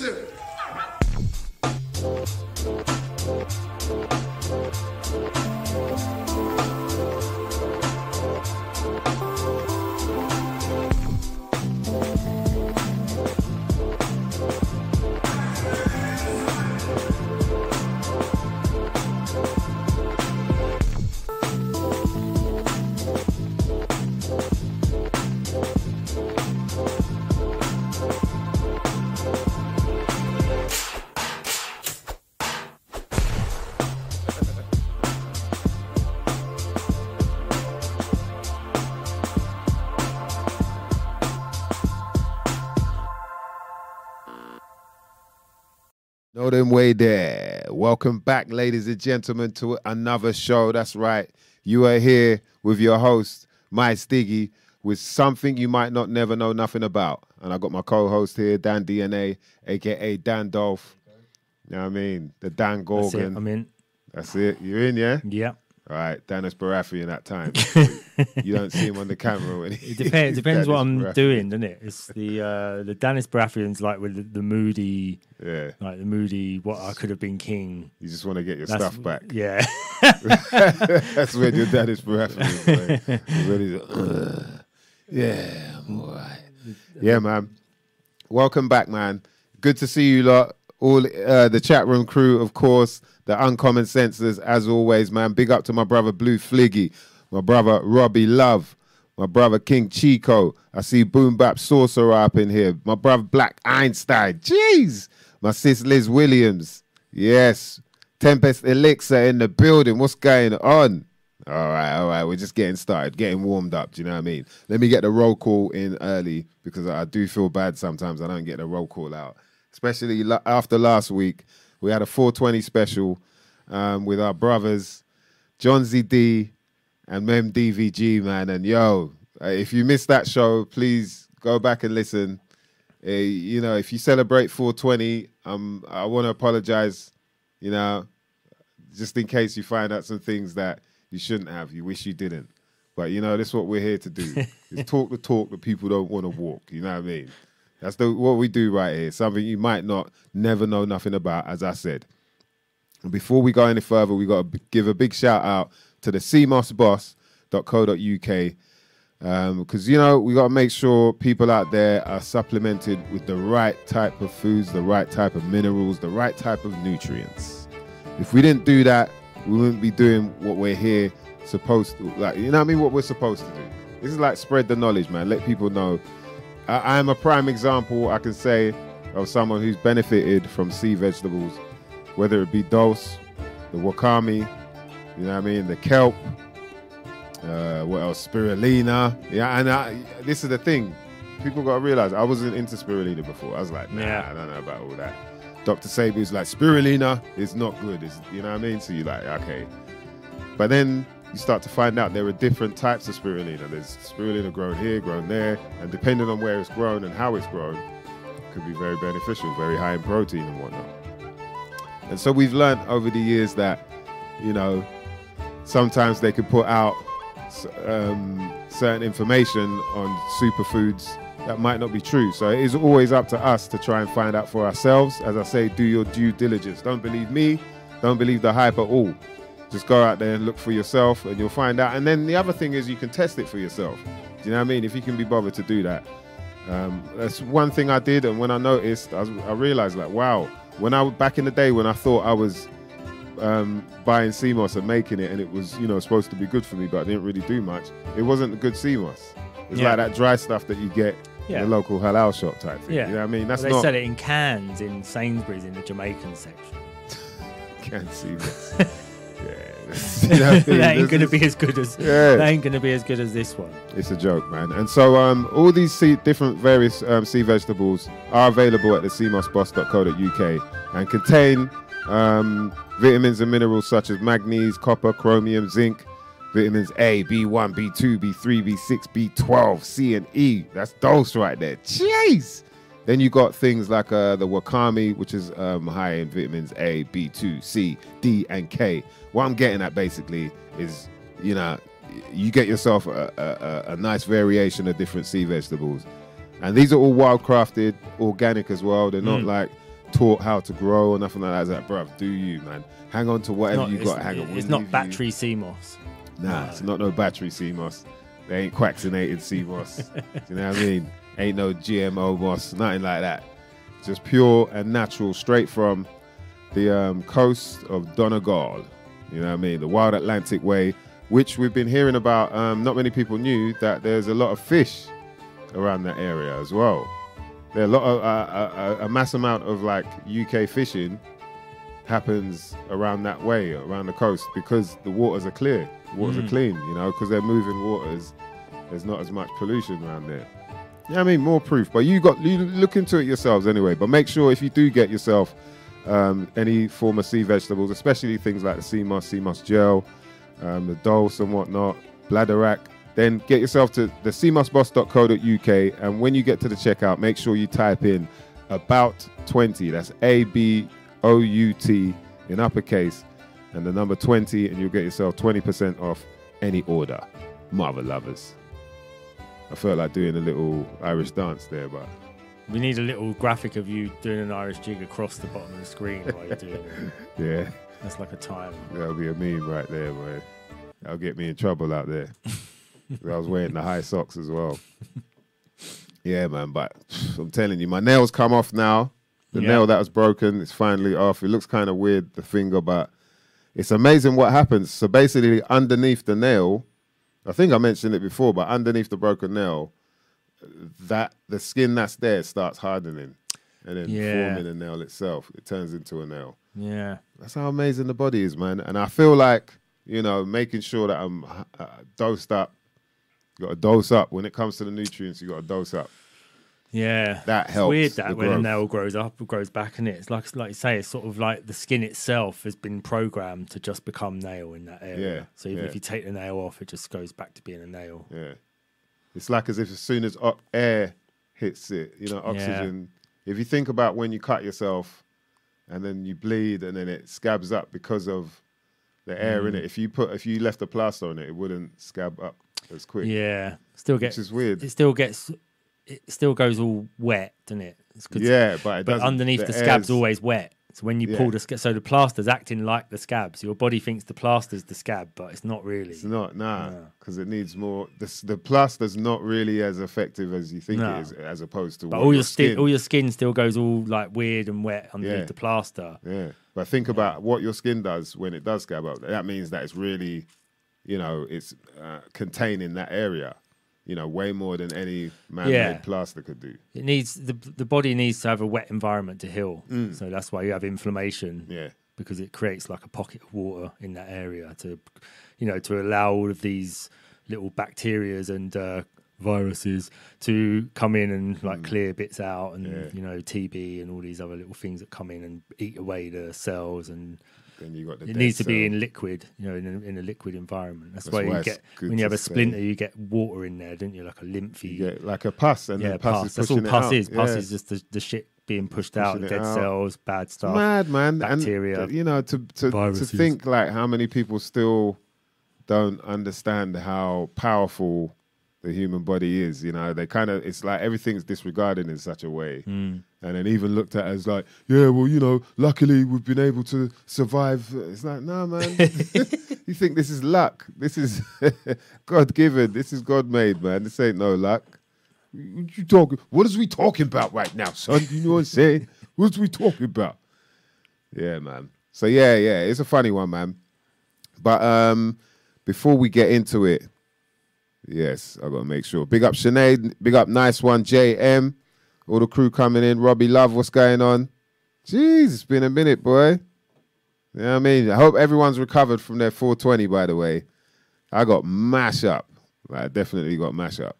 Know them way there. Welcome back, ladies and gentlemen, to another show. That's right. You are here with your host, Mysdiggi, with something you might not never know nothing about. And I got my co-host here, Dan DNA, aka Dan Dolph. You know what I mean? The Dan That's Gorgon. it. I'm in. That's it. You're in, yeah? Yeah. All right. Dennis Baratheon at time. you don't see him on the camera when he, It depends. depends what I'm Baratheon. doing, doesn't it? It's the uh, the Dennis Baratheon's like with the, the moody, Yeah. like the moody. What I could have been king. You just want to get your That's- stuff back. Yeah. That's when your dad is Baratheon. Like, like, yeah, I'm all right. Yeah, man. Welcome back, man. Good to see you lot. All uh, the chat room crew, of course, the uncommon senses, as always, man. Big up to my brother Blue Fliggy, my brother Robbie Love, my brother King Chico. I see Boom Bap Sorcerer up in here. My brother Black Einstein. Jeez. My sis Liz Williams. Yes. Tempest Elixir in the building. What's going on? All right, all right. We're just getting started, getting warmed up. Do you know what I mean? Let me get the roll call in early because I do feel bad sometimes. I don't get the roll call out, especially after last week. We had a 420 special um, with our brothers, John ZD and Mem DVG, man. And yo, uh, if you missed that show, please go back and listen. Uh, you know, if you celebrate 420, um, I want to apologize. You know, just in case you find out some things that you shouldn't have, you wish you didn't. But you know, that's what we're here to do: is talk the talk that people don't want to walk. You know what I mean? That's the what we do right here. Something you might not never know nothing about, as I said. And before we go any further, we got to give a big shout out to the seamossboss.co.uk because um, you know we got to make sure people out there are supplemented with the right type of foods, the right type of minerals, the right type of nutrients. If we didn't do that, we wouldn't be doing what we're here supposed to. Like you know what I mean? What we're supposed to do. This is like spread the knowledge, man. Let people know. I, am a prime example. I can say of someone who's benefited from sea vegetables, whether it be dulse, the wakame, you know what I mean, the kelp, uh, what else? Spirulina. Yeah, and I, this is the thing. People got to realize I wasn't into spirulina before. I was like, nah, Yeah. I don't know about all that. Dr. Sebi's like, spirulina is not good. It's, you know what I mean? So you're like, okay. But then you start to find out there are different types of spirulina. There's spirulina grown here, grown there, and depending on where it's grown and how it's grown, it could be very beneficial, very high in protein and whatnot. And so we've learned over the years that, you know, sometimes they could put out um, certain information on superfoods that might not be true. So it is always up to us to try and find out for ourselves. As I say, do your due diligence. Don't believe me. Don't believe the hype at all. Just go out there and look for yourself, and you'll find out. And then the other thing is you can test it for yourself. Do you know what I mean? If you can be bothered to do that, um, that's one thing I did. And when I noticed, I, was, I realized like, wow. When I back in the day when I thought I was um, buying sea moss and making it, and it was you know supposed to be good for me, but I didn't really do much. It wasn't good sea moss. It's Yeah. like that dry stuff that you get Yeah. in the local halal shop type thing. Yeah. You know what I mean? That's they not sell it in cans in Sainsbury's in the Jamaican section. can't see this. yeah, you know what I mean? that ain't gonna be as good as Yeah. that ain't gonna be as good as this one. It's a joke, man. And so um, all these sea, different various um, sea vegetables are available at the seamossboss.co.uk and contain um, vitamins and minerals such as magnesium, copper, chromium, zinc, vitamins A, B1, B2, B3, B6, B12, C, and E. That's dose right there. Jeez. Then you got things like uh, the wakame, which is um, high in vitamins A, B2, C, D, and K. What I'm getting at basically is, you know, you get yourself a, a, a- nice variation of different sea vegetables. And these are all wild crafted, organic as well. They're not Mm. like taught how to grow or nothing like that. It's like, bruv, do you, man? Hang on to whatever you got. Hang on. it's not you- battery sea moss. Nah, it's not no battery sea moss. They ain't quaxinated sea moss. you know what I mean? Ain't no GMO moss, nothing like that. Just pure and natural, straight from the um, coast of Donegal. You know what I mean? The Wild Atlantic Way, which we've been hearing about. Um, not many people knew that there's a lot of fish around that area as well. There are a lot of uh, a, a, a mass amount of like UK fishing happens around that way, around the coast, because the waters are clear, waters are clean. You know, because they're moving waters. There's not as much pollution around there. Yeah, I mean more proof, but you got you look into it yourselves anyway. But make sure if you do get yourself um, any form of sea vegetables, especially things like the sea moss, sea moss gel, um, the dulse and whatnot, bladderwrack, then get yourself to the seamossboss.co.uk and when you get to the checkout, make sure you type in about 20. That's A B O U T in uppercase and the number 20 and you'll get yourself 20% off any order. Mother lovers. I felt like doing a little Irish dance there, but We need a little graphic of you doing an Irish jig across the bottom of the screen while you're doing it. yeah, That's like a time. that'll be a meme right there, boy. That'll get me in trouble out there. I was wearing the high socks as well. Yeah, man, but I'm telling you, my nails come off now. The Yeah. nail that was broken is finally off. It looks kind of weird, the finger, but it's amazing what happens. So basically, underneath the nail, I think I mentioned it before, but underneath the broken nail, that the skin that's there starts hardening and then Yeah. forming a nail itself. It turns into a nail. Yeah. That's how amazing the body is, man. And I feel like, you know, making sure that I'm uh, dosed up. You got to dose up. When it comes to the nutrients, you got to dose up. Yeah. That It's helps weird the that when a nail grows up, it grows back, and it? it's like like you say, it's sort of like the skin itself has been programmed to just become nail in that area. Yeah, So even yeah. if you take the nail off, it just goes back to being a nail. Yeah. It's like as if as soon as air hits it, you know, oxygen. If you think about when you cut yourself and then you bleed and then it scabs up because of the air Mm. in it. If you put if you left a plaster on it, it wouldn't scab up as quick. Yeah. Still Which gets is weird. it still gets it still goes all wet, doesn't it? Yeah, but it But underneath the, the scab's always wet. So when you Yeah. pull the scab, so the plaster's acting like the scab. So your body thinks the plaster's the scab, but it's not really. It's not, nah, No. because it needs more. The, the plaster's not really as effective as you think No. it is, as opposed to But all your your skin, skin. all your skin still goes all like weird and wet underneath Yeah. the plaster. yeah, but think about what your skin does when it does scab up. That means that it's really, you know, it's uh, containing that area. You know, way more than any man-made Yeah. plaster could do. It needs the the body needs to have a wet environment to heal. So that's why you have inflammation. Mm. Yeah, because it creates like a pocket of water in that area to, you know, to allow all of these little bacterias and uh, viruses to come in and like clear bits out, and Mm. Yeah. you know, TB and all these other little things that come in and eat away the cells, and then you got the. it needs to be in liquid, you know, in a, in a liquid environment. That's, That's why why you get when you have a splinter, you get water in there, don't you? Like a lymphy. You get like a pus, and yeah, pus, pus. is That's all pus out. is. Pus Yeah. is just the, the shit being pushed out, pushing dead out. cells, bad stuff. mad, man. bacteria, and you know, to to, to think like how many people still don't understand how powerful the human body is. You know, they kind of it's like everything's disregarded in such a way, Mm. And then even looked at as like, yeah, well, you know, luckily we've been able to survive. It's like, no, man. you think this is luck? This is God given. This is God made, man. This ain't no luck. What you talking? What is we talking about right now, son? You know what I'm saying? What is we talking about? Yeah, man. So yeah, yeah, it's a funny one, man. But um, before we get into it, yes, I gotta make sure. Big up Sinead, big up nice one, JM, all the crew coming in. Robbie Love, what's going on? Jeez, it's been a minute, boy. You know what I mean? I hope everyone's recovered from their 420, by the way. I got mash up. I definitely got mash up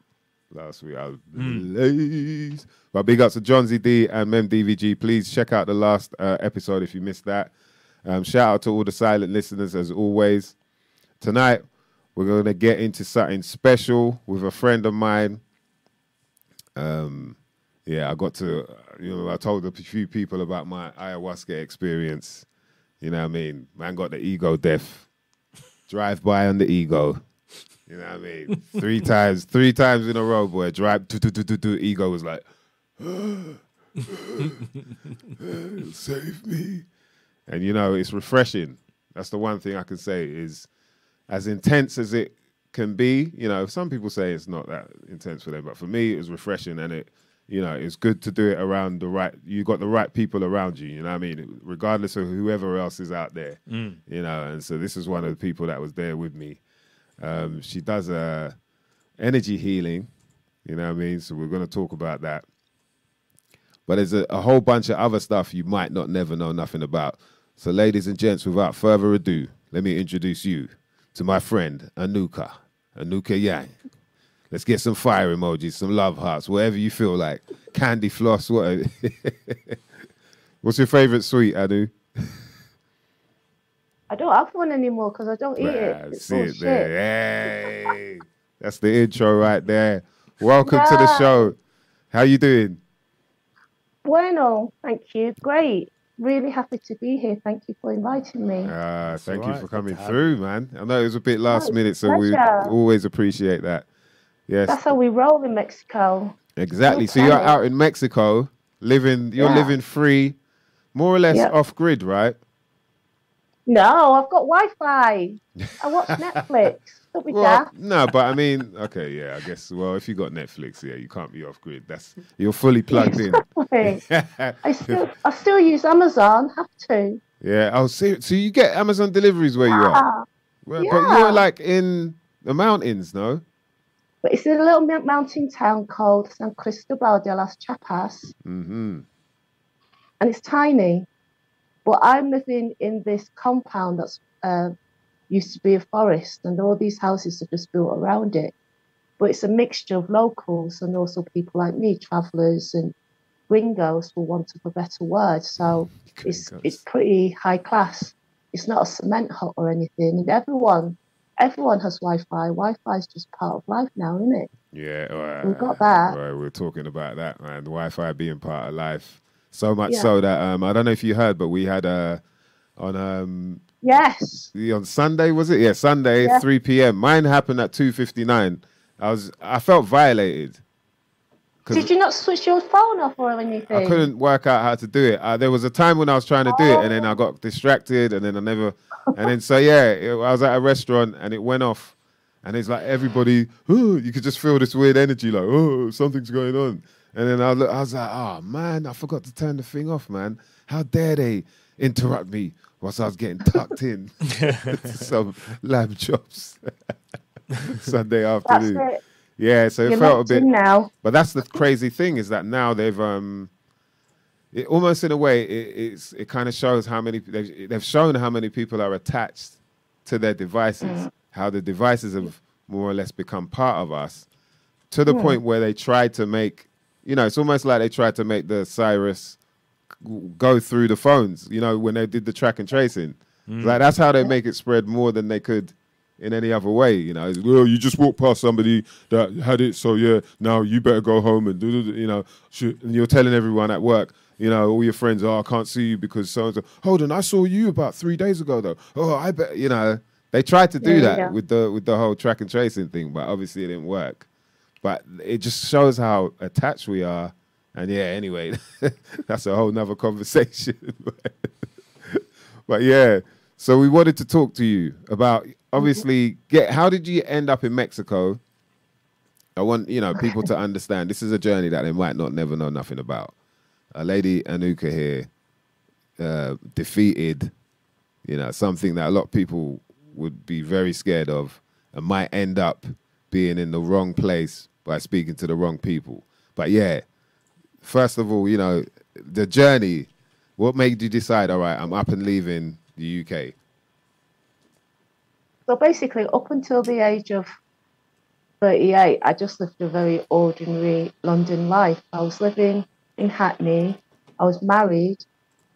last week. I was blazed. But big up to John ZD and Mem DVG. Please check out the last uh, episode if you missed that. Um, shout out to all the silent listeners as always. Tonight, we're going to get into something special with a friend of mine. Um, yeah, I got to, you know, I told a few people about my ayahuasca experience. You know what I mean? Man got the ego death. Drive by on the ego. You know what I mean? three times, three times in a row, boy. Drive, do, do, do, do, do. Ego was like, save me. And you know, it's refreshing. That's the one thing I can say is as intense as it can be, you know, some people say it's not that intense for them, but for me it was refreshing and it you know, it's good to do it around the right you got the right people around you, you know what I mean? Regardless of whoever else is out there. Mm. You know, and so this is one of the people that was there with me. Um, she does uh, energy healing, you know what I mean? So we're going to talk about that. But there's a, a whole bunch of other stuff you might not never know nothing about. So, ladies and gents, without further ado, let me introduce you to my friend Anuka, Anuka Yau. Let's get some fire emojis, some love hearts, whatever you feel like. Candy floss, what? What's your favorite sweet, Anu? I don't have one anymore because I don't eat Right, it. It's see all it shit. there. Hey, that's the intro right there. Welcome to the show. How you doing? Bueno, thank you. Great. Really happy to be here. Thank you for inviting me. Uh, thank all you for coming through, man. I know it was a bit last it's minute, so we always appreciate that. Yes, That's how we roll in Mexico. exactly. So you're out in Mexico, living. You're Yeah. living free, more or less Yeah. off grid, right? No, I've got Wi-Fi. I watch Netflix. Don't be Well, daft. no, but I mean, okay, yeah, I guess. Well, if you got Netflix, yeah, you can't be off grid. That's you're fully plugged in. I still, I still use Amazon. Have to. yeah. Oh, so, so you get Amazon deliveries where you are, Ah, well, but you're like in the mountains, no? But it's in a little mountain town called San Cristobal de las Chapas, Mm-hmm. and it's tiny. But I'm living in this compound that's uh, used to be a forest, and all these houses are just built around it. But it's a mixture of locals and also people like me, travellers and gringos, for want of a better word. So it's it's pretty high class. It's not a cement hut or anything, and everyone everyone has Wi-Fi. Wi-Fi is just part of life now, isn't it? Yeah, right. We've got that. Right, we're talking about that, man. The Wi-Fi being part of life, so much Yeah. so that um, I don't know if you heard, but we had uh, on um, Yes. on Sunday was it? Yeah, Sunday, Yeah. three p.m. Mine happened at two fifty nine. I was I felt violated Did you not switch your phone off or anything? I couldn't work out how to do it. Uh, there was a time when I was trying to do it, and then I got distracted, and then I never, and then so yeah, it, I was at a restaurant, and it went off, and it's like everybody, oh, you could just feel this weird energy, like oh, something's going on, and then I, look, I was like, oh man, I forgot to turn the thing off, man. How dare they interrupt me whilst I was getting tucked in some lamb chops Sunday That's afternoon. It. Yeah, so it You're felt a bit. now. But that's the crazy thing is that now they've um, it almost in a way it, it's it kind of shows how many they've, they've shown how many people are attached to their devices, mm. how the devices have more or less become part of us, to the hmm. point where they tried to make, you know, it's almost like they tried to make the virus go through the phones, you know, when they did the track and tracing. Like mm. that's how they make it spread more than they could in any other way. You know, well, you just walk past somebody that had it, so yeah, now you better go home and do, do, do," you know, shoot, and you're telling everyone at work. You know, all your friends, oh, I can't see you because so and so. Hold on, I saw you about three days ago though. Oh, I bet you know. They tried to do Yeah, that yeah. with the with the whole track and tracing thing, but obviously it didn't work. But it just shows how attached we are. And yeah, anyway, that's a whole nother conversation. but yeah, so we wanted to talk to you about obviously get how did you end up in Mexico? I want you know people to understand this is a journey that they might not never know nothing about. A lady Anuka here uh, defeated, you know, something that a lot of people would be very scared of and might end up being in the wrong place by speaking to the wrong people. But yeah, first of all, you know, the journey. What made you decide? All right, I'm up and leaving the UK. So basically, up until the age of 38, I just lived a very ordinary London life. I was living in Hackney, I was married,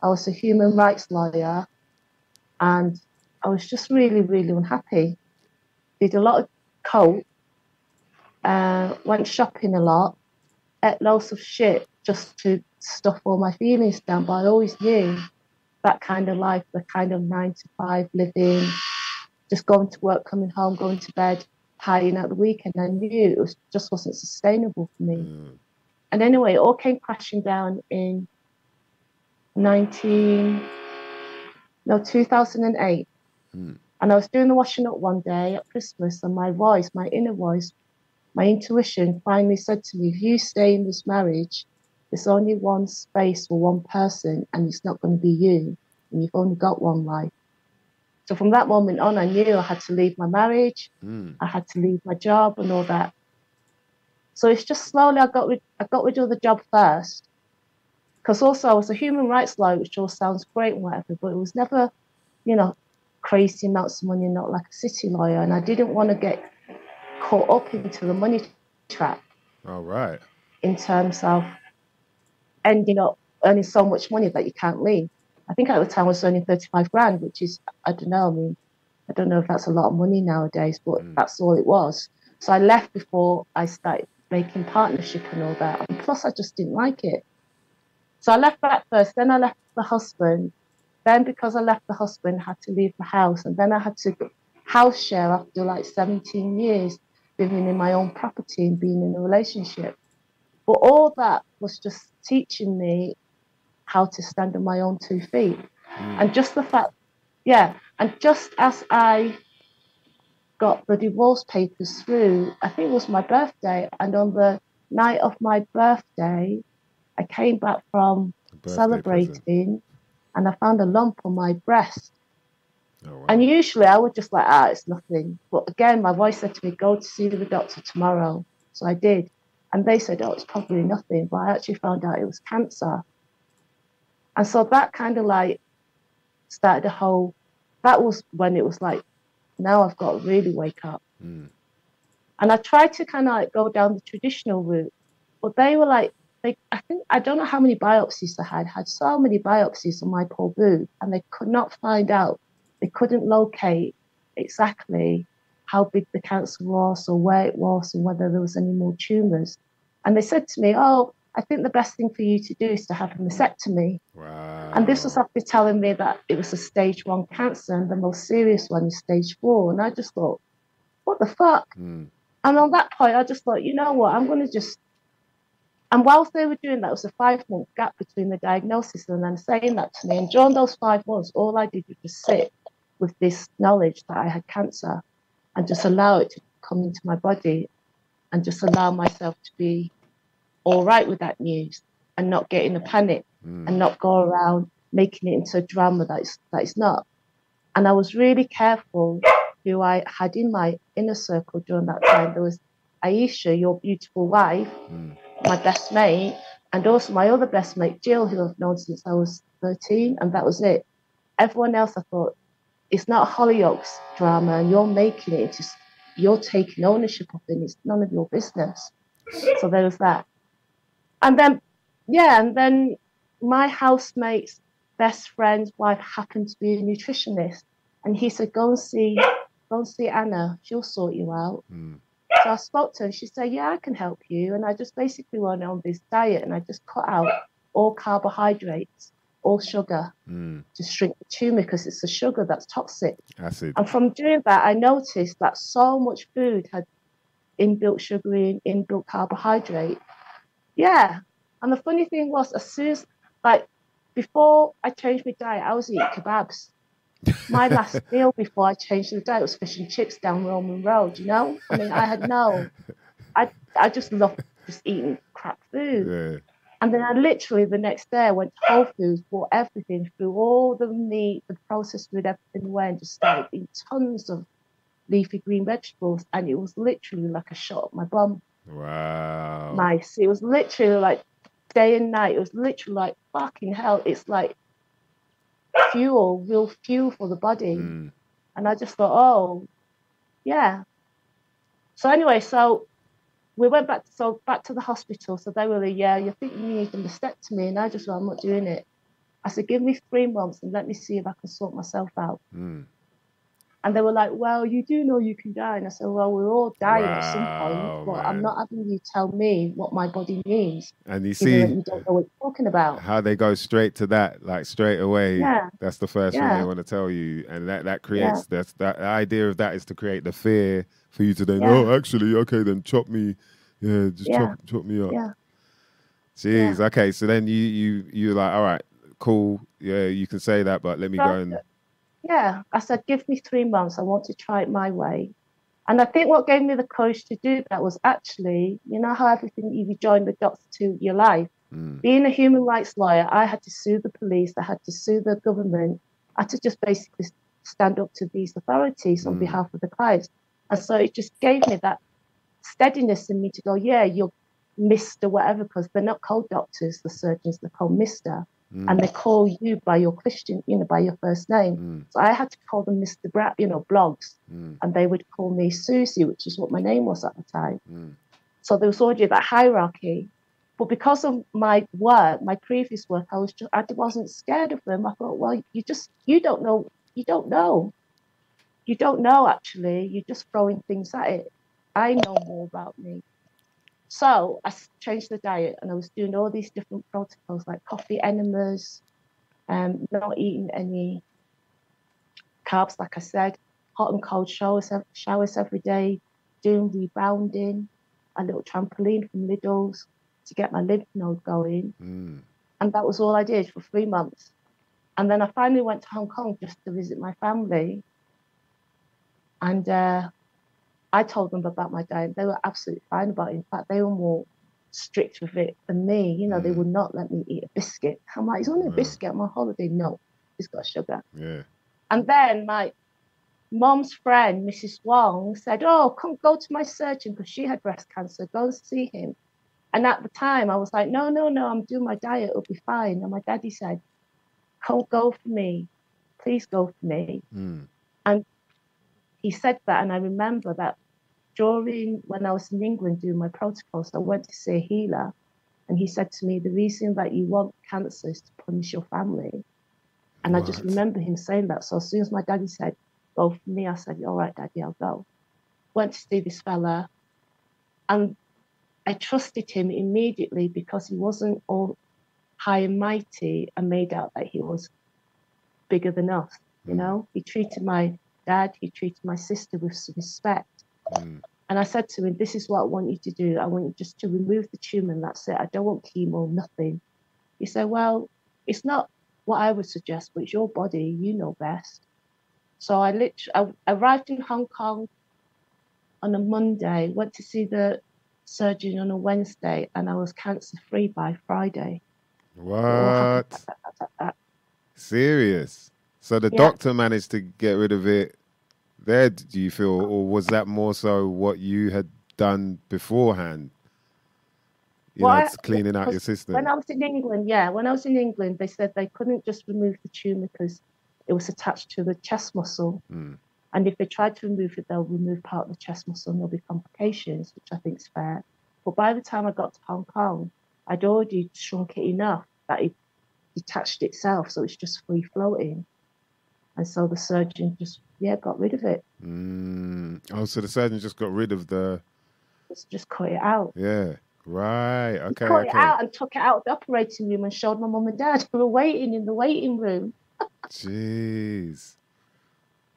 I was a human rights lawyer, and I was just really, really unhappy. Did a lot of coke, uh, went shopping a lot, ate loads of shit just to stuff all my feelings down. But I always knew that kind of life, the kind of nine to five living, just going to work, coming home, going to bed, partying at the weekend. I knew it was just wasn't sustainable for me. And anyway, it all came crashing down in 19, no, 2008. Mm. And I was doing the washing up one day at Christmas, and my voice, my inner voice, my intuition finally said to me, if you stay in this marriage, there's only one space for one person, and it's not going to be you, and you've only got one life. So from that moment on, I knew I had to leave my marriage, Mm. I had to leave my job, and all that. So it's just slowly I got rid, I got rid of the job first, because also I was a human rights lawyer, which all sounds great and whatever, but it was never, you know, crazy amounts of money, not like a city lawyer, and I didn't want to get caught up into the money trap All right. in terms of ending up earning so much money that you can't leave. I think at the time I was earning 35 grand, which is, I don't know, I mean, I don't know if that's a lot of money nowadays, but Mm. that's all it was. So I left before I started making partnership and all that. And plus, I just didn't like it. So I left that first, then I left the husband. Then, because I left the husband, I had to leave the house. And then I had to house share after like 17 years living in my own property and being in a relationship. But all that was just teaching me how to stand on my own two feet. Mm. And just the fact, yeah, and just as I got the divorce papers through, I think it was my birthday. And on the night of my birthday, I came back from Birthday present. celebrating and I found a lump on my breast. Oh, wow. And usually I would just like, ah, it's nothing. But again, my voice said to me, go to see the doctor tomorrow. So I did. And they said, oh, it's probably nothing. But I actually found out it was cancer. And so that kind of like started a whole, that was when it was like, now I've got to really wake up. Mm. And I tried to kind of like go down the traditional route, but they were like, they, I think, I don't know how many biopsies I had, had so many biopsies on my poor boob, and they could not find out, they couldn't locate exactly how big the cancer was or where it was and whether there was any more tumors. And they said to me, Oh, I think the best thing for you to do is to have a mastectomy. Wow. And this was after telling me that it was a stage one cancer and the most serious one is stage four. And I just thought, what the fuck? Mm. And on that point, I just thought, you know what, I'm going to just. And whilst they were doing that, it was a five month gap between the diagnosis and them saying that to me. And during those five months, all I did was just sit with this knowledge that I had cancer and just allow it to come into my body and just allow myself to be all right with that news and not get in a panic Mm. and not go around making it into a drama that is that is not. And I was really careful who I had in my inner circle during that time. There was Aisha, your beautiful wife, Mm. my best mate, and also my other best mate, Jill, who I've known since I was 13, and that was it. Everyone else, I thought, it's not a Hollyoaks drama, and you're making it, it's just, you're taking ownership of it, it's none of your business. So there was that. And then, yeah, and then my housemate's best friend's wife happened to be a nutritionist, and he said, "Go and see, go and see Anna. She'll sort you out." Mm. So I spoke to her, and she said, "Yeah, I can help you." And I just basically went on this diet, and I just cut out all carbohydrates, all sugar, Mm. to shrink the tumor because it's the sugar that's toxic. Acid. And from doing that, I noticed that so much food had inbuilt sugar in, inbuilt carbohydrate. Yeah. And the funny thing was, as soon as, like, before I changed my diet, I was eating kebabs. My last meal before I changed the diet was fish and chips down Roman Road, you know? I mean, I had no, I, I just loved just eating crap food. Yeah. And then I literally the next day I went to Whole Foods, bought everything, threw all the meat, the processed food, everything away, and just started eating tons of leafy green vegetables. And it was literally like a shot at my bum. Wow. Nice. It was literally like day and night. It was literally like fucking hell. It's like fuel, real fuel for the body. Mm. And I just thought, oh, yeah. So anyway, so we went back to, so back to the hospital. So they were like, yeah, you think you need a mastectomy? And I just went, I'm not doing it. I said, give me three months and let me see if I can sort myself out. Mm. And they were like, well, you do know you can die. And I said, well, we're all dying at some point, but man. I'm not having you tell me what my body needs, And you see you don't know what you're talking about. how they go straight to that, like straight away. Yeah. That's the first thing they want to tell you, and that that creates that's that the idea of that is to create the fear for you today. Yeah. oh actually okay then chop me, yeah just Yeah. chop chop me up. Yeah. Jeez. Okay. So then you you you're like, all right, cool. Yeah, you can say that, but let me go and. Yeah, I said, give me three months. I want to try it my way. And I think what gave me the courage to do that was actually, you know, how everything you join the dots to your life. Mm. Being a human rights lawyer, I had to sue the police, I had to sue the government, I had to just basically stand up to these authorities on Mm. behalf of the clients. And so it just gave me that steadiness in me to go, yeah, you're Mr. whatever, because they're not called doctors, the surgeons, they're called Mr. Mm. And they call you by your Christian, you know, by your first name. Mm. So I had to call them Mr. Brat, you know, blogs, Mm. and they would call me Susie, which is what my name was at the time. Mm. So there was already that hierarchy. But because of my work, my previous work, I was just, I wasn't scared of them. I thought, well, you just, you don't know, you don't know. You don't know actually. You're just throwing things at it. I know more about me. So I changed the diet and I was doing all these different protocols like coffee enemas, um, not eating any carbs, like I said, hot and cold showers, showers every day, doing rebounding, a little trampoline from Lidl's to get my lymph node going. Mm. And that was all I did for three months. And then I finally went to Hong Kong just to visit my family. And uh, I told them about my diet. They were absolutely fine about it. In fact, they were more strict with it than me. You know, they Mm. would not let me eat a biscuit. I'm like, it's only a Mm. biscuit. On holiday. No, it's got sugar. Yeah. And then my mom's friend, Mrs. Wong, said, Oh, come go to my surgeon because she had breast cancer. Go and see him. And at the time, I was like, No, no, no, I'm doing my diet. It'll be fine. And my daddy said, Come go for me. Please go for me. Mm. He said that. And I remember that during when I was in England doing my protocols, I went to see a healer. And he said to me, The reason that you want cancer is to punish your family. And I just remember him saying that. So as soon as my daddy said, go for me, I said, all right, daddy, I'll go. Went to see this fella. And I trusted him immediately because he wasn't all high and mighty and made out that he was bigger than us. You Mm. know, he treated my dad, he treated my sister with some respect. Mm. And I said to him, This is what I want you to do. I want you just to remove the tumor and that's it. I don't want chemo, nothing. He said, Well, it's not what I would suggest, but it's your body. You know best. So I literally I arrived in Hong Kong on a Monday, went to see the surgeon on a Wednesday, and I was cancer free by Friday. What? Serious? So the Yeah. doctor managed to get rid of it there, do you feel? Or was that more so what you had done beforehand? You Well, know, it's cleaning out your system. When I was in England, yeah, when I was in England, they said they couldn't just remove the tumor because it was attached to the chest muscle. Mm. And if they tried to remove it, they'll remove part of the chest muscle and there'll be complications, which I think is fair. But by the time I got to Hong Kong, I'd already shrunk it enough that it detached itself, so it's just free floating. And so the surgeon just, yeah, got rid of it. Mm. Oh, so the surgeon just got rid of the. Just, just cut it out. Yeah. Right. Okay. cut it out and took it out of the operating room and showed my mum and dad who were waiting in the waiting room. Jeez.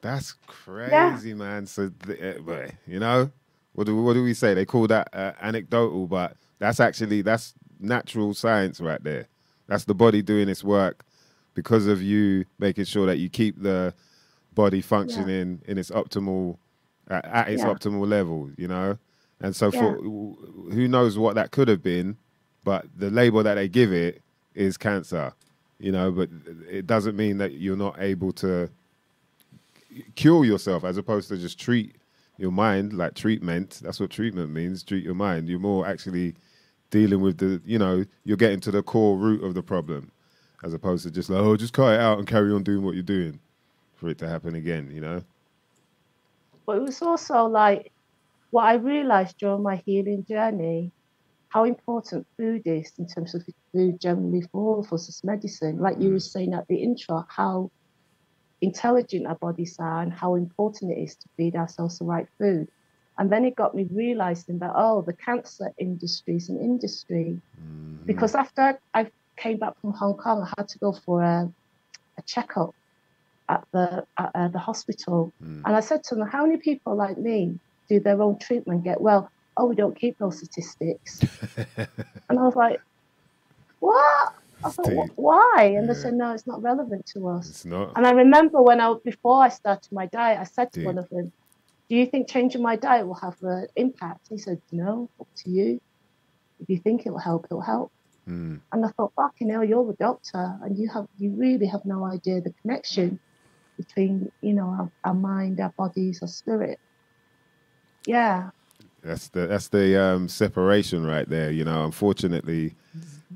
That's crazy, man. So, the, uh, you know, what do, what do we say? They call that uh, anecdotal, but that's actually that's natural science right there. That's the body doing its work because of you making sure that you keep the body functioning in its optimal at, at its Yeah. optimal level. You know, and so Yeah. for who knows what that could have been, but the label that they give it is cancer. You know, but it doesn't mean that you're not able to cure yourself as opposed to just treat your mind like treatment. That's what treatment means. Treat your mind. You're more actually dealing with the, you know, you're getting to the core root of the problem as opposed to just like, oh, just cut it out and carry on doing what you're doing for it to happen again, you know? But it was also like what I realized during my healing journey how important food is in terms of food generally for all of us as medicine. Like you were saying at the intro, how intelligent our bodies are and how important it is to feed ourselves the right food. And then it got me realizing that, oh, the cancer industry is an industry. Mhm. Because after I came back from Hong Kong, I had to go for a, a checkup at the at, uh, the hospital. Mm. And I said to them, how many people like me do their own treatment, get well? Oh, we don't keep those statistics. and I was like, what? I thought, why? And they said, no, it's not relevant to us. It's not. And I remember when I before I started my diet, I said to Deep. one of them, "Do you think changing my diet will have an impact?" He said, "No, up to you. If you think it will help, it'll help." Mm. And I thought, "Fucking hell, you're the doctor, and you have you really have no idea the connection between you know our, our mind, our bodies, our spirit." Yeah, That's the that's the um, separation right there. You know, unfortunately,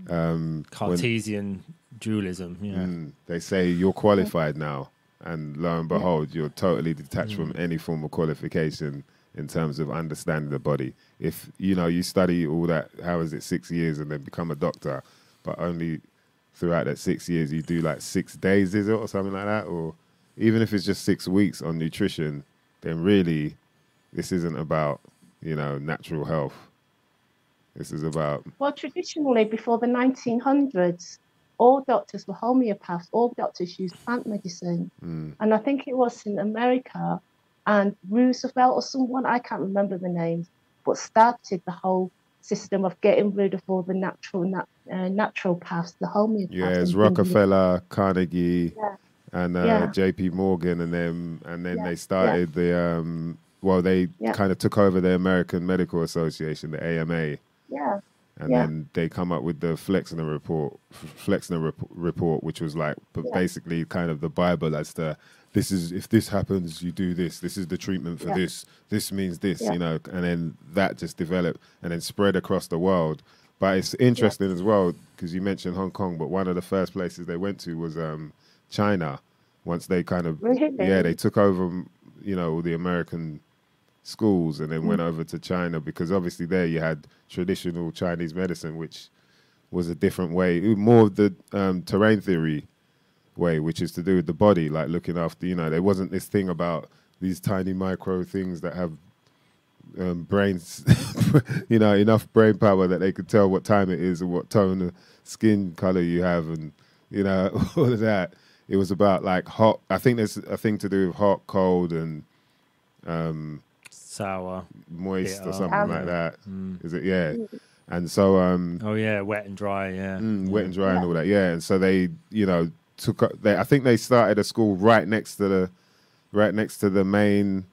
um, when- Cartesian dualism. Yeah. Mm, they say you're qualified now, and lo and behold, you're totally detached from any form of qualification in terms of understanding the body. If you know you study all that, how is it six years and then become a doctor, but only throughout that six years you do like six days, is it, or something like that, or even if it's just six weeks on nutrition, then really this isn't about you know natural health. This is about Well, traditionally, before the 1900s, all doctors were homeopaths. All doctors used plant medicine. mm, And I think it was in America, and Roosevelt or someone, I can't remember the names, but started the whole system of getting rid of all the natural nat- uh, natural paths, the homeopaths. It's Rockefeller, Carnegie, Yeah. and uh, Yeah. J.P. Morgan, and them, and then Yeah, they started the um, well, they kind of took over the American Medical Association, the AMA, Yeah, and Yeah. then they come up with the Flexner report, Flexner rep- report, which was like Yeah. basically kind of the Bible as to this is if this happens, you do this. This is the treatment for Yeah. this. This means this, you know, and then that just developed and then spread across the world. But it's interesting as well because you mentioned Hong Kong, but one of the first places they went to was um, China. Once they kind of Really? yeah, they took over, you know, the American schools and then Mm. went over to China because obviously there you had traditional Chinese medicine, which was a different way, more of the um, terrain theory way, which is to do with the body, like looking after, you know, there wasn't this thing about these tiny micro things that have um, brains, you know, enough brain power that they could tell what time it is and what tone of skin color you have and, you know, all of that. It was about like hot, I think there's a thing to do with hot, cold, and um, Sour. moist or Bitter. something like that. Mm. Is it? Yeah. And so, um, Oh yeah, wet and dry. Yeah. mm, wet and dry and all that. Yeah. And so they, you know, took. up- They, I think they started a school right next to the, right next to the main,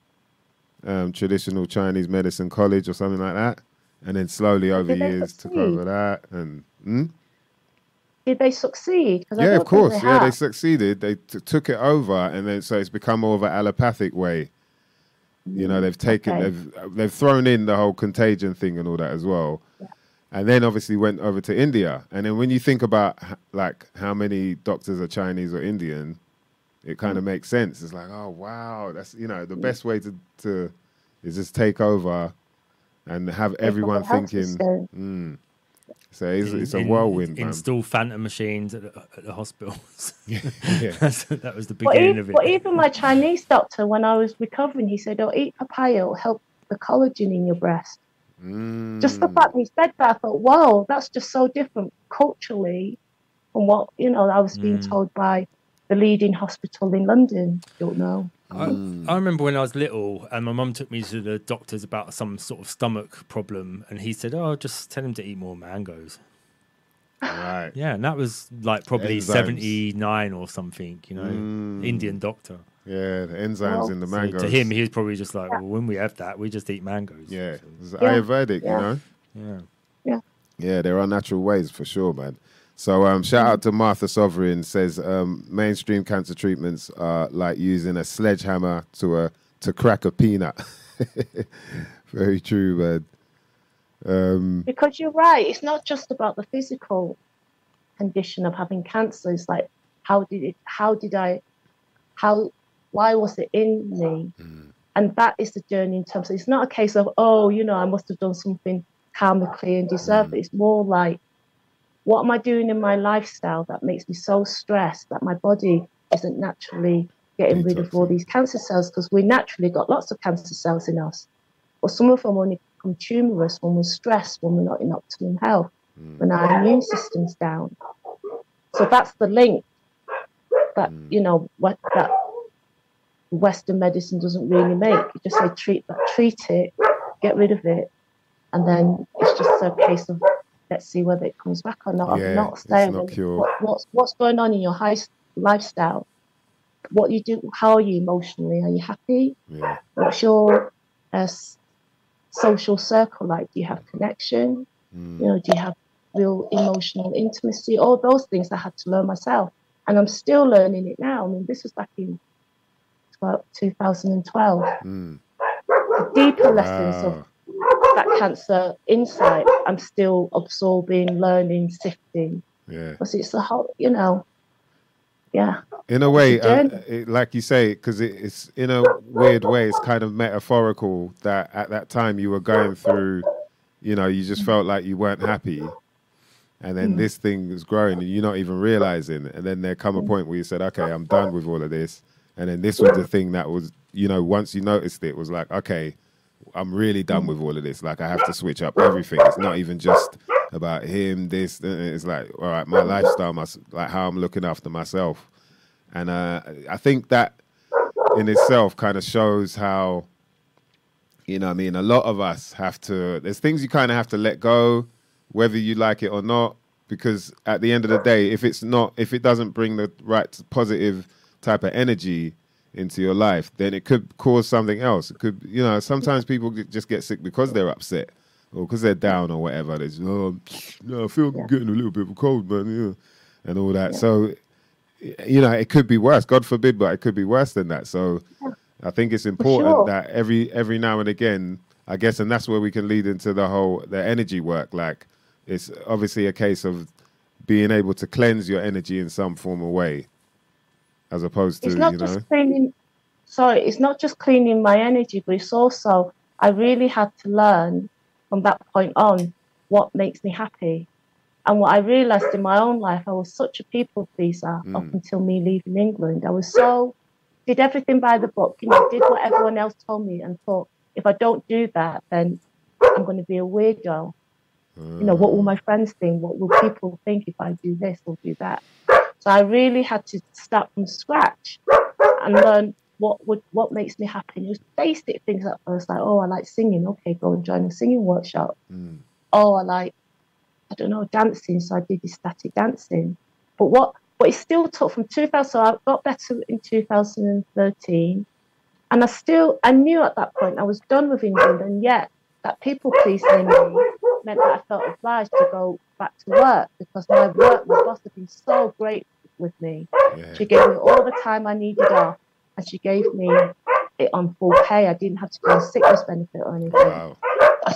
um, traditional Chinese medicine college or something like that. And then slowly over Did years took over that. And hmm? Did they succeed? Yeah, of course. they yeah, they succeeded. They t- took it over, and then so it's become more of an allopathic way. You know, they've taken, Okay. they've they've thrown in the whole contagion thing and all that as well, and then obviously went over to India. And then when you think about like how many doctors are Chinese or Indian, it kind Mm. of makes sense. It's like, oh wow, that's you know the best way to to is just take over and have everyone thinking. Mm. So it's, it's a In- whirlwind, man. Install phantom machines at the, at the hospitals. yeah. That was the But beginning even, of it. but even my Chinese doctor, when I was recovering, he said, "Oh, eat papaya; it'll help the collagen in your breast." Just the Mm. fact that he said that, I thought, "Whoa, that's just so different culturally from what you know I was being Mm. told by the leading hospital in London." Don't know. I, I remember when I was little, and my mum took me to the doctors about some sort of stomach problem, and he said, "Oh, just tell him to eat more mangoes." Right. Yeah, and that was like probably Enzymes. seventy nine or something. You know, Mm. Indian doctor. Yeah, the enzymes Well, in the So to him, he was probably just like, "Well, when we have that, we just eat mangoes." yeah, So, it's Yeah. Ayurvedic, Yeah. you know. Yeah. yeah. Yeah, there are natural ways for sure, man. So um, shout out to Martha Sovereign says um, mainstream cancer treatments are like using a sledgehammer to a to crack a peanut. Very true, man. Um, Because you're right, it's not just about the physical condition of having cancer. It's like, how did it? How did I? How? Why was it in me? And that is the journey in terms of. It's not a case of oh, you know, I must have done something karmically and deserved it. It's more like, what am I doing in my lifestyle that makes me so stressed that my body isn't naturally getting rid of all these cancer cells? Because we naturally got lots of cancer cells in us, but some of them only become tumorous when we're stressed, when we're not in optimum health, mm. when our immune system's down. So that's the link that mm. you know what that Western medicine doesn't really make. You just say treat that, treat it, get rid of it, and then it's just a case of let's see whether it comes back or not. Yeah, I'm not saying not what, what's what's going on in your high lifestyle. What you do, how are you emotionally? Are you happy? Yeah. What's your uh, social circle like? Do you have connection? Mm. You know, do you have real emotional intimacy? All those things I had to learn myself, and I'm still learning it now. I mean, this was back in 12, 2012. Mm. The deeper lessons of Wow. That cancer insight, I'm still absorbing, learning, sifting. Yeah. Because it's a whole, you know, yeah. In a way, a uh, it, like you say, because it, it's in a weird way, it's kind of metaphorical that at that time you were going through, you know, you just felt like you weren't happy. And then Mm. this thing is growing and you're not even realizing. And then there come a point where you said, okay, I'm done with all of this. And then this was the thing that was, you know, once you noticed it, was like, okay, I'm really done with all of this. Like, I have to switch up everything. It's not even just about him, this. uh, It's like, all right, my lifestyle, my, like how I'm looking after myself. And uh, I think that in itself kind of shows how, you know, I mean, a lot of us have to. There's things you kind of have to let go, whether you like it or not, because at the end of the day, if it's not, if it doesn't bring the right positive type of energy into your life, then it could cause something else. It could, you know, sometimes people just get sick because they're upset or because they're down or whatever. They just, oh, no, I feel Yeah. getting a little bit of a cold, man, yeah, and all that. So, you know, it could be worse. God forbid, but it could be worse than that. So, I think it's important sure. that every every now and again, I guess, and that's where we can lead into the whole the energy work. Like, it's obviously a case of being able to cleanse your energy in some form of way, as opposed to It's not you know, just cleaning, sorry, it's not just cleaning my energy, but it's also, I really had to learn from that point on what makes me happy. And what I realized in my own life, I was such a people pleaser up Mm. until me leaving England. I was so, did everything by the book, you know, did what everyone else told me and thought, if I don't do that, then I'm going to be a weirdo. You know, what will my friends think? What will people think if I do this or do that? So I really had to start from scratch and learn what would what makes me happy. It was basic things at first, like oh, I like singing. Okay, go and join a singing workshop. Mm. Oh, I like I don't know dancing, so I did this static dancing. But what what it still took from 2000, so I got better in 2013, and I still I knew at that point I was done with England, and yet that people pleasing in me meant that I felt obliged to go back to work because my work, my boss had been so great with me. yeah, She gave me all the time I needed off, and she gave me it on full pay. I didn't have to go on sickness benefit or anything. wow,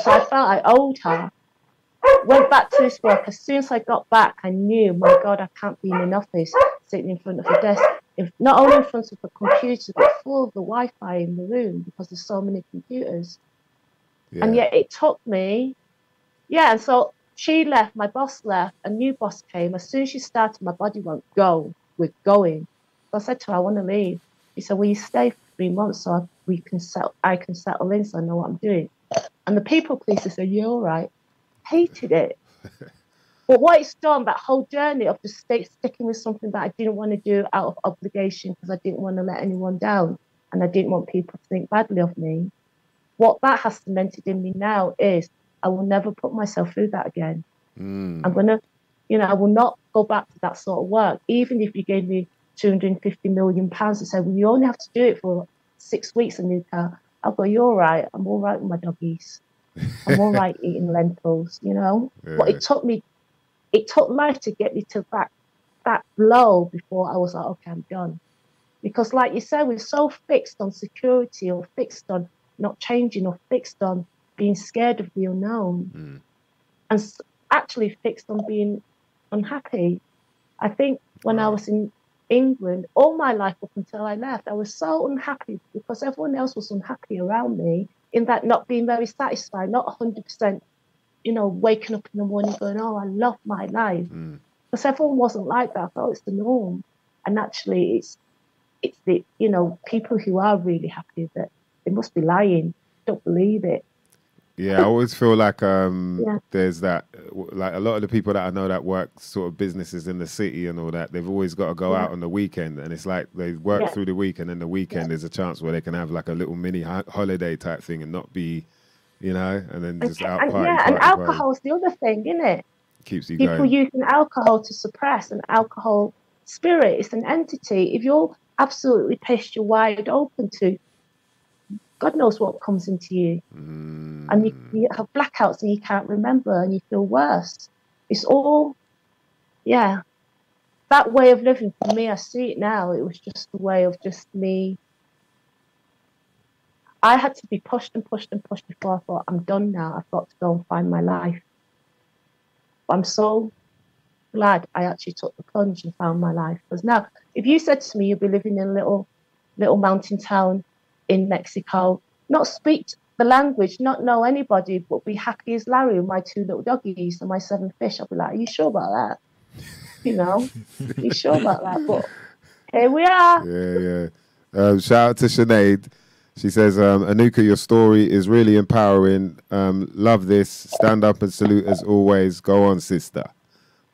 So I felt I owed her. Went back to this work. As soon as I got back, I knew, my God, I can't be in an office sitting in front of a desk, if, not only in front of a computer, but full of the Wi Fi in the room because there's so many computers. yeah, And yet it took me, yeah. So she left, my boss left, a new boss came. As soon as she started, my body won't go, we're going. So I said to her, I want to leave. She said, Will you stay for three months so I, we can settle, I can settle in so I know what I'm doing? And the people pleaser said, You're all right. Hated it. but what it's done, that whole journey of just stay, sticking with something that I didn't want to do out of obligation because I didn't want to let anyone down and I didn't want people to think badly of me what that has cemented in me now is I will never put myself through that again. mm, I'm gonna, you know, I will not go back to that sort of work. Even if you gave me 250 million pounds and said, well, you only have to do it for six weeks can, I'll go, you're all right. I'm all right with my doggies. I'm all right eating lentils, you know. But it took me, it took life to get me to that that low before I was like, okay, I'm done. Because, like you said, we're so fixed on security or fixed on not changing or fixed on being scared of the unknown mm, and actually fixed on being unhappy. I think when I was in England, all my life up until I left, I was so unhappy because everyone else was unhappy around me in that not being very satisfied, not 100%, you know, waking up in the morning going, oh, I love my life. mm. Because everyone wasn't like that. I thought it's the norm. And actually, it's it's the, you know, people who are really happy that they must be lying, don't believe it. Yeah, I always feel like um, Yeah. there's that, like a lot of the people that I know that work sort of businesses in the city and all that, they've always got to go Yeah. out on the weekend, and it's like they work Yeah. through the week, and then the weekend there's a chance where they can have like a little mini ho- holiday type thing and not be, you know, and then And, just out and party, yeah, and party, party. the other thing, isn't it? keeps you People going. using alcohol to suppress an alcohol spirit. It's an entity. If you're absolutely pissed, you're wide open to God knows what comes into you. Mm, And you, you have blackouts and you can't remember and you feel worse. It's all, yeah. That way of living for me, I see it now. It was just a way of just me. I had to be pushed and pushed and pushed before I thought, I'm done now. I've got to go and find my life. But I'm so glad I actually took the plunge and found my life. Because now, if you said to me you'd be living in a little, little mountain town in Mexico, not speak the language, not know anybody, but be happy as Larry with my two little doggies and my seven fish, I'll be like, Are you sure about that? You know, Are you sure about that? But here we are. Yeah, yeah. Um, shout out to Sinead. She says, um, Anuka, your story is really empowering. Um, love this. Stand up and salute as always. Go on, sister.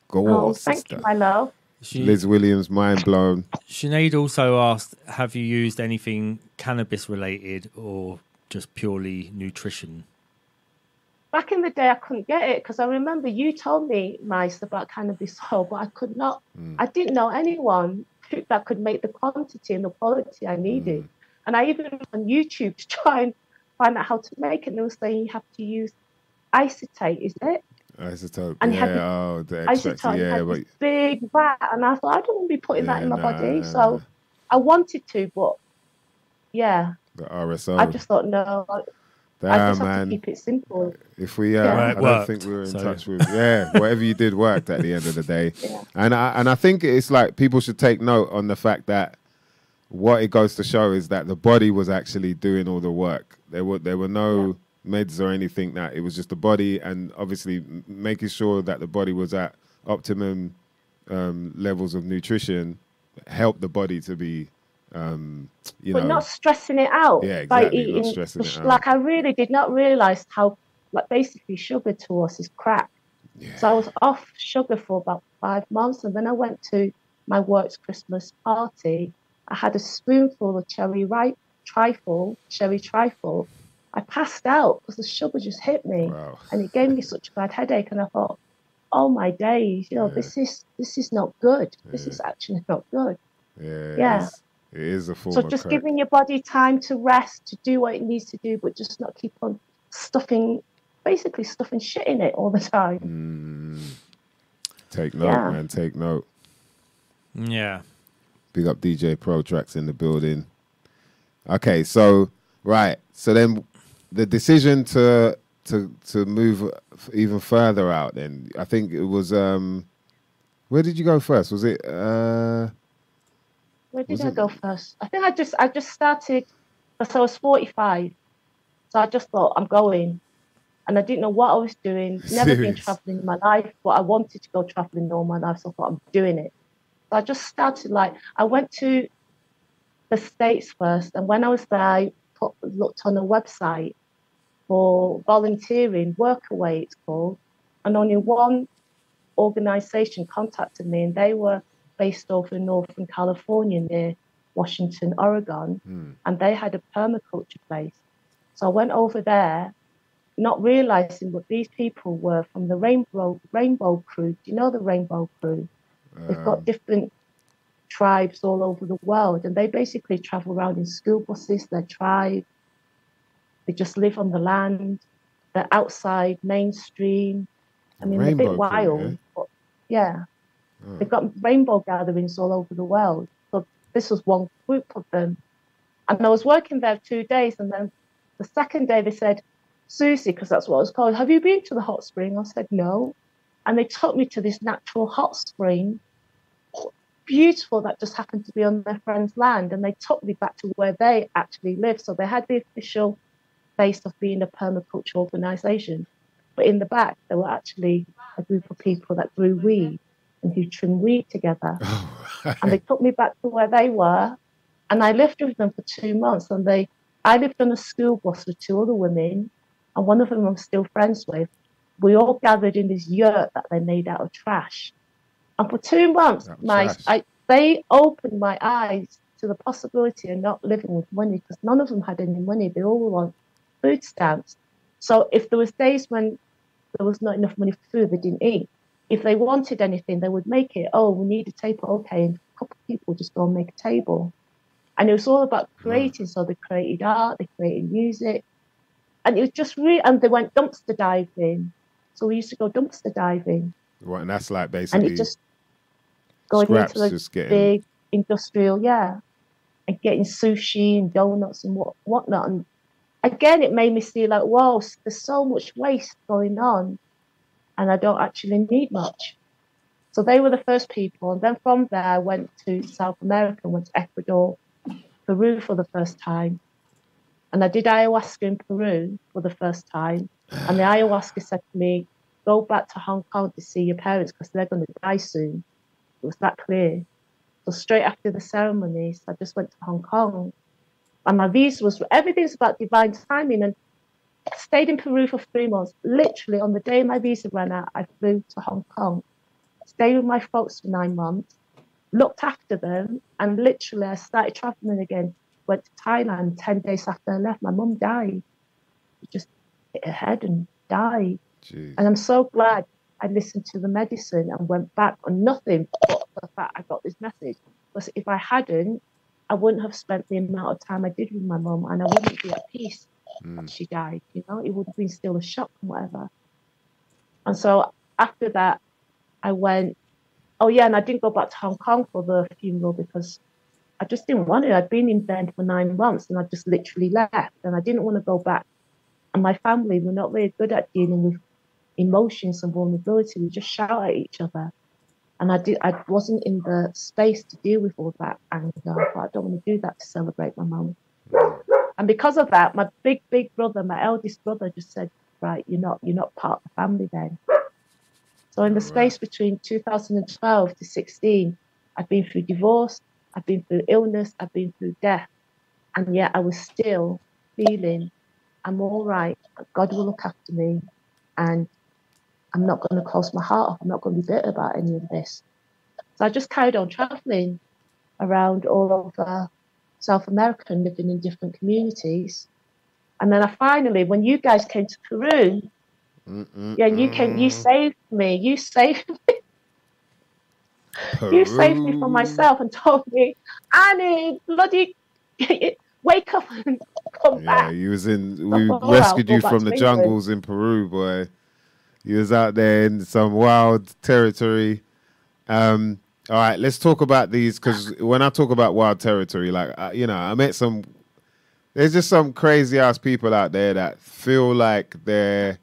Go Oh, on, thank sister. you, my love. She, Liz Williams, mind blown. Sinead also asked, "Have you used anything cannabis related or just purely nutrition?" Back in the day, I couldn't get it because I remember you told me, Mice, about cannabis oil, but I could not, hmm. I didn't know anyone that could make the quantity and the quality I needed. Hmm. And I even went on YouTube to try and find out how to make it. And they were saying you have to use isotate, is it? Isotope. And you yeah, had the oh, the extract. Isotate Yeah, had but this big vat. And I thought, I don't want to be putting that in my nah, body. nah, So. I wanted to, but yeah, the RSO. I just thought, no, I just have man. to keep it simple. If we, uh, Yeah. Well, I it don't think we were in so- touch with. Yeah, whatever you did worked at the end of the day. Yeah. And I and I think it's like people should take note on the fact that what it goes to show is that the body was actually doing all the work. There were there were no meds or anything that it was just the body and obviously making sure that the body was at optimum um, levels of nutrition helped the body to be um, you but know not stressing it out Yeah, by exactly, not eating. stressing the it out. Like I really did not realize how, like basically, sugar to us is crack. So I was off sugar for about five months, and then I went to my work's Christmas party. I had a spoonful of cherry ripe trifle, cherry trifle. I passed out because the sugar just hit me, Wow. and it gave me such a bad headache. And I thought, oh my days, you know, Yeah. this is this is not good. This is actually not good. yeah Yeah. it's- a form So just crack. giving your body time to rest, to do what it needs to do, but just not keep on stuffing, basically stuffing shit in it all the time. Mm. Take note, Yeah. man. Take note. Yeah. Big up DJ Pro Tracks in the building. Okay, so right, so then the decision to to to move even further out. Then I think it was um, where did you go first? Was it uh, Where did I it- go first? I think I just I just started because I was 45. So I just thought I'm going. And I didn't know what I was doing. Never been traveling in my life, but I wanted to go traveling all my life. So I thought I'm doing it. So I just started like I went to the States first. And when I was there, I put, looked on a website for volunteering, Workaway it's called. And only one organization contacted me, and they were based over in Northern California near Washington, Oregon, hmm, and they had a permaculture place. So I went over there, not realizing what these people were from the Rainbow Rainbow Crew. Do you know the Rainbow Crew? They've um, got different tribes all over the world, and they basically travel around in school buses. Their tribe, they just live on the land. They're outside, mainstream. I mean, Rainbow they're a bit wild, yeah? but yeah, oh, they've got rainbow gatherings all over the world. So this was one group of them, and I was working there two days, and then the second day they said, Susie, because that's what it was called, have you been to the hot spring? I said no, and they took me to this natural hot spring beautiful that just happened to be on their friend's land and they took me back to where they actually live so they had the official base of being a permaculture organization. But in the back there were actually a group of people that grew weed and who trimmed weed together. Oh, and they took me back to where they were and i lived with them for two months and they i lived on a school bus with two other women and one of them i'm still friends with. We all gathered in this yurt that they made out of trash. And for two months my. I, they opened my eyes to the possibility of not living with money because none of them had any money. They all were on food stamps so if there was days when there was not enough money for food they didn't eat if they wanted anything, they would make it. Oh, we need a table. Okay, and a couple of people just go and make a table. And it was all about hmm. creating. So they created art, they created music. And it was just really, and they went dumpster diving. So we used to go dumpster diving. Right, and that's like And basically it just going scraps into a just getting big industrial, yeah, and getting sushi and donuts and what whatnot. And again, it made me see like, wow, there's so much waste going on, and I don't actually need much. So they were the first people, and then from there, I went to South America, went to Ecuador, Peru for the first time, and I did ayahuasca in Peru for the first time. And the ayahuasca said to me, "Go back to Hong Kong to see your parents because they're going to die soon." It was that clear. So straight after the ceremonies, I just went to Hong Kong, and my visa was everything's about divine timing. And I stayed in Peru for three months. Literally on the day my visa ran out, I flew to Hong Kong, stayed with my folks for nine months, looked after them, and literally I started traveling again. Went to Thailand ten days after I left. My mum died. She just hit her head and died. Jeez. And I'm so glad I listened to the medicine and went back on nothing but the fact I got this message. Because if I hadn't, I wouldn't have spent the amount of time I did with my mum and I wouldn't be at peace Mm. she died. You know, it would have been still a shock and whatever. And so after that, I went, oh yeah, and I didn't go back to Hong Kong for the funeral because I just didn't want it. I'd been in bed for nine months and I just literally left and I didn't want to go back. And my family were not very good at dealing with emotions and vulnerability. We just shout at each other. And I did I wasn't in the space to deal with all that anger. I I don't want to do that to celebrate my mum. And because of that, my big, big brother, my eldest brother, just said, Right, you're not you're not part of the family then. So in the space between 2012 to 16, I've been through divorce, I've been through illness, I've been through death, and yet I was still feeling I'm all right. God will look after me, and I'm not going to close my heart off. I'm not going to be bitter about any of this. So I just carried on traveling around all over South America and living in different communities. And then I finally, when you guys came to Peru, Mm-mm-mm. yeah, you came, you saved me. You saved me. Peru. you saved me from myself and told me, Annie, bloody wake up and come Yeah, back. he was in. We rescued you from the jungles in Peru, boy. You was out there in some wild territory. Um, all right, let's talk about these because when I talk about wild territory, like I, you know, I met some. There's just some crazy ass people out there that feel like they're,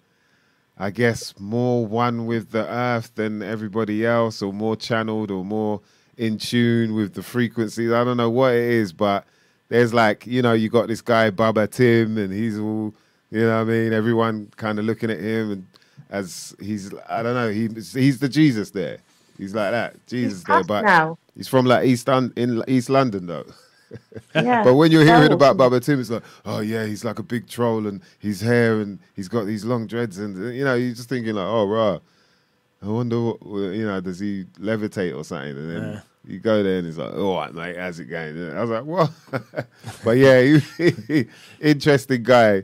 I guess, more one with the earth than everybody else, or more channeled, or more in tune with the frequencies. I don't know what it is, but there's like, you know, you got this guy Baba Tim, and he's all, you know, I mean, everyone kind of looking at him and as he's, I don't know, he, he's the Jesus there. He's like that, Jesus He's there, but now. he's from like East Un- in East London though. Yeah. But when you're hearing about Baba Tim, it's like, oh yeah, he's like a big troll and his hair and he's got these long dreads and you know, you're just thinking like, oh right, I wonder what you know, does he levitate or something? And then Yeah. you go there and he's like, all right, mate, how's it going? And I was like, what? but yeah, he, interesting guy.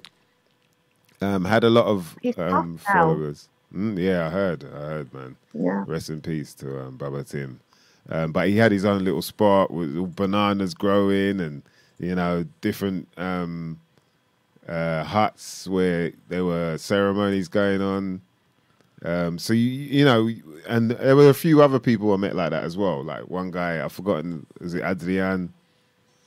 Um, had a lot of um, followers. Mm, yeah, I heard, I heard, man. yeah. Rest in peace to um, Baba Tim. Um, but he had his own little spot with bananas growing and, you know, different um, uh, huts where there were ceremonies going on. Um, so, you, you know, and there were a few other people I met like that as well. Like one guy, I've forgotten, is it Adrian?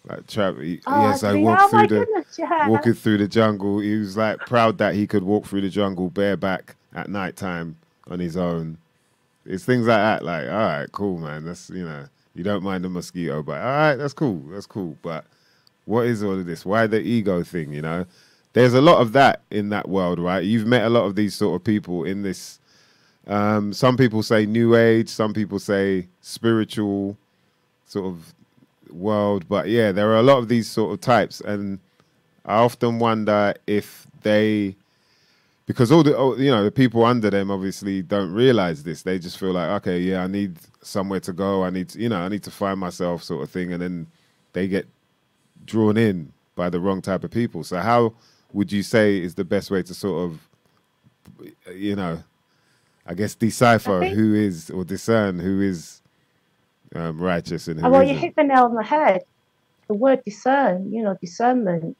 Like, tra- he, Oh, yes, I walked oh through the goodness, yeah. walking through the jungle. He was like proud that he could walk through the jungle bareback at night time on his own. It's things like that. Like, all right, cool, man. That's you know, you don't mind the mosquito, but all right, that's cool. That's cool. But what is all of this? Why the ego thing? You know, there's a lot of that in that world, right? You've met a lot of these sort of people in this. Um, some people say new age. Some people say spiritual, sort of world. But yeah, there are a lot of these sort of types, and I often wonder if they, because all the all, you know the people under them obviously don't realize this. They just feel like, okay, yeah, I need somewhere to go. I need, to, you know, I need to find myself, sort of thing, and then they get drawn in by the wrong type of people. So how would you say is the best way to sort of, you know, I guess, decipher I who is or discern who is um, righteous and who well, you hit the nail on the head. The word discern, you know, discernment.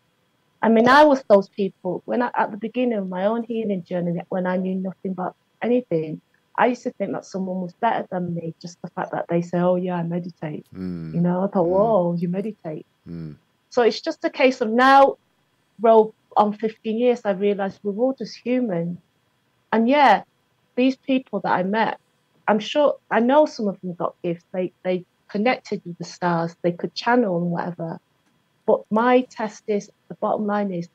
I mean, I was those people when I, at the beginning of my own healing journey, when I knew nothing about anything, I used to think that someone was better than me, just the fact that they say, "Oh yeah, I meditate." Mm, You know, I thought, "Whoa, you meditate." mm, So it's just a case of now, roll on 15 years, I realized we're all just human. And yeah, these people that I met, I'm sure, I know some of them got gifts. They, they connected with the stars, they could channel and whatever. But my test is the bottom line is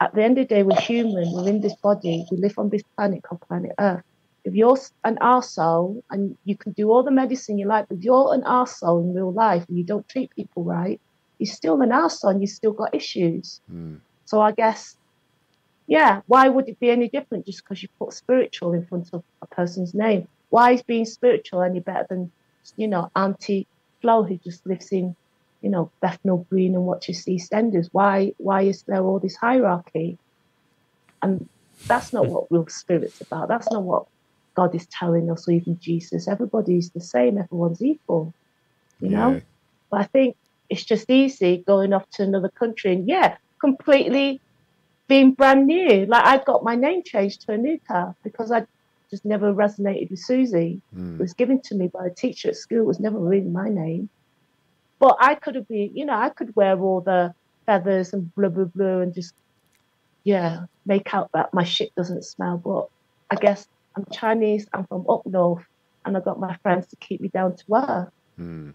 at the end of the day, we're human, we're in this body, we live on this planet called planet Earth. If you're an arsehole and you can do all the medicine you like, but if you're an arsehole in real life and you don't treat people right, you're still an arsehole and you've still got issues. mm. So I guess, yeah, why would it be any different just because you put spiritual in front of a person's name? Why is being spiritual any better than, you know, Auntie Flo who just lives in, you know, Bethnal Green and watches EastEnders? Why, why is there all this hierarchy? And that's not what real spirit's about. That's not what God is telling us, or even Jesus. Everybody's the same. Everyone's equal, you know. Yeah. But I think it's just easy going off to another country and yeah, completely being brand new. Like I got my name changed to Anuka because I just never resonated with Susie. It Mm, was given to me by a teacher at school. It was never really my name. But I could have been, you know, I could wear all the feathers and blah blah blah and just yeah, make out that my shit doesn't smell. But I guess I'm Chinese, I'm from up north, and I got my friends to keep me down to earth mm.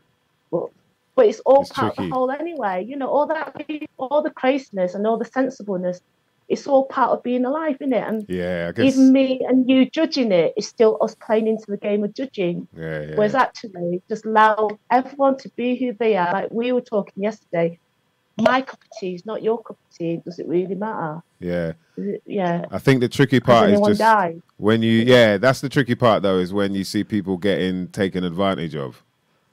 but it's all It's part of the whole anyway. You know, all that, all the craziness and all the sensibleness, it's all part of being alive, isn't it? And Yeah, I guess. even me and you judging it is still us playing into the game of judging. yeah, yeah. Whereas actually, just allow everyone to be who they are. Like we were talking yesterday, my cup of tea is not your cup of tea. Does it really matter? yeah. It, yeah. I think the tricky part is just died? when you. Yeah, that's the tricky part though, is when you see people getting taken advantage of.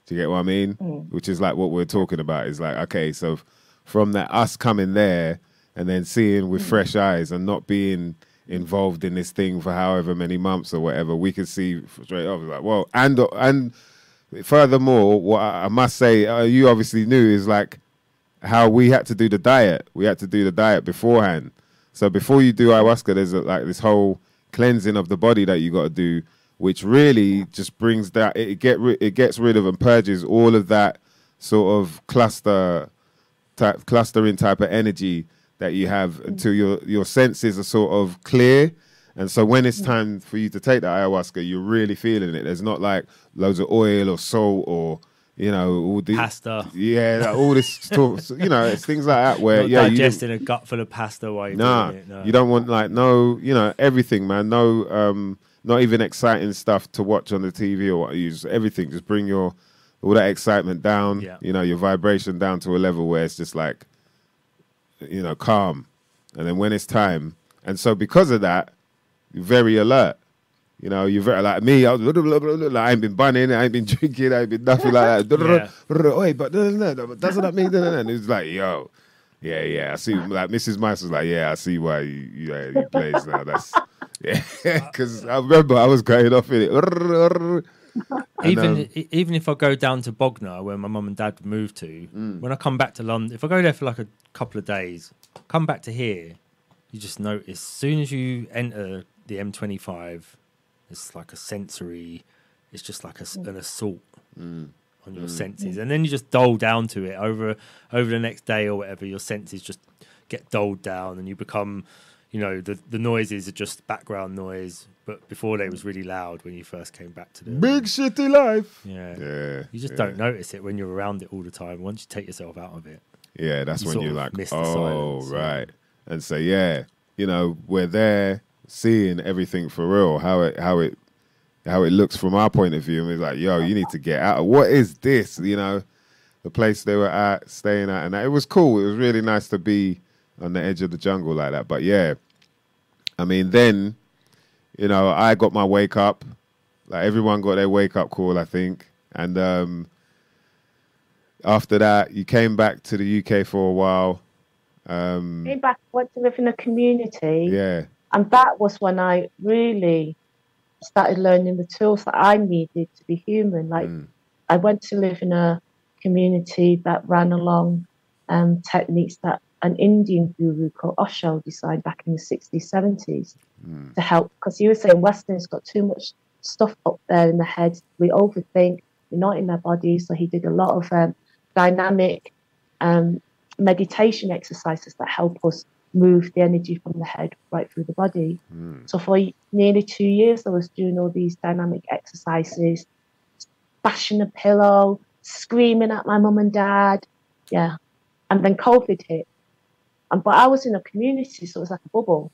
Do you get what I mean? Mm. Which is like what we're talking about. Is like okay, so from that us coming there and then seeing Mm. with fresh eyes and not being involved in this thing for however many months or whatever, we can see straight off like, well, and and furthermore, what I I must say, uh, you obviously knew is like how we had to do the diet. We had to do the diet beforehand. So before you do ayahuasca, there's a, like this whole cleansing of the body that you got to do, which really just brings that it get it gets rid of and purges all of that sort of cluster type clustering type of energy that you have until your your senses are sort of clear. And so when it's time for you to take the ayahuasca, you're really feeling it. There's not like loads of oil or salt or you know all the Pasta. yeah, like all this stuff. you know, it's things like that where Not yeah, you don't- digesting a gut full of pasta while you're Nah, doing it. No. you don't want like no, you know, everything, man. No, um, not even exciting stuff to watch on the TV or what you just everything. Just bring your all that excitement down. Yeah. You know, your vibration down to a level where it's just like, you know, calm. And then when it's time, and so because of that, you're very alert. You know, you're very like me. I was like, I ain't been bunning, I ain't been drinking, I ain't been nothing like that. Wait, but doesn't that mean? And it's like, yo, yeah, yeah. I see. Like Mrs. Mice was like, yeah, I see why you you, uh, you plays now. That's yeah, because I remember I was going off in it. Even um, even if I go down to Bognor, where my mum and dad moved to, Mm. when I come back to London, if I go there for like a couple of days, come back to here, you just notice as soon as you enter the M25, it's like a sensory, it's just like a an assault Mm. on your senses, and then you just dull down to it over over the next day or whatever. Your senses just get dulled down, and you become, you know, the the noises are just background noise. But before they was really loud when you first came back to the Big shitty life. yeah. Yeah, You just yeah. don't notice it when you're around it all the time. Once you take yourself out of it, Yeah, that's You when you're like, oh, right. And so, yeah, you know, we're there seeing everything for real, how it, how it, how it looks from our point of view. And we're like, yo, you need to get out. What is this? You know, the place they were at, staying at, and it was cool. It was really nice to be on the edge of the jungle like that. But yeah, I mean, then, you know, I got my wake up. Like everyone got their wake up call, I think, and um, after that, you came back to the UK for a while. Um, Came back, went to live in a community. yeah, And that was when I really started learning the tools that I needed to be human. Like Mm. I went to live in a community that ran along um, techniques that an Indian guru called Osho designed back in the 60s, 70s Mm. to help. Because he was saying Westerners got too much stuff up there in the head. We overthink, we're not in our bodies. So he did a lot of um, dynamic um, meditation exercises that help us move the energy from the head right through the body. Mm. So for nearly two years, I was doing all these dynamic exercises, bashing a pillow, screaming at my mum and dad. Yeah. And then COVID hit. And, but I was in a community, so it was like a bubble.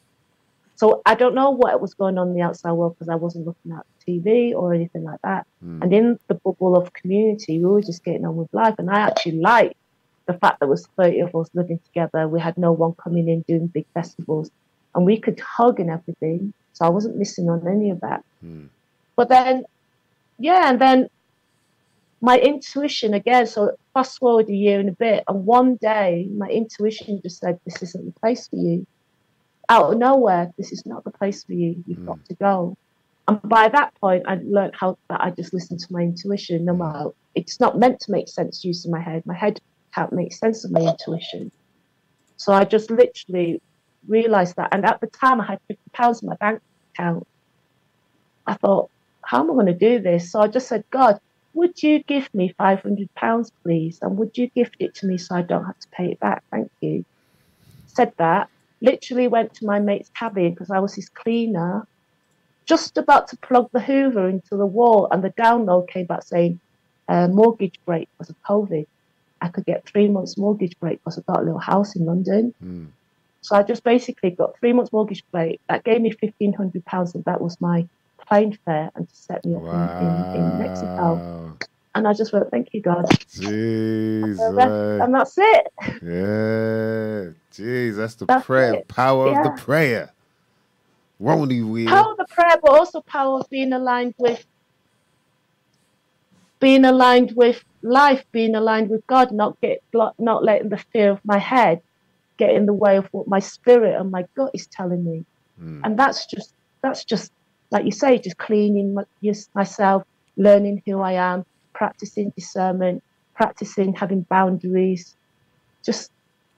So I don't know what was going on in the outside world because I wasn't looking at TV or anything like that. Mm. And in the bubble of community, we were just getting on with life. And I actually liked the fact that there was 30 of us living together. We had no one coming in doing big festivals. And we could hug and everything. So I wasn't missing on any of that. Mm. But then, yeah, and then my intuition again. So fast forward a year and a bit, and one day my intuition just said, "This isn't the place for you." Out of nowhere, this is not the place for you. You've got hmm. to go. And by that point, I learned how that I just listened to my intuition. No hmm. matter, it's not meant to make sense using my head. My head can't make sense of my intuition. So I just literally realized that. And at the time, I had fifty pounds in my bank account. I thought, how am I going to do this? So I just said, God, would you give me £500, please? And would you gift it to me so I don't have to pay it back? Thank you. Said that, literally went to my mate's cabin because I was his cleaner, just about to plug the Hoover into the wall, and the download came back saying, uh, mortgage break because of COVID. I could get three months mortgage break because I got a little house in London. Mm. So I just basically got three months mortgage break. That gave me fifteen hundred pounds, and that was my plane fare and to set me up in, in, in Mexico. And I just went, "Thank you, God," Jeez, and, and that's it. Yeah. Jeez, that's the That's prayer. it. Power of the prayer. Won't he will? Power of the prayer, but also power of being aligned with being aligned with life, being aligned with God, not get not letting the fear of my head get in the way of what my spirit and my gut is telling me. Mm. and that's just that's just like you say just cleaning my, yes, myself learning who i am practicing discernment practicing having boundaries just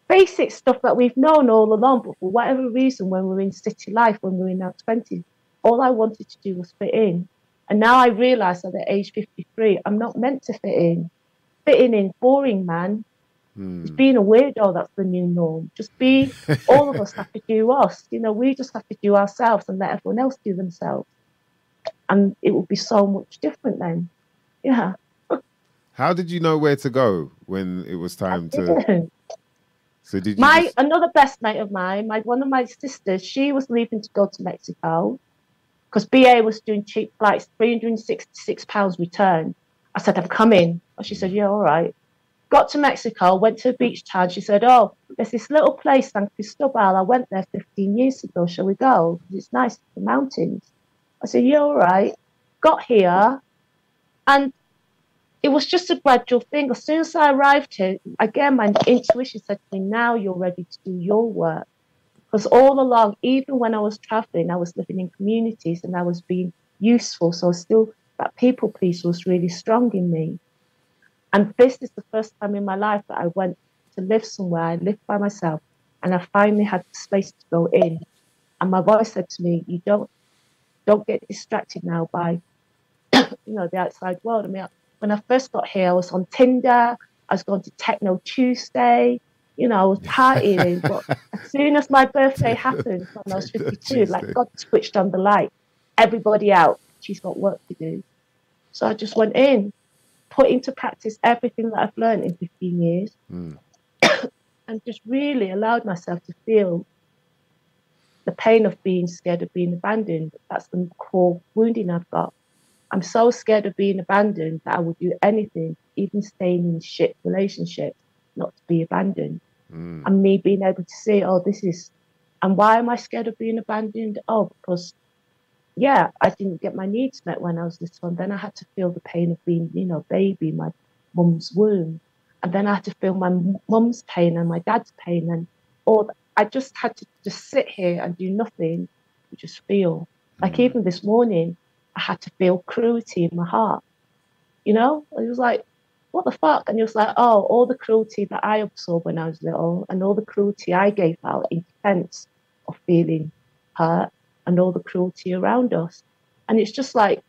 basic stuff that we've known all along but for whatever reason when we're in city life when we're in our 20s all i wanted to do was fit in. And now i realize that at age 53 i'm not meant to fit in. Fitting in boring man Mm. being a weirdo that's the new norm. Just be all of us have to do us. You know we just have to do ourselves and let everyone else do themselves. And it would be so much different then. Yeah. How did you know where to go when it was time to? So did you? my just- another best mate of mine my one of my sisters she was leaving to go to mexico because ba was doing cheap flights 366 pounds return. I said i'm coming. And she said yeah all right got to mexico went to a beach town she said oh there's this little place san cristobal i went there 15 years ago shall we go it's nice the mountains i said yeah all right got here and it was just a gradual thing. As soon as I arrived here, again, my intuition said to me, now you're ready to do your work. Because all along, even when I was traveling, I was living in communities and I was being useful. So still, that people piece was really strong in me. And this is the first time in my life that I went to live somewhere. I lived by myself and I finally had the space to go in. And my voice said to me, you don't, don't get distracted now by, you know, the outside world. I mean, when I first got here, I was on Tinder. I was going to Techno Tuesday. You know, I was partying. but as soon as my birthday happened, when I was Techno 52, like God switched on the light. Everybody out. She's got work to do. So I just went in, put into practice everything that I've learned in 15 years, Mm. and just really allowed myself to feel the pain of being scared of being abandoned. That's the core wounding I've got. I'm so scared of being abandoned that I would do anything, even staying in shit relationships, not to be abandoned. Mm. And me being able to say, oh, this is, and why am I scared of being abandoned? Oh, because, yeah, I didn't get my needs met when I was little. And then I had to feel the pain of being, you know, baby my mum's womb. And then I had to feel my mum's pain and my dad's pain. And all. I just had to just sit here and do nothing, just feel. Like Mm. even this morning, I had to feel cruelty in my heart. You know, it was like, what the fuck? And it was like, oh, all the cruelty that I absorbed when I was little, and all the cruelty I gave out in defense of feeling hurt, and all the cruelty around us. And it's just like,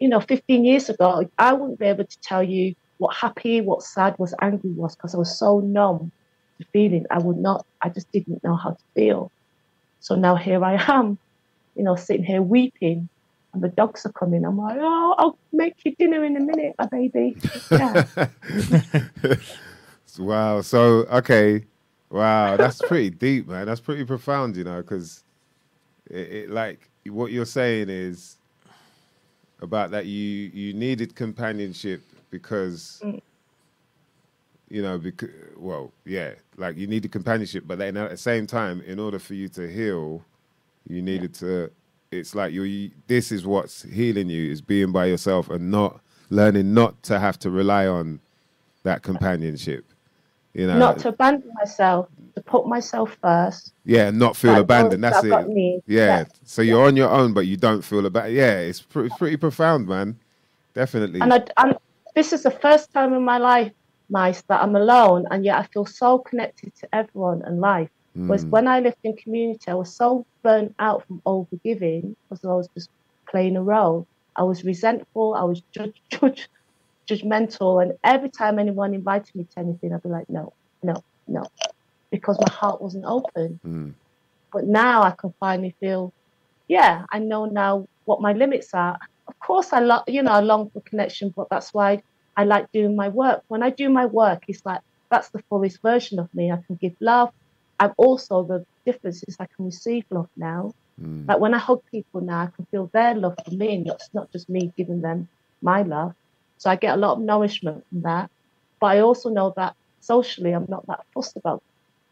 you know, 15 years ago, I wouldn't be able to tell you what happy, what sad, what angry was because I was so numb to feeling. I would not, I just didn't know how to feel. So now here I am, you know, sitting here weeping and the dogs are coming. I'm like, oh, I'll make you dinner in a minute, my baby. Yeah. wow. So, okay. Wow. That's pretty deep, man. That's pretty profound, you know, because it, it, like, what you're saying is about that you you needed companionship because Mm. you know because well yeah like you needed companionship but then at the same time in order for you to heal you needed to it's like you- this is what's healing you is being by yourself and not learning not to have to rely on that companionship you know? Not to abandon myself, to put myself first. yeah not feel abandoned that's I've it yeah. Yeah. So you're on your own, but you don't feel about. Yeah, it's pretty, pretty profound, man. Definitely. And I, and this is the first time in my life, Mice, that I'm alone, and yet I feel so connected to everyone and life. Whereas Mm. when I lived in community, I was so burnt out from overgiving because I was just playing a role. I was resentful. I was judge, judge, judgmental, and every time anyone invited me to anything, I'd be like, no, no, no, because my heart wasn't open. Mm. But now I can finally feel, yeah, I know now what my limits are. Of course, I love, you know, I long for connection, but that's why I like doing my work. When I do my work, it's like that's the fullest version of me. I can give love. I'm also the difference is I can receive love now. Mm. Like when I hug people now, I can feel their love for me, and it's not just me giving them my love. So I get a lot of nourishment from that. But I also know that socially, I'm not that fussed about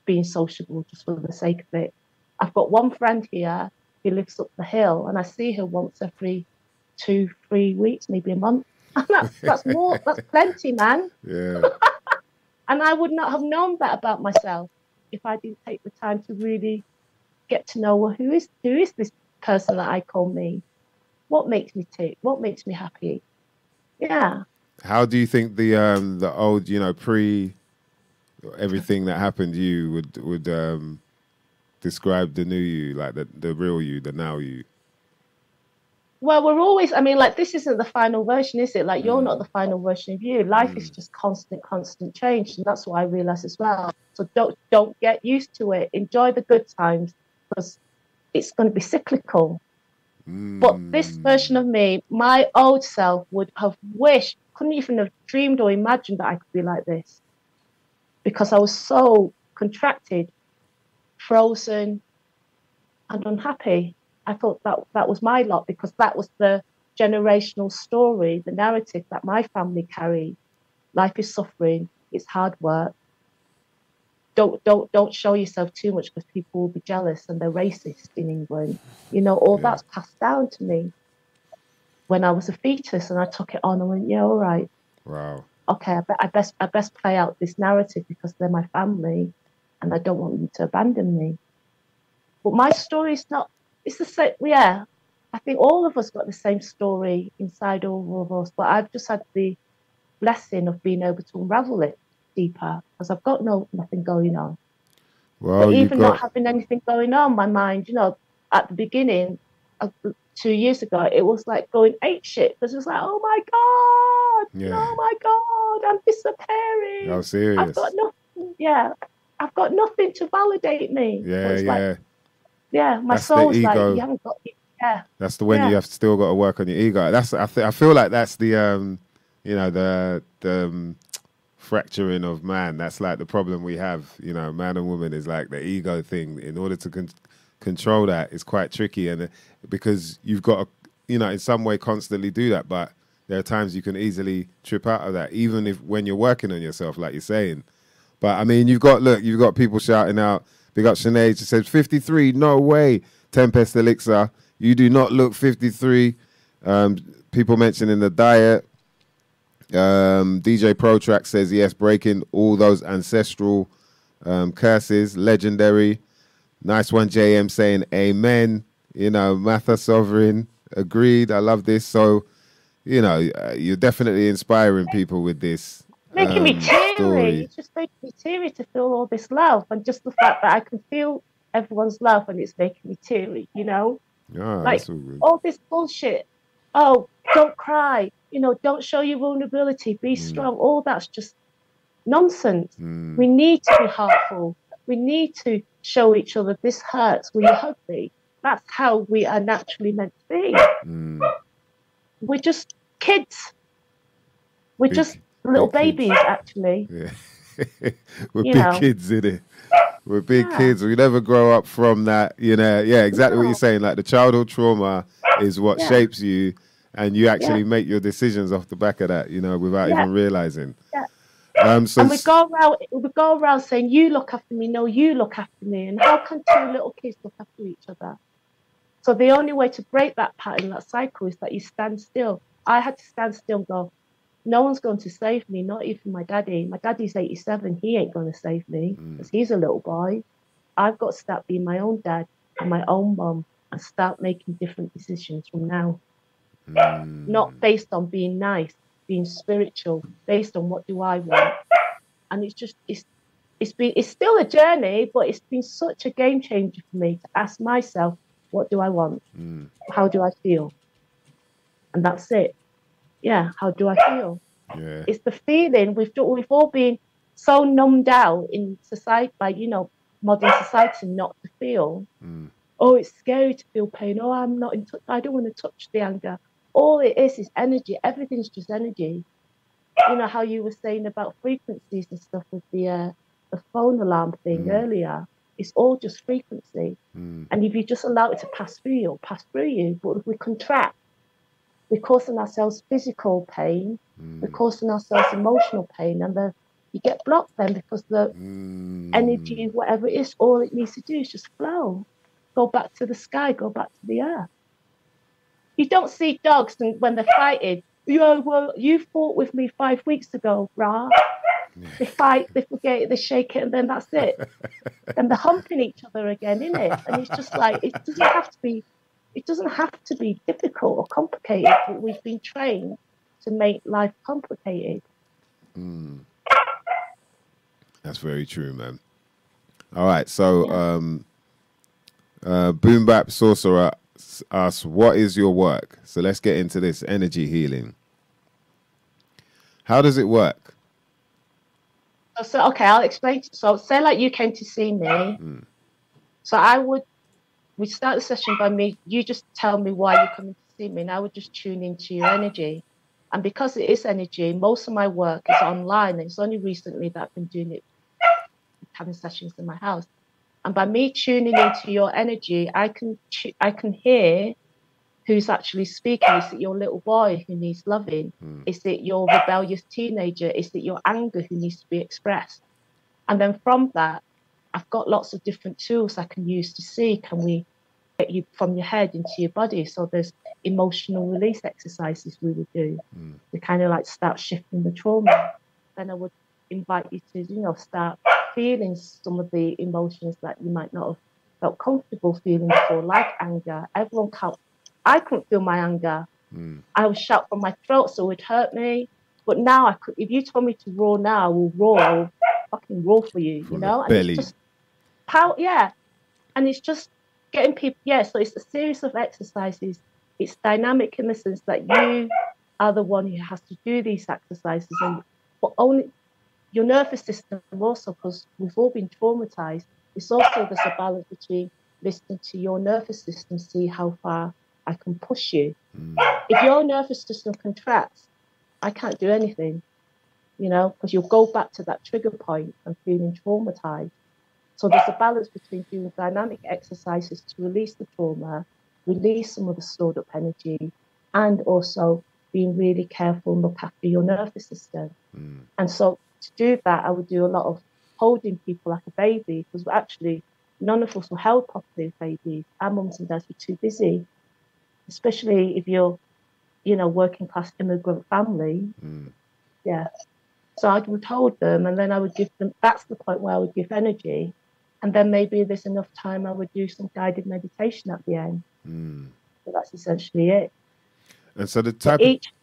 being sociable just for the sake of it. I've got one friend here who lives up the hill, and I see her once every two, three weeks, maybe a month. And that's, that's more, that's plenty, man. Yeah. And I would not have known that about myself if I didn't take the time to really get to know well, who is who is this person that I call me? What makes me tick? What makes me happy? Yeah. How do you think the um the old you know pre everything that happened to you would would um describe the new you like the the real you the now you? Well, we're always, I mean, like, this isn't the final version, is it? Like, you're not the final version of you. Life is just constant, constant change. And that's what I realize as well. So don't, don't get used to it. Enjoy the good times because it's going to be cyclical. But this Mm. version of me, my old self would have wished, couldn't even have dreamed or imagined that I could be like this because I was so contracted, frozen, and unhappy. I thought that that was my lot because that was the generational story, the narrative that my family carried. Life is suffering, it's hard work. Don't don't don't show yourself too much because people will be jealous and they're racist in England. You know, all Yeah. that's passed down to me when I was a fetus and I took it on and went, Yeah, all right Wow. Okay, I, be- I best I best play out this narrative because they're my family, and I don't want them to abandon me. But my story is not. It's the same. Yeah, I think all of us got the same story inside all of us. But I've just had the blessing of being able to unravel it deeper because I've got no nothing going on. Well, but even not having anything going on, my mind, you know, at the beginning, two years ago, it was like going ape shit because it was like, oh my god, Yeah. oh my god, I'm disappearing. I've serious. got nothing. Yeah, I've got nothing to validate me. Yeah, yeah. Like, yeah, my That's soul's like, you haven't got. Yeah, That's the when you have still got to work on your ego. That's I th- I feel like that's the um you know the the um, fracturing of man. That's like the problem we have. You know, man and woman is like the ego thing. In order to con- control that is quite tricky, and uh, because you've got to you know in some way constantly do that, but there are times you can easily trip out of that, even if when you're working on yourself, like you're saying. But I mean, you've got look, you've got people shouting out. Big up Sinead. She says 53. No way. Tempest Elixir. You do not look 53. Um, people mentioning the diet. Um, DJ Pro Track says yes, breaking all those ancestral um, curses. Legendary. Nice one, JM saying amen. You know, Matha Sovereign. Agreed. I love this. So, you know, uh, you're definitely inspiring people with this. making me um, teary. story. It's just making me teary to feel all this love, and just the fact that I can feel everyone's love, and it's making me teary. You know, Ah, like all all this bullshit. Oh, don't cry. You know, don't show your vulnerability. Be Mm. strong. All that's just nonsense. Mm, We need to be heartful. We need to show each other this hurts. Will you hug me? That's how we are naturally meant to be. mm. We're just kids. We're Big- just little big kids. babies, actually. Yeah. We're You big know. kids, in it. We're big Yeah. kids. We never grow up from that, you know. Yeah, exactly what you're saying. Like the childhood trauma is what Yeah. shapes you, and you actually Yeah. make your decisions off the back of that, you know, without Yeah. even realizing. Um, so and we go around we go around saying you look after me. No you look after me. And how can two little kids look after each other? So the only way to break that pattern that cycle is that you stand still. I had to stand still and go no one's going to save me not even my daddy. My daddy's 87 he ain't going to save me Mm. he's a little boy. I've got to start being my own dad and my own mum and start making different decisions from now. Mm, not based on being nice, being spiritual, based on what do I want. And it's just it's it's been it's still a journey, but it's been such a game changer for me to ask myself, what do I want? mm, How do I feel? And that's it. Yeah, how do I feel? yeah. It's the feeling we've we've all been so numbed out in society by you know modern society not to feel Mm, oh, it's scary to feel pain. Oh, I'm not in touch. I don't want to touch the anger. All it is is energy. Everything's just energy. You know how you were saying about frequencies and stuff with the uh, the phone alarm thing Mm. earlier. It's all just frequency. mm, And if you just allow it to pass through you, it'll pass through you. But if we contract, we're causing ourselves physical pain, we're mm, causing ourselves emotional pain, and the you get blocked then because the mm. energy, whatever it is, all it needs to do is just flow. Go back to the sky, go back to the earth. You don't see dogs and when they're fighting. Yeah, well, you fought with me five weeks ago, rah. They fight, they forget it, they shake it, and then that's it. and they're humping each other again, innit? And it's just like it doesn't have to be it doesn't have to be difficult or complicated, but we've been trained to make life complicated. Mm. That's very true, man. All right, so um, uh, Boom Bap Sorcerer asks, "What is your work?" So let's get into this energy healing. How does it work? So, so okay, I'll explain. So say like you came to see me. Mm. So I would we start the session by me you just tell me why you're coming to see me and I would just tune into your energy. And because it is energy, most of my work is online and it's only recently that I've been doing it having sessions in my house. And by me tuning into your energy, I can I can hear who's actually speaking. Is it your little boy who needs loving? Mm. Is it your rebellious teenager? Is it your anger who needs to be expressed? And then from that, I've got lots of different tools I can use to see can we get you from your head into your body. So there's emotional release exercises we would do Mm. to kind of like start shifting the trauma. Then I would invite you to, you know, start feeling some of the emotions that you might not have felt comfortable feeling before, like anger. Everyone can't. I couldn't feel my anger. Mm. I would shout from my throat, so it hurt me. But now I could. If you told me to roar now, I will roar. I will fucking roar for you. From you know, and it's just power. Yeah, and it's just getting people. Yeah, so it's a series of exercises. It's dynamic in the sense that you are the one who has to do these exercises, and but only your nervous system also, because we've all been traumatized. It's also there's a balance between listening to your nervous system, see how far I can push you Mm. if your nervous system contracts, I can't do anything, you know, because you'll go back to that trigger point and feeling traumatized. So there's a balance between doing dynamic exercises to release the trauma, release some of the stored up energy, and also being really careful and look after your nervous system. Mm. And so to do that, I would do a lot of holding people like a baby because actually none of us were held properly as babies. Our mums and dads were too busy, especially if you're, you know, working class immigrant family. Mm. Yeah. So I would hold them and then I would give them, that's the point where I would give energy. And then maybe there's enough time I would do some guided meditation at the end. Mm. But that's essentially it. And so the type of, each w-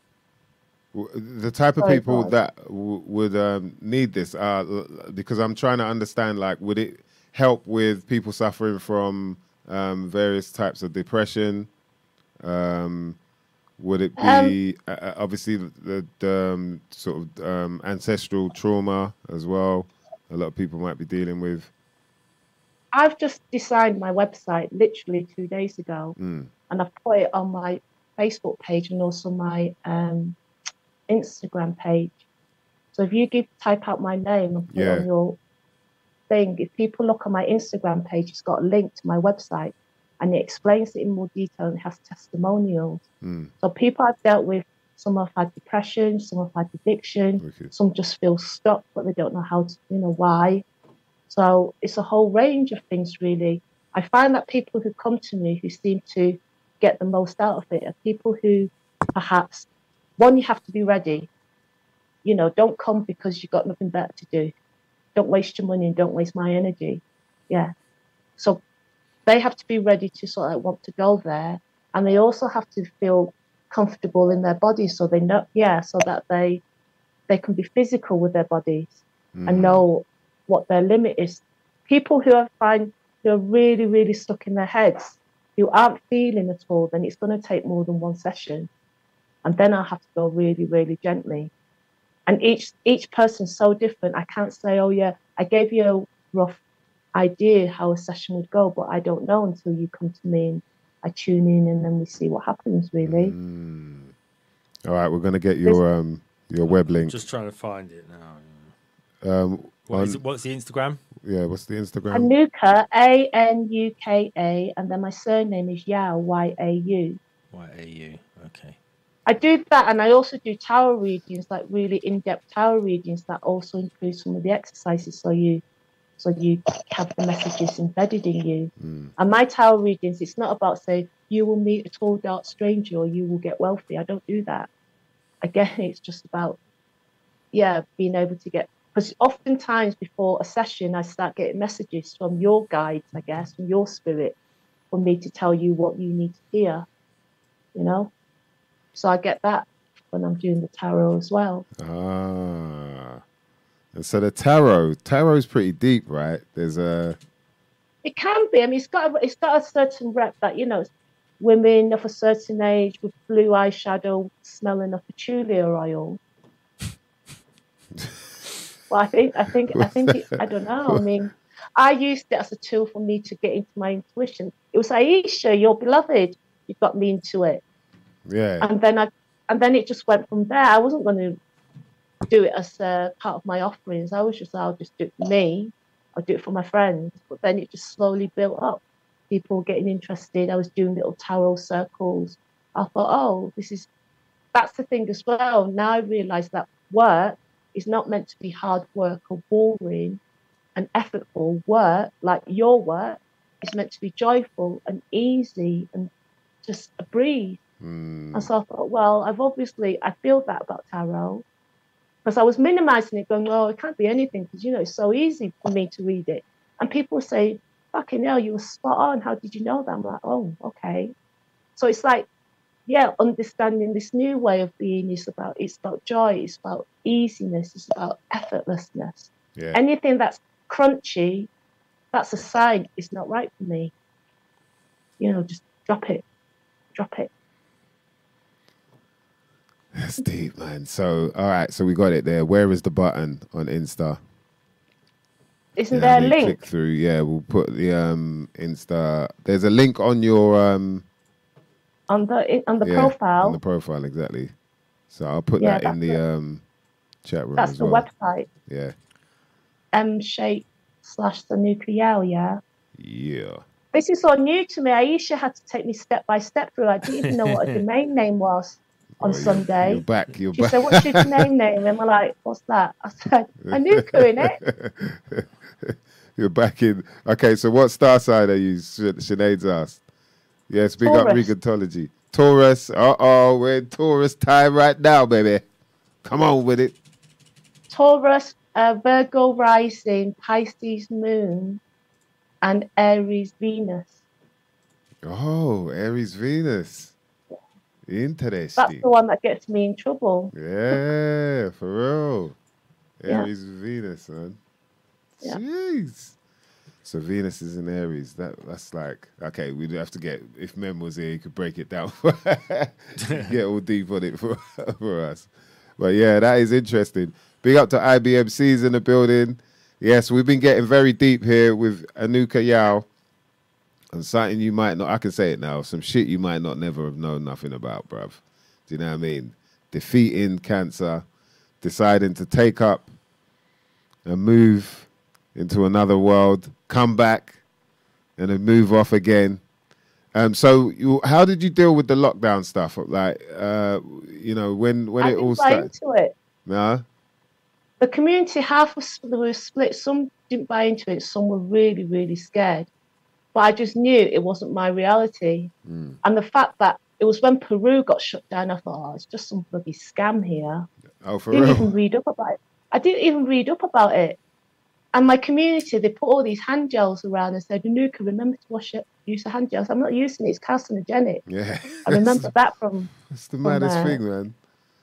the type of people that w- would um, need this, uh, l- because I'm trying to understand, like, would it help with people suffering from um, various types of depression? Um, would it be uh, obviously the, the um, sort of um, ancestral trauma as well? A lot of people might be dealing with. I've just designed my website literally two days ago, Mm. and I've put it on my Facebook page and also my um, Instagram page. So if you give type out my name and put Yeah. on your thing, if people look on my Instagram page, it's got a link to my website, and it explains it in more detail and it has testimonials. Mm. So people I've dealt with, some have had depression, some have had addiction, Wicked. some just feel stuck, but they don't know how to, you know, why. So it's a whole range of things, really. I find that people who come to me who seem to get the most out of it are people who perhaps, one, you have to be ready. You know, don't come because you've got nothing better to do. Don't waste your money and don't waste my energy. Yeah. So they have to be ready to sort of want to go there. And they also have to feel comfortable in their bodies so they know, yeah, so that they they can be physical with their bodies Mm. and know what their limit is. People who I find who are really, really stuck in their heads, who aren't feeling at all, then it's going to take more than one session. And then I'll have to go really, really gently. And each each person's so different. I can't say, oh yeah, I gave you a rough idea how a session would go, but I don't know until you come to me and I tune in and then we see what happens really. Mm. All right, we're gonna get your um your web link. Just trying to find it now. Um, What is on- it, what's the Instagram? yeah, what's the Instagram? Anuka, A N U K A, and then my surname is Yau, Y A U. Y A U. Okay. I do that, and I also do tarot readings, like really in-depth tarot readings that also include some of the exercises, so you, so you have the messages embedded in you. Mm. And my tarot readings, it's not about saying you will meet a tall, dark stranger or you will get wealthy. I don't do that. Again, it's just about, yeah, being able to get. Because oftentimes before a session, I start getting messages from your guides, I guess, from your spirit, for me to tell you what you need to hear. You know, so I get that when I'm doing the tarot as well. Ah, and so the tarot, tarot's pretty deep, right? There's a It can be. I mean, it's got a, it's got a certain rep that you know, women of a certain age with blue eyeshadow smelling of patchouli oil. well, I think I think I think it, I don't know. I mean, I used it as a tool for me to get into my intuition. It was Aisha, your beloved. You got me into it, yeah. and then I and then it just went from there. I wasn't going to do it as a part of my offerings. I was just I'll just do it for me. I'll do it for my friends. But then it just slowly built up. People getting interested. I was doing little tarot circles. I thought, oh, this is that's the thing as well. Now I realise that work is not meant to be hard work or boring and effortful work, like your work is meant to be joyful and easy and just a breeze. Mm. And so I thought, well, I've obviously, I feel that about tarot. Because I was minimizing it, going, oh, it can't be anything, because, you know, it's so easy for me to read it. And people say, fucking hell, you were spot on. How did you know that? I'm like, oh, okay. So it's like, yeah, understanding this new way of being is about, it's about joy, it's about easiness, it's about effortlessness. Yeah. Anything that's crunchy, that's a sign it's not right for me. You know, just drop it, drop it. That's deep, man. So, all right, so we got it there. Where is the button on Insta? Isn't Yeah, there a link? Click through. Yeah, we'll put the um Insta. There's a link on your um on the on the yeah, profile. on the profile exactly. So I'll put Yeah, that in that's the um chat room That's the well. website. Yeah, M shape slash the Yau, yeah. yeah. This is all new to me. Aisha had to take me step by step through. I didn't even know what a domain name was on Oh, you're- Sunday. You're back. You're She back. said, What's your domain name? And we're like, What's that? I said, Anuka in it. You're back in. Okay, so what star sign are you? Sinead's asked. Yes, big up Taurus. Regentology. Taurus. Uh oh, we're in Taurus time right now, baby. Come on with it. Taurus, uh, Virgo rising, Pisces moon, and Aries Venus. Oh, Aries Venus. Interesting. That's the one that gets me in trouble. Yeah, for real. Yeah. Aries Venus, man. Yeah. Jeez. So Venus is in Aries. That that's like okay. We'd have to get if Mem was here, he could break it down. get all deep on it for for us. But yeah, that is interesting. Big up to IBMC's in the building. Yes, we've been getting very deep here with Anuka Yau and something you might not. I can say it now. Some shit you might not never have known nothing about, bruv. Do you know what I mean? Defeating cancer, deciding to take up and move into another world, come back, and then move off again. Um, so, you, how did you deal with the lockdown stuff? Like, uh, you know, when when I it didn't all buy started? into it. Nah? The community half was they were split. Some didn't buy into it. Some were really, really scared. But I just knew it wasn't my reality. Mm. And the fact that it was when Peru got shut down, I thought, oh, it's just some bloody scam here. Oh, for didn't real? even read up about it. I didn't even read up about it. And my community, they put all these hand gels around and said, Anuka, remember to wash it, use the hand gels. I'm not using it, it's carcinogenic. Yeah. I remember that from, That's the maddest uh, thing, man.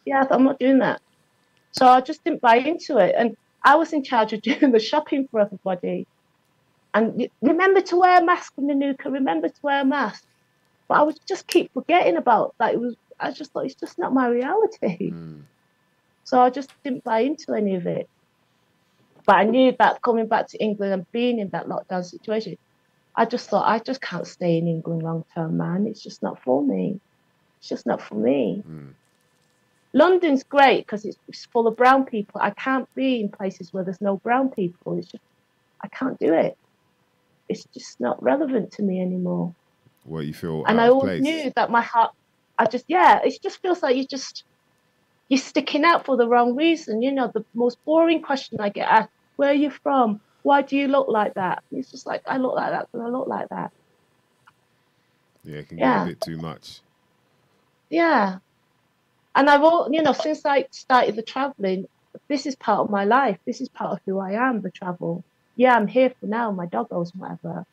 yeah, I thought, I'm not doing that. So I just didn't buy into it. And I was in charge of doing the shopping for everybody. And remember to wear a mask from Anuka, remember to wear a mask. But I would just keep forgetting about that. It was, I just thought, it's just not my reality. Mm. So I just didn't buy into any of it. But I knew that coming back to England and being in that lockdown situation, I just thought I just can't stay in England long term, man. It's just not for me. It's just not for me. Mm. London's great because it's, it's full of brown people. I can't be in places where there's no brown people. It's just I can't do it. It's just not relevant to me anymore. What you feel and I always place. knew that my heart. I just yeah, it just feels like you just you're sticking out for the wrong reason. You know, the most boring question I get asked: Where are you from? Why do you look like that? It's just like I look like that because I look like that. Yeah, it can Yeah. get a bit too much. Yeah. And I've all, you know, since I started the traveling, this is part of my life. This is part of who I am, the travel. Yeah, I'm here for now, my doggos, whatever.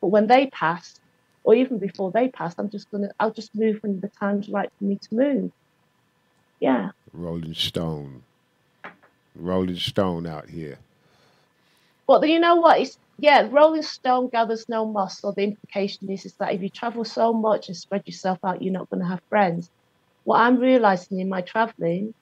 But when they pass, or even before they pass, I'm just gonna, I'll just move when the time's right for me to move. Yeah. Rolling Stone. Rolling Stone out here. But you know what? It's yeah, Rolling Stone gathers no moss. So the implication is, is that if you travel so much and spread yourself out, you're not going to have friends. What I'm realizing in my traveling,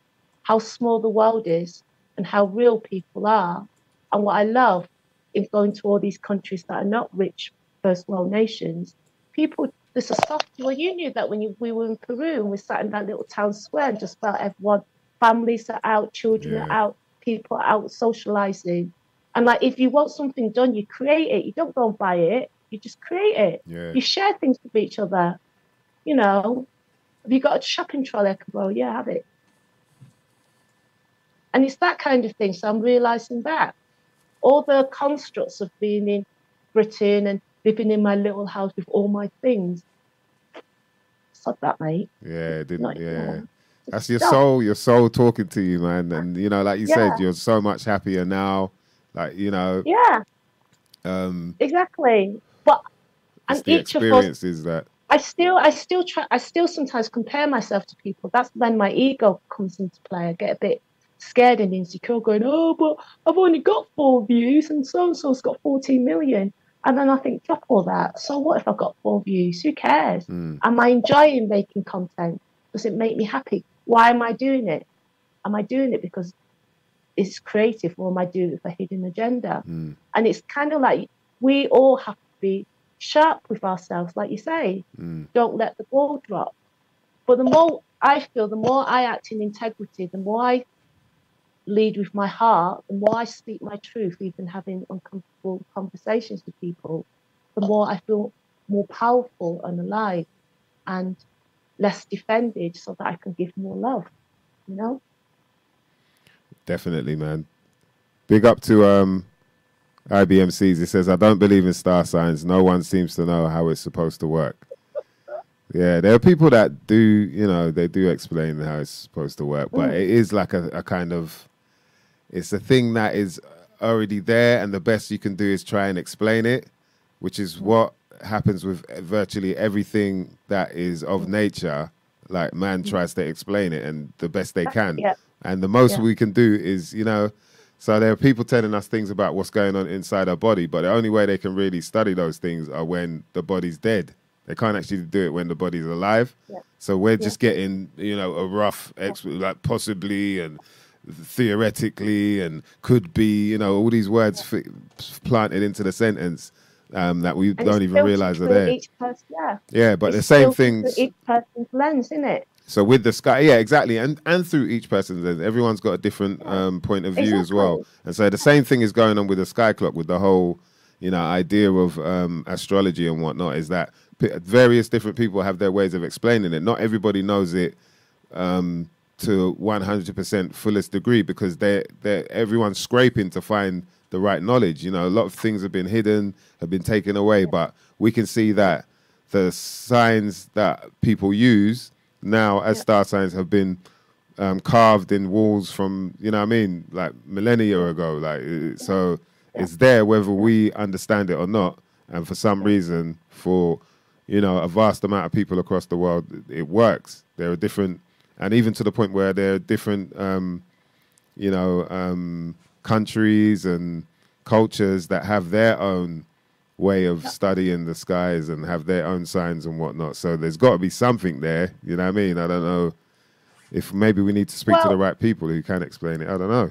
how small the world is and how real people are, and what I love in going to all these countries that are not rich first world nations, people. this is soft. Well, you knew that when you, we were in Peru and we sat in that little town square and just felt everyone, families are out, children are out, people are out socializing. And like, if you want something done, you create it. You don't go and buy it. You just create it. Yeah. You share things with each other. You know, have you got a shopping trolley I can borrow? Yeah, have it. And it's that kind of thing. So I'm realizing that all the constructs of being in Britain and living in my little house with all my things. Stop that, mate. Yeah, it didn't Not yeah. anymore. That's your soul, your soul talking to you, man. And you know, like you said, you're so much happier now. Like, you know, Yeah, um exactly. But and the each of us experiences that I still, I still try, I still sometimes compare myself to people. That's when my ego comes into play. I get a bit scared and insecure, going, "Oh, but I've only got four views, and so and so's got 14 million. And then I think, drop all that. So what if I've got four views? Who cares? mm, Am I enjoying making content? Does it make me happy? Why am I doing it? Am I doing it because it's creative, or am I doing it for a hidden agenda? mm, And it's kind of like we all have to be sharp with ourselves, like you say mm, don't let the ball drop. But the more I feel, the more I act in integrity, the more I lead with my heart, the more I speak my truth, even having uncomfortable conversations with people, the more I feel more powerful and alive and less defended so that I can give more love, you know? definitely, man. Big up to um IBMCs. It says, I don't believe in star signs. No one seems to know how it's supposed to work. Yeah, there are people that do, you know, they do explain how it's supposed to work, but Mm. it is like a, a kind of, it's a thing that is already there, and the best you can do is try and explain it, which is what happens with virtually everything that is of nature. Like man mm-hmm. tries to explain it, and the best they uh, can. Yeah. And the most Yeah. we can do is, you know, so there are people telling us things about what's going on inside our body, but the only way they can really study those things are when the body's dead. They can't actually do it when the body's alive. Yeah. So we're just getting, you know, a rough, ex- like possibly and theoretically and could be, you know, all these words fi- planted into the sentence um, that we And don't even realize are there. Person, yeah. Yeah, but the same things. Each person's lens, isn't it? So with the sky, yeah, exactly, and and through each person's lens, everyone's got a different um, point of view as well. And so the same thing is going on with the sky clock, with the whole, you know, idea of um, astrology and whatnot. Is that various different people have their ways of explaining it. Not everybody knows it um, to one hundred percent fullest degree because they they everyone's scraping to find the right knowledge. You know, a lot of things have been hidden, have been taken away, but we can see that the signs that people use now as Yeah. star signs have been um, carved in walls from you know what I mean like millennia ago like so it's there whether we understand it or not and for some reason for you know a vast amount of people across the world it works there are different and even to the point where there are different um, you know um, countries and cultures that have their own way of studying the skies and have their own signs and whatnot. So there's got to be something there. You know what I mean? I don't know if maybe we need to speak to the right people who can explain it. I don't know.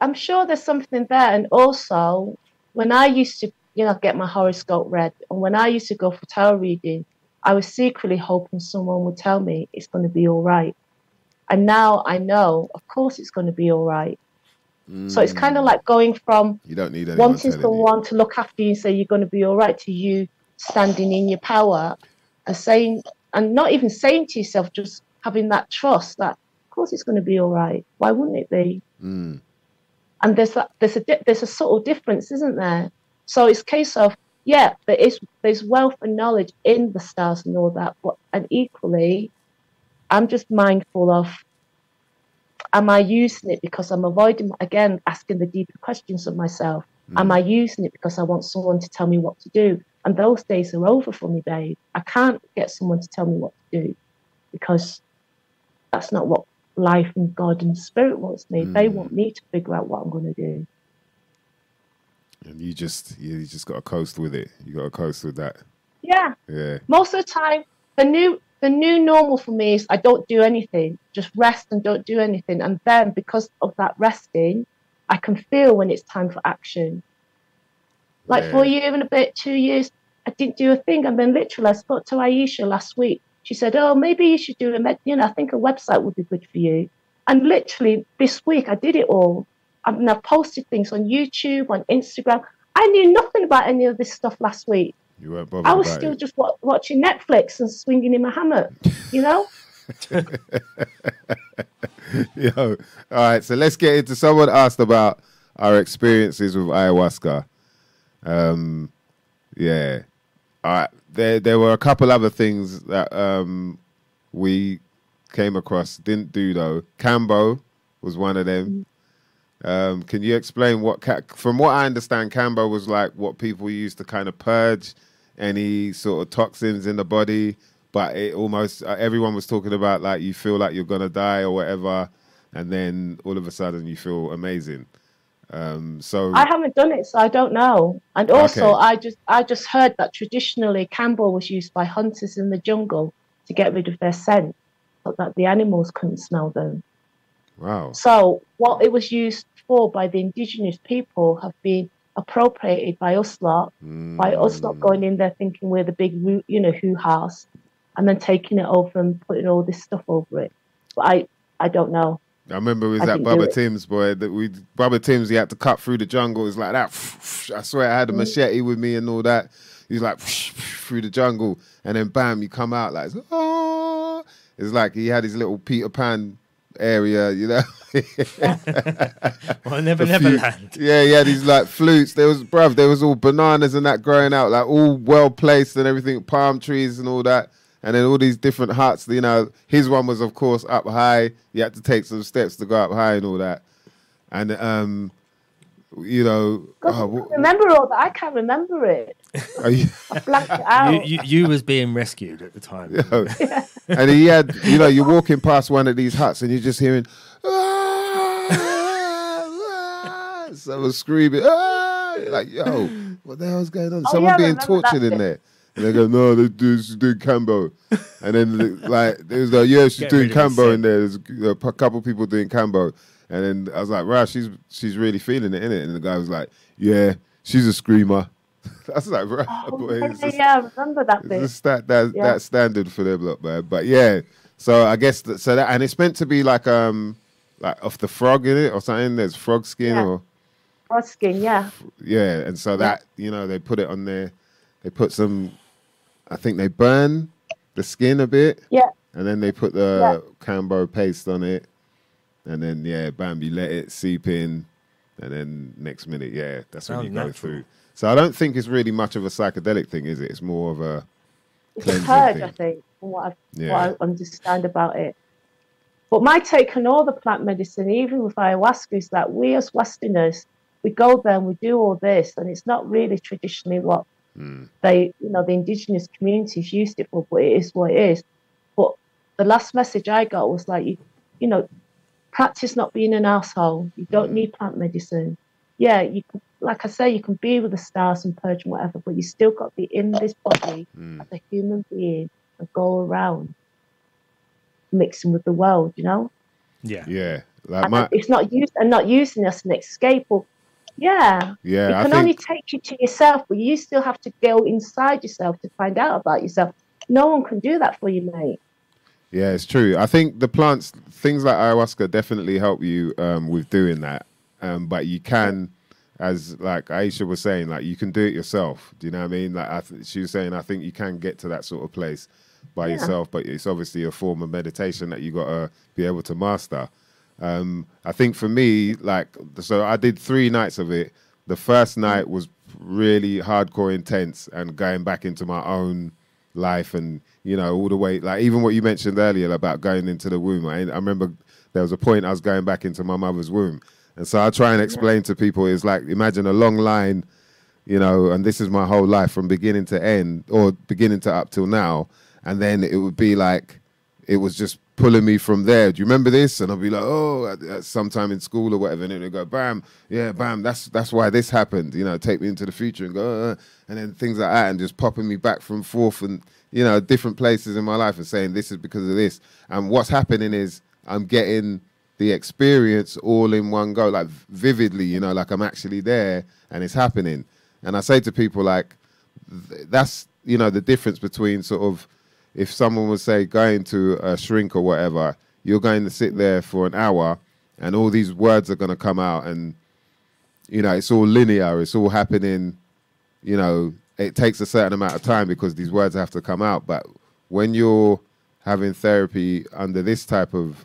I'm sure there's something there. And also, when I used to, you know, get my horoscope read, and when I used to go for tarot reading, I was secretly hoping someone would tell me it's going to be all right. And now I know, of course, it's going to be all right. So it's kind of like going from You don't need wanting telling you. someone to look after you and say you're going to be all right to you standing in your power and saying, and not even saying to yourself, just having that trust that, of course, it's going to be all right. Why wouldn't it be? Mm. and there's that there's a there's a subtle difference, isn't there? So it's a case of yeah, there is there's wealth and knowledge in the stars and all that, but and equally, I'm just mindful of am I using it because I'm avoiding again asking the deeper questions of myself? Am I using it because I want someone to tell me what to do? And those days are over for me, babe. I can't get someone to tell me what to do because that's not what life and God and spirit wants me. They Mm. want me to figure out what I'm going to do. And you just you just got to coast with it. You got to coast with that. Yeah, Yeah. most of the time, the new the new normal for me is I don't do anything, just rest and don't do anything. And then because of that resting, I can feel when it's time for action. Like for a Yeah. year and a bit, two years, I didn't do a thing. And then literally, I spoke to Aisha last week. She said, "Oh, maybe you should do a, med- you know, I think a website would be good for you." And literally this week, I did it all. I mean, I've posted things on YouTube, on Instagram. I knew nothing about any of this stuff last week. You weren't bothered I was about still it. just wa- watching Netflix and swinging in my hammock, you know? Yo, all right. So let's get into. Someone asked about our experiences with ayahuasca. Um, yeah. All right. There, there were a couple other things that um we came across. Didn't do though. Kambo was one of them. Um, can you explain what, from what I understand, Kambo was like what people used to kind of purge any sort of toxins in the body, but it almost uh, everyone was talking about like you feel like you're gonna die or whatever, and then all of a sudden you feel amazing. Um, so I haven't done it, so I don't know. And also, Okay. I just I just heard that traditionally Kambo was used by hunters in the jungle to get rid of their scent, so that the animals couldn't smell them. wow, So what it was used for by the indigenous people have been appropriated by us lot, by us not Mm. going in there thinking we're the big, you know, who house, and then taking it over and putting all this stuff over it. But I I don't know. I remember it was I that didn't do Bubba it. Timms boy that we Bubba Timms he had to cut through the jungle. It was like that. I swear I had a Mm. machete with me and all that. He's like through the jungle, and then bam, you come out like oh. It's like he had his little Peter Pan area, you know. Well, Never Never Land. Yeah, yeah, these like flutes. There was, bruv, there was all bananas and that growing out, like all well placed and everything, palm trees and all that. And then all these different huts, you know. His one was, of course, up high. You had to take some steps to go up high and all that. And um, You know, God, oh, I can't remember all that. I can't remember it. are you- I blanked it out. You, you, you was being rescued at the time. and he had, you know, you're walking past one of these huts and you're just hearing, "Ah, ah," someone screaming, ah, like, yo, what the hell's going on? Oh, Someone yeah, being tortured in bit. there. And they go, no, they do, she's doing Kambo. And then, like, there's like, yeah, she's Get doing rid Kambo in there. There's a couple people doing Kambo. And then I was like, right, she's she's really feeling it, innit? And the guy was like, yeah, she's a screamer. That's like, right, Oh, yeah, it's just- yeah, I remember that bit. just that that Yeah. that standard for them, look, man. But yeah, so I guess that, so that and it's meant to be like um like off the frog in it or something. There's frog skin Yeah. or Frog skin, yeah. yeah, and so that you know they put it on there. They put some, I think they burn the skin a bit, Yeah. and then they put the Kambo paste on it, and then yeah, bam, you let it seep in, and then next minute, yeah, that's when Sounds you go through. So I don't think it's really much of a psychedelic thing, is it? It's more of a It's a purge, thing. I think, from what, I, Yeah. what I understand about it. But my take on all the plant medicine, even with ayahuasca, is that we as Westerners, we go there and we do all this, and it's not really traditionally what mm, they, you know, the indigenous communities used it for, but it is what it is. But the last message I got was like, you, you know, practice not being an asshole. You don't need plant medicine. Yeah, you can, like I say, you can be with the stars and purge and whatever, but you still got to be in this body mm. as a human being and go around mixing with the world, you know? Yeah. yeah, like And my it's not used and not using us as an escape. Or, yeah, yeah, it I can think only take you to yourself, but you still have to go inside yourself to find out about yourself. No one can do that for you, mate. Yeah, it's true. I think the plants, things like ayahuasca, definitely help you um, with doing that. Um, but you can, as like Aisha was saying, like you can do it yourself. Do you know what I mean? Like I th- she was saying, I think you can get to that sort of place by Yeah. yourself, but it's obviously a form of meditation that you got to be able to master. Um, I think for me, like, so I did three nights of it. The first night was really hardcore intense and going back into my own life and, you know, all the way, like, even what you mentioned earlier about going into the womb. I, I remember there was a point I was going back into my mother's womb. And so I try and explain to people, it's like, imagine a long line, you know, and this is my whole life from beginning to end or beginning to up till now. And then it would be like, it was just pulling me from there. Do you remember this? And I'll be like, oh, at, at sometime in school or whatever. And then it go, bam, yeah, bam. That's that's why this happened. You know, take me into the future and go, uh, and then things like that, and just popping me back from forth and you know different places in my life and saying this is because of this. And what's happening is I'm getting the experience all in one go, like vividly. You know, like I'm actually there and it's happening. And I say to people like, th- that's you know the difference between sort of if someone would say going to a shrink or whatever, you're going to sit there for an hour and all these words are going to come out and you know it's all linear it's all happening you know it takes a certain amount of time because these words have to come out. But when you're having therapy under this type of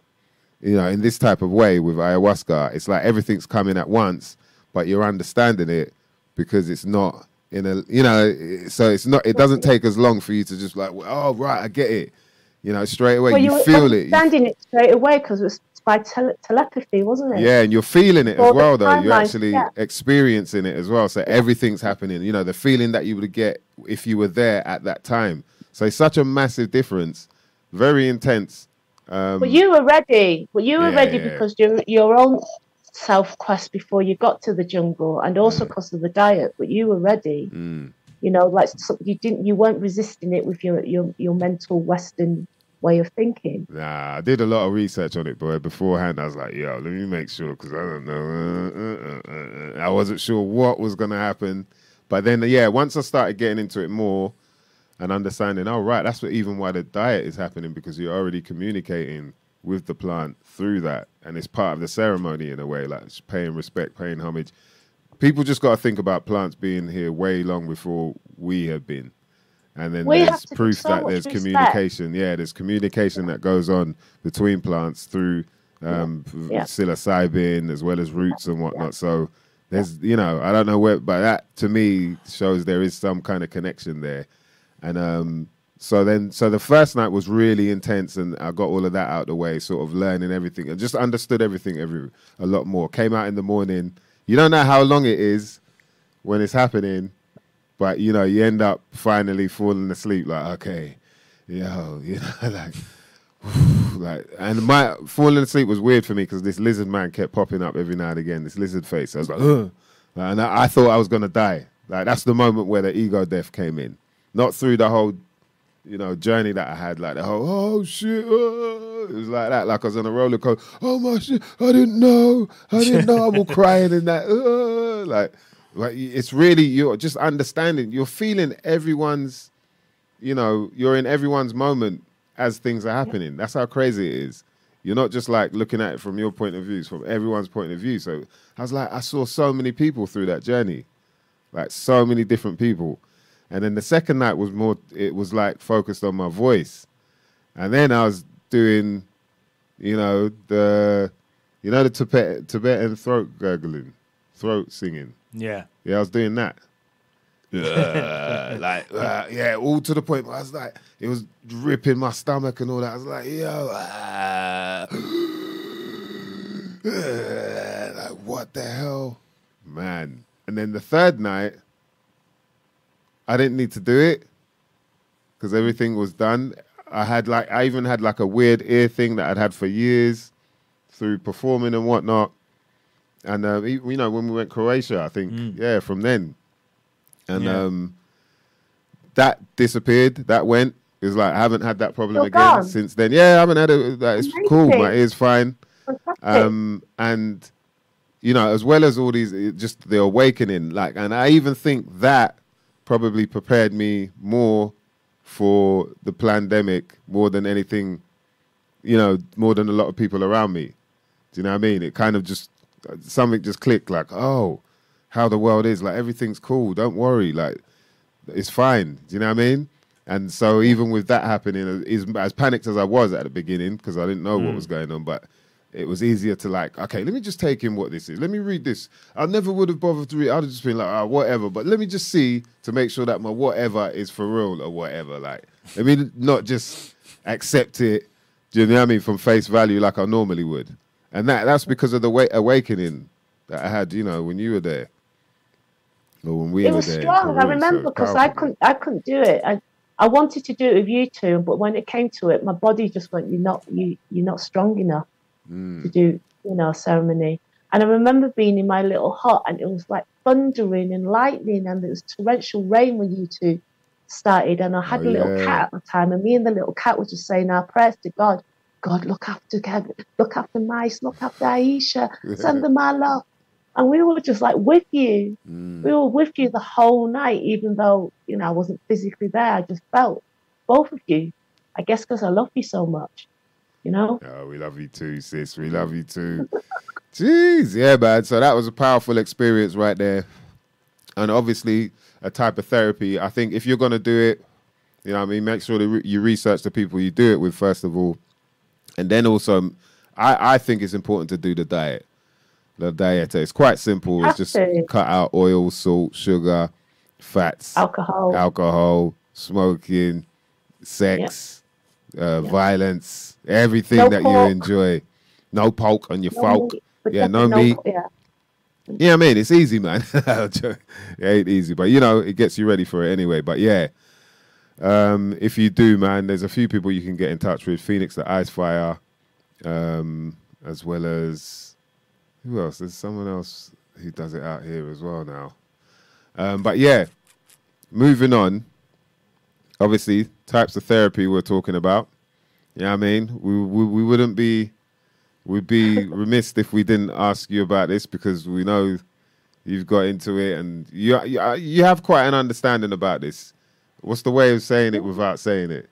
you know in this type of way with ayahuasca it's like everything's coming at once but you're understanding it because it's not in a you know so it's not it doesn't take as long for you to just like oh right i get it. You know straight away well, you, were feel it. You understanding it straight away because it by tele- telepathy, wasn't it? Yeah, and you're feeling it as well, though. You're actually yeah. experiencing it as well. So everything's happening. You know, the feeling that you would get if you were there at that time. So it's such a massive difference. Very intense. Um, But you were ready. But you were Yeah, ready yeah. because your your own self quest before you got to the jungle, and also because of the diet. But you were ready. mm, You know, like so you didn't, you weren't resisting it with your your your mental Western way of thinking. nah, I did a lot of research on it, but beforehand I was like, yo, let me make sure because I don't know. Uh, uh, uh, uh, I wasn't sure what was going to happen. But then, yeah, once I started getting into it more and understanding, oh, right, that's what, even why the diet is happening because you're already communicating with the plant through that. And it's part of the ceremony in a way, like paying respect, paying homage. People just got to think about plants being here way long before we have been. And then We there's proof so that there's communication. Yeah, there's communication that goes on between plants through um, Yeah. psilocybin as well as roots and whatnot. So there's, you know, I don't know where, but that to me shows there is some kind of connection there. And um, so then, so the first night was really intense, and I got all of that out of the way, sort of learning everything and just understood everything every a lot more. Came out in the morning, you don't know how long it is when it's happening, but you know, you end up finally falling asleep. Like, okay, yo, you know, like, like, and my falling asleep was weird for me because this lizard man kept popping up every now and again. This lizard face. I was like, Ugh. and I, I thought I was gonna die. Like, that's the moment where the ego death came in, not through the whole you know, journey that I had, like the whole oh shit, oh. it was like that, like I was on a roller coaster. Oh my shit, I didn't know, I didn't know. I'm all crying in that, oh. like, like it's really you're just understanding. You're feeling everyone's, you know, you're in everyone's moment as things are happening. That's how crazy it is. You're not just like looking at it from your point of view, it's from everyone's point of view. So I was like, I saw so many people through that journey, like so many different people and then the second night was more, it was like focused on my voice. And then I was doing, you know, the, you know, the Tibet, Tibetan throat gurgling, throat singing. Yeah. Yeah, I was doing that. Yeah, like uh, yeah, all to the point where I was like, it was ripping my stomach and all that. I was like, yo, uh, like what the hell, man. And then the third night, I didn't need to do it because everything was done. I had like I even had like a weird ear thing that I'd had for years through performing and whatnot. And uh, you know when we went Croatia, I think mm. yeah, from then, and yeah. um, that disappeared. That went. It's like I haven't had that problem You're again gone. since then. Yeah, I haven't had it. That it's cool. My ear's fine. Um, and you know, as well as all these, just the awakening. Like, and I even think that probably prepared me more for the pandemic more than anything, you know, more than a lot of people around me. Do you know what I mean? It kind of just something just clicked like, oh, how the world is. Like everything's cool. Don't worry. Like it's fine. Do you know what I mean? And so even with that happening, as, as panicked as I was at the beginning because I didn't know mm. what was going on, but it was easier to like, okay, let me just take in what this is. Let me read this. I never would have bothered to read. I'd have just been like, oh, whatever. But let me just see to make sure that my whatever is for real or whatever. Like, let me not just accept it. Do you know what I mean? From face value, like I normally would. And that that's because of the way, awakening that I had. You know, when you were there, or when we it was strong. I remember because so I couldn't, I couldn't do it. I, I wanted to do it with you two, but when it came to it, my body just went, "You're not, you, you're not strong enough." mm. to do, you know, ceremony. And I remember being in my little hut and it was like thundering and lightning and it was torrential rain when you two started. And I had oh, a little yeah. cat at the time and me and the little cat were just saying our prayers to God. God, look after Kevin, look after Mice, look after Aisha, send them my love. And we were just like with you. Mm. We were with you the whole night, even though, you know, I wasn't physically there. I just felt both of you. I guess because I love you so much you know? Oh, we love you too, sis. We love you too. Jeez, yeah, man. So that was a powerful experience right there. And obviously, a type of therapy. I think if you're going to do it, you know I mean, make sure that you research the people you do it with, first of all. And then also, I, I think it's important to do the diet. The diet. It's quite simple. It's just cut out oil, salt, sugar, fats, alcohol, alcohol, smoking, sex uh, yeah. violence, everything no that pork. you enjoy. No poke on your no folk. Meat, yeah, no, no meat. Yeah. yeah, I mean, it's easy, man. it ain't easy, but you know, it gets you ready for it anyway. But yeah, um, if you do, man, there's a few people you can get in touch with. Phoenix the Ice Fire, um, as well as who else? There's someone else who does it out here as well now. Um, but yeah, moving on obviously types of therapy we're talking about. Yeah, you know I mean, we, we we wouldn't be we'd be remiss if we didn't ask you about this because we know you've got into it and you you have quite an understanding about this. What's the way of saying it without saying it?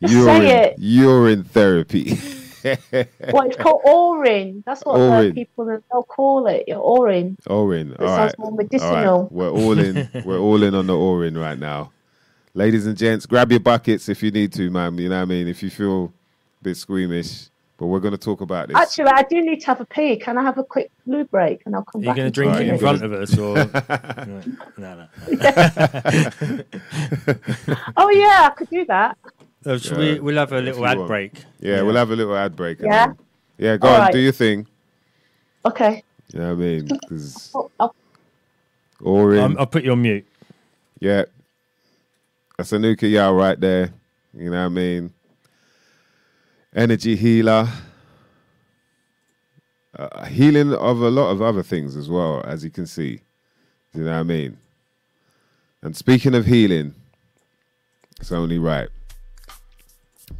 You're say in, it. You're in therapy. well, it's called Orin. That's what Orin. people they'll call it. You're Orin. Orin. All right. more medicinal. All right. We're all in. we're all in on the Orin right now ladies and gents, grab your buckets if you need to, man. You know what I mean? If you feel a bit squeamish. But we're going to talk about this. Actually, I do need to have a pee. Can I have a quick blue break and I'll come Are back? you going to drink it in front of us or? no, no. oh yeah, I could do that. So should yeah, we? We'll have a little ad want. break. Yeah, yeah, we'll have a little ad break. Yeah. Then, yeah, go All on, right. do your thing. Okay. You know what I mean? 'Cause- Oh, oh, or in, I'll put you on mute. yeah, that's Anuka Yau right there. You know what I mean? Energy healer. Uh, healing of a lot of other things as well, as you can see. Do You know what I mean? And speaking of healing, it's only right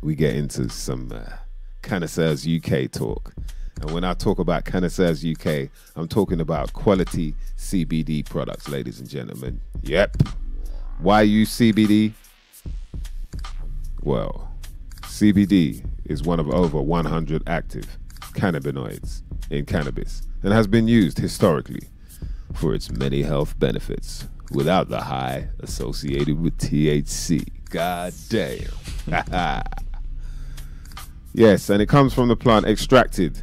we get into some uh, Cannaseurs UK talk. And when I talk about Cannaseurs UK, I'm talking about quality CBD products, ladies and gentlemen. Yep. Why use CBD? Well, CBD is one of over 100 active cannabinoids in cannabis and has been used historically for its many health benefits without the high associated with THC. God damn. yes, and it comes from the plant extracted,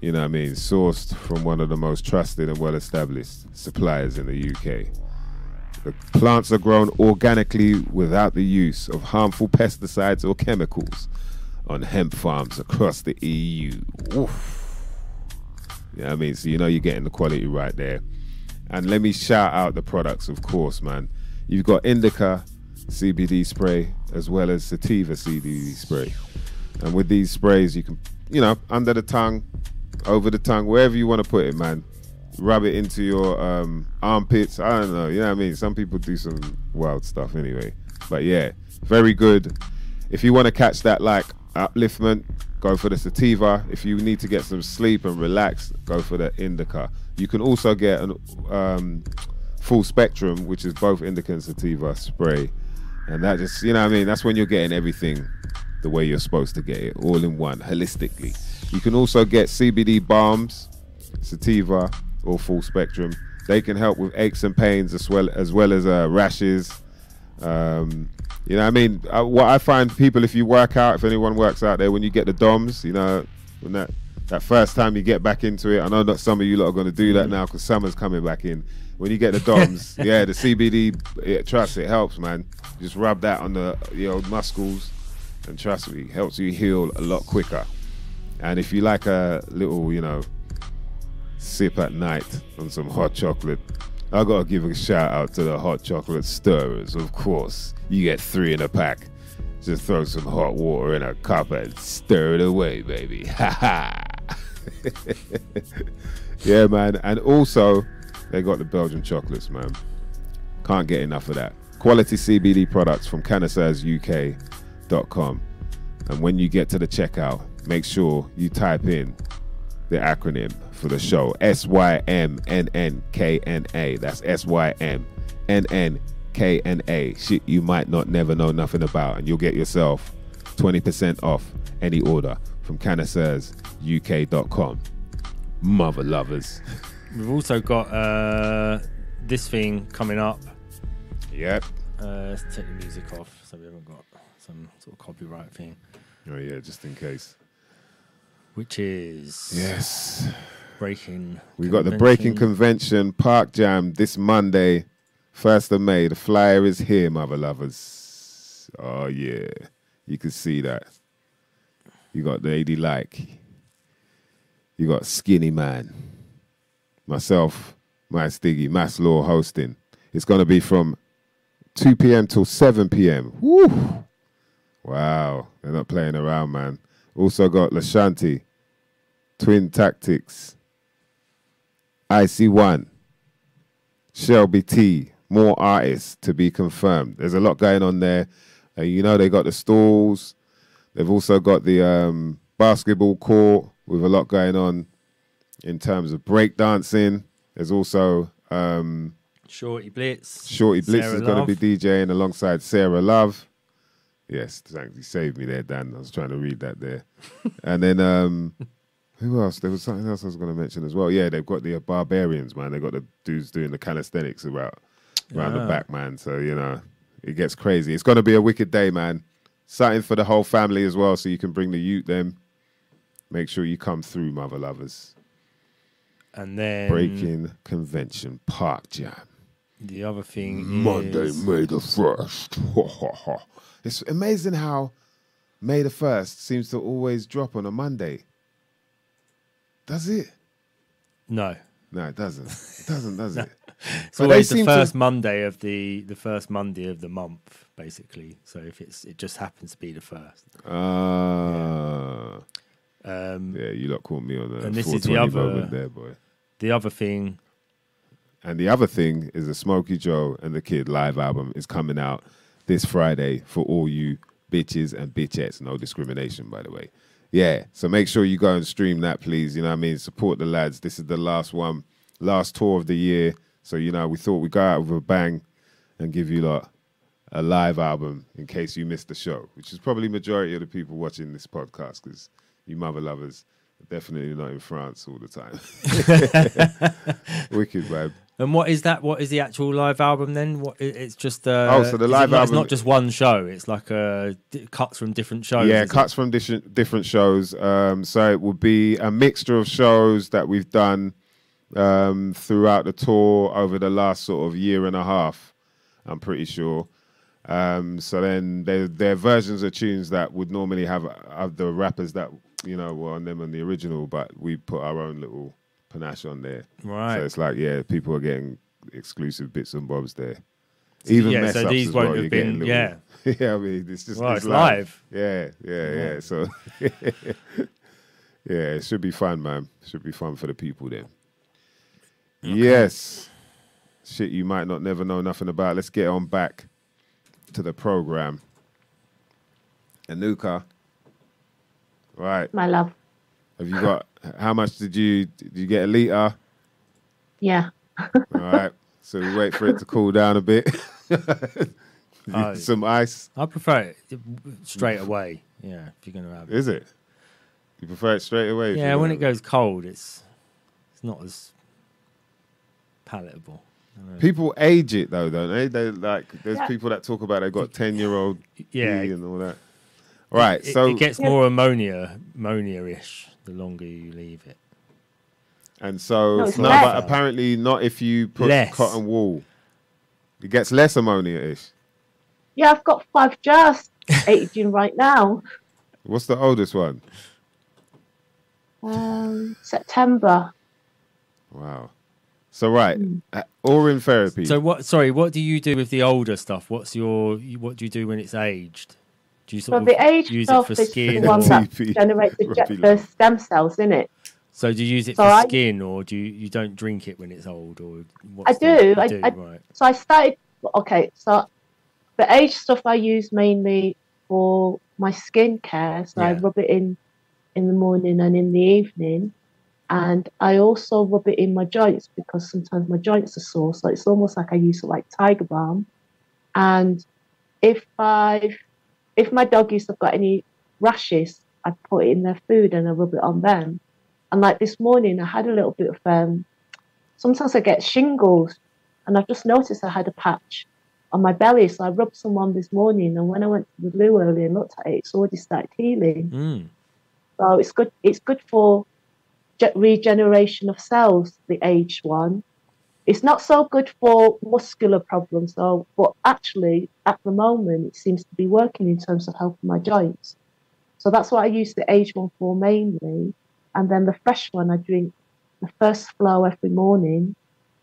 you know what I mean, sourced from one of the most trusted and well established suppliers in the UK. The plants are grown organically without the use of harmful pesticides or chemicals on hemp farms across the EU. Oof. You know what I mean? So you know you're getting the quality right there. And let me shout out the products, of course, man. You've got Indica CBD spray as well as Sativa CBD spray. And with these sprays, you can, you know, under the tongue, over the tongue, wherever you want to put it, man. Rub it into your um, armpits. I don't know. You know what I mean? Some people do some wild stuff anyway. But yeah, very good. If you want to catch that like upliftment, go for the sativa. If you need to get some sleep and relax, go for the indica. You can also get an um, full spectrum, which is both indica and sativa spray. And that just, you know what I mean? That's when you're getting everything the way you're supposed to get it, all in one, holistically. You can also get CBD balms, sativa, or full spectrum. They can help with aches and pains as well as well as uh, rashes. Um, you know, what I mean, uh, what I find people, if you work out, if anyone works out there, when you get the DOMs, you know, when that that first time you get back into it, I know that some of you lot are going to do that now because summer's coming back in. When you get the DOMs, yeah, the CBD, it, trust it helps, man. Just rub that on the the old muscles, and trust me, it helps you heal a lot quicker. And if you like a little, you know, sip at night on some hot chocolate, I gotta give a shout out to the hot chocolate stirrers, of course. You get three in a pack. Just throw some hot water in a cup and stir it away, baby. Ha ha. yeah, man. And also, they got the Belgian chocolates, man. Can't get enough of that. Quality CBD products from CannaseursUK.com. And when you get to the checkout, make sure you type in the acronym for the show S Y M N N K N A. That's S Y M N N K N A. Shit you might not never know nothing about, and you'll get yourself 20% off any order from CannaseursUK.com. Mother lovers. We've also got uh, this thing coming up. Yep. Uh, let's take the music off so we haven't got some sort of copyright thing, Oh yeah, just in case. which is Yes. Breaking. We got the Breaking Convention Park Jam this Monday, 1st of May. The flyer is here, mother lovers. Oh, yeah. You can see that. You got Lady Like. You got Skinny Man. Myself, Mysdiggi, Mass Law hosting. It's going to be from 2 p.m. till 7 p.m. Woo! Wow. They're not playing around, man. Also got Lashanti, Twin Tactics, IC1, Shelby T, more artists to be confirmed. There's a lot going on there. Uh, you know, they got the stalls. They've also got the um, basketball court with a lot going on in terms of breakdancing. There's also um, Shorty Blitz. Shorty Blitz Sarah is going to be DJing alongside Sarah Love. Yes, thanks. You saved me there, Dan. I was trying to read that there. and then um, who else? There was something else I was going to mention as well. Yeah, they've got the uh, barbarians, man. They've got the dudes doing the calisthenics around around the Ah. back, man. So you know, it gets crazy. It's going to be a wicked day, man. Something for the whole family as well, so you can bring the youth. Them. Make sure you come through, mother lovers. And then Breaking Convention Park Jam. the other thing Monday, is May the 1st. it's amazing how May the 1st seems to always drop on a Monday. Does it? No, No, it doesn't. It doesn't, does it? So it's But always the seem to- first Monday of the the first Monday of the month, basically. So if it's it just happens to be the first. Ah, Um, yeah, you lot caught me on that. And this is the other- there, boy. The other thing, And the other thing is the Smokey Joe and the Kid live album is coming out this Friday for all you bitches and bitchettes. No discrimination, by the way. Yeah, so make sure you go and stream that, please. You know what I mean? Support the lads. This is the last one, last tour of the year. So, you know, we thought we'd go out with a bang and give you lot a live album in case you missed the show, which is probably majority of the people watching this podcast because you mother lovers are definitely not in France all the time. Wicked, man. And what is that? What is the actual live album then? What it's just uh, Oh, so the is it live not- It's not just one show. It's like uh, cuts from different shows. Yeah, is it? cuts from different different shows. Um, so it will be a mixture of shows that we've done um, throughout the tour over the last sort of year and a half. I'm pretty sure. Um, so then there there are versions of tunes that would normally have have the rappers that you know were on them on the original, but we put our own little panache on there. Right. So it's like yeah, people are getting exclusive bits and bobs there. Even yeah, mess so ups these as won't well, have you're been- little- yeah, I mean it's just Well, it's it's live. yeah, yeah, yeah. So, yeah, it should be fun, man. Should be fun for the people then. Yes. Shit you might not never know nothing about. Let's get on back to the program. Anuka. Right. My love. Have you got how much did you did you get a liter? Yeah. All right. So we wait for it to cool down a bit. Oh. Some ice. I prefer it straight away. Yeah, if you're gonna have it. Is it? You prefer it straight away? Yeah, when it goes cold, it's it's not as palatable. I don't know. People age it though, don't they? They like there's Yeah. people that talk about they've got ten year old Yeah, and all that. Right, it, so it gets Yeah. more ammonia, ammonia-ish the longer you leave it. and so No, no, but apparently not if you put Less. cotton wool. It gets less ammonia ish. Yeah, I've got five jars aging right now. What's the oldest one? Um, September. Wow. So right, Mm. uh, or in therapy. So what? Sorry, what do you do with the older stuff? What's your? What do you do when it's aged? Do you So sort of the age use it stuff for is the skin? one Or, that generates the, ge- stem cells in it. so do you use it So for I- skin, or do you, you don't drink it when it's old, or I what's the- do, you I- do I- right. So I started. Okay, so the age stuff I use mainly for my skincare. So I rub it in in the morning and in the evening, and I also rub it in my joints because sometimes my joints are sore. So it's almost like I use it like Tiger Balm. And if I, if my doggies have got any rashes, I'd put it in their food and I rub it on them. And like this morning, I had a little bit of um. Sometimes I get shingles, and I've just noticed I had a patch on my belly. So I rubbed some on this morning, and when I went to the loo earlier and looked at it, it's already started healing. Mm. So it's good. It's good for regeneration of cells. The aged one. It's not so good for muscular problems, though. But actually, at the moment, it seems to be working in terms of helping my joints. So that's what I use the age one for mainly, and then the fresh one I drink the first flow every morning,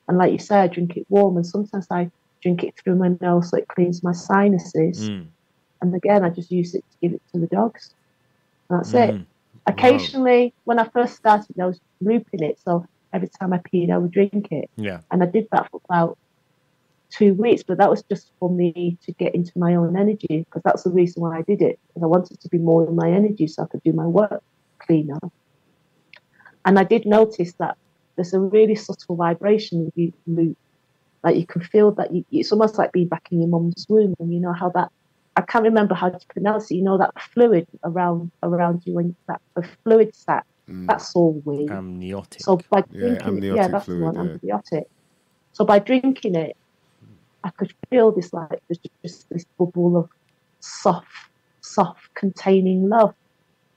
and like you say, I drink it warm, and sometimes I drink it through my nose so it cleans my sinuses. Mm. And again, I just use it to give it to the dogs. That's it. Mm. Occasionally, when I first started, I was looping it. So every time I peed, I would drink it. Yeah. And I did that for about two weeks, but that was just for me to get into my own energy because that's the reason why I did it. Because I wanted to be more in my energy so I could do my work cleaner. And I did notice that there's a really subtle vibration loop. Like you can feel that you, it's almost like being back in your mum's womb, and you know how that. I can't remember how to pronounce it. You know that fluid around around you, and that the fluid sac. Mm. That's all weird. Amniotic. So by Yeah, drinking it, amniotic yeah, that's fluid, the one, yeah. antibiotic. So by drinking it, I could feel this like there's just this bubble of soft, soft containing love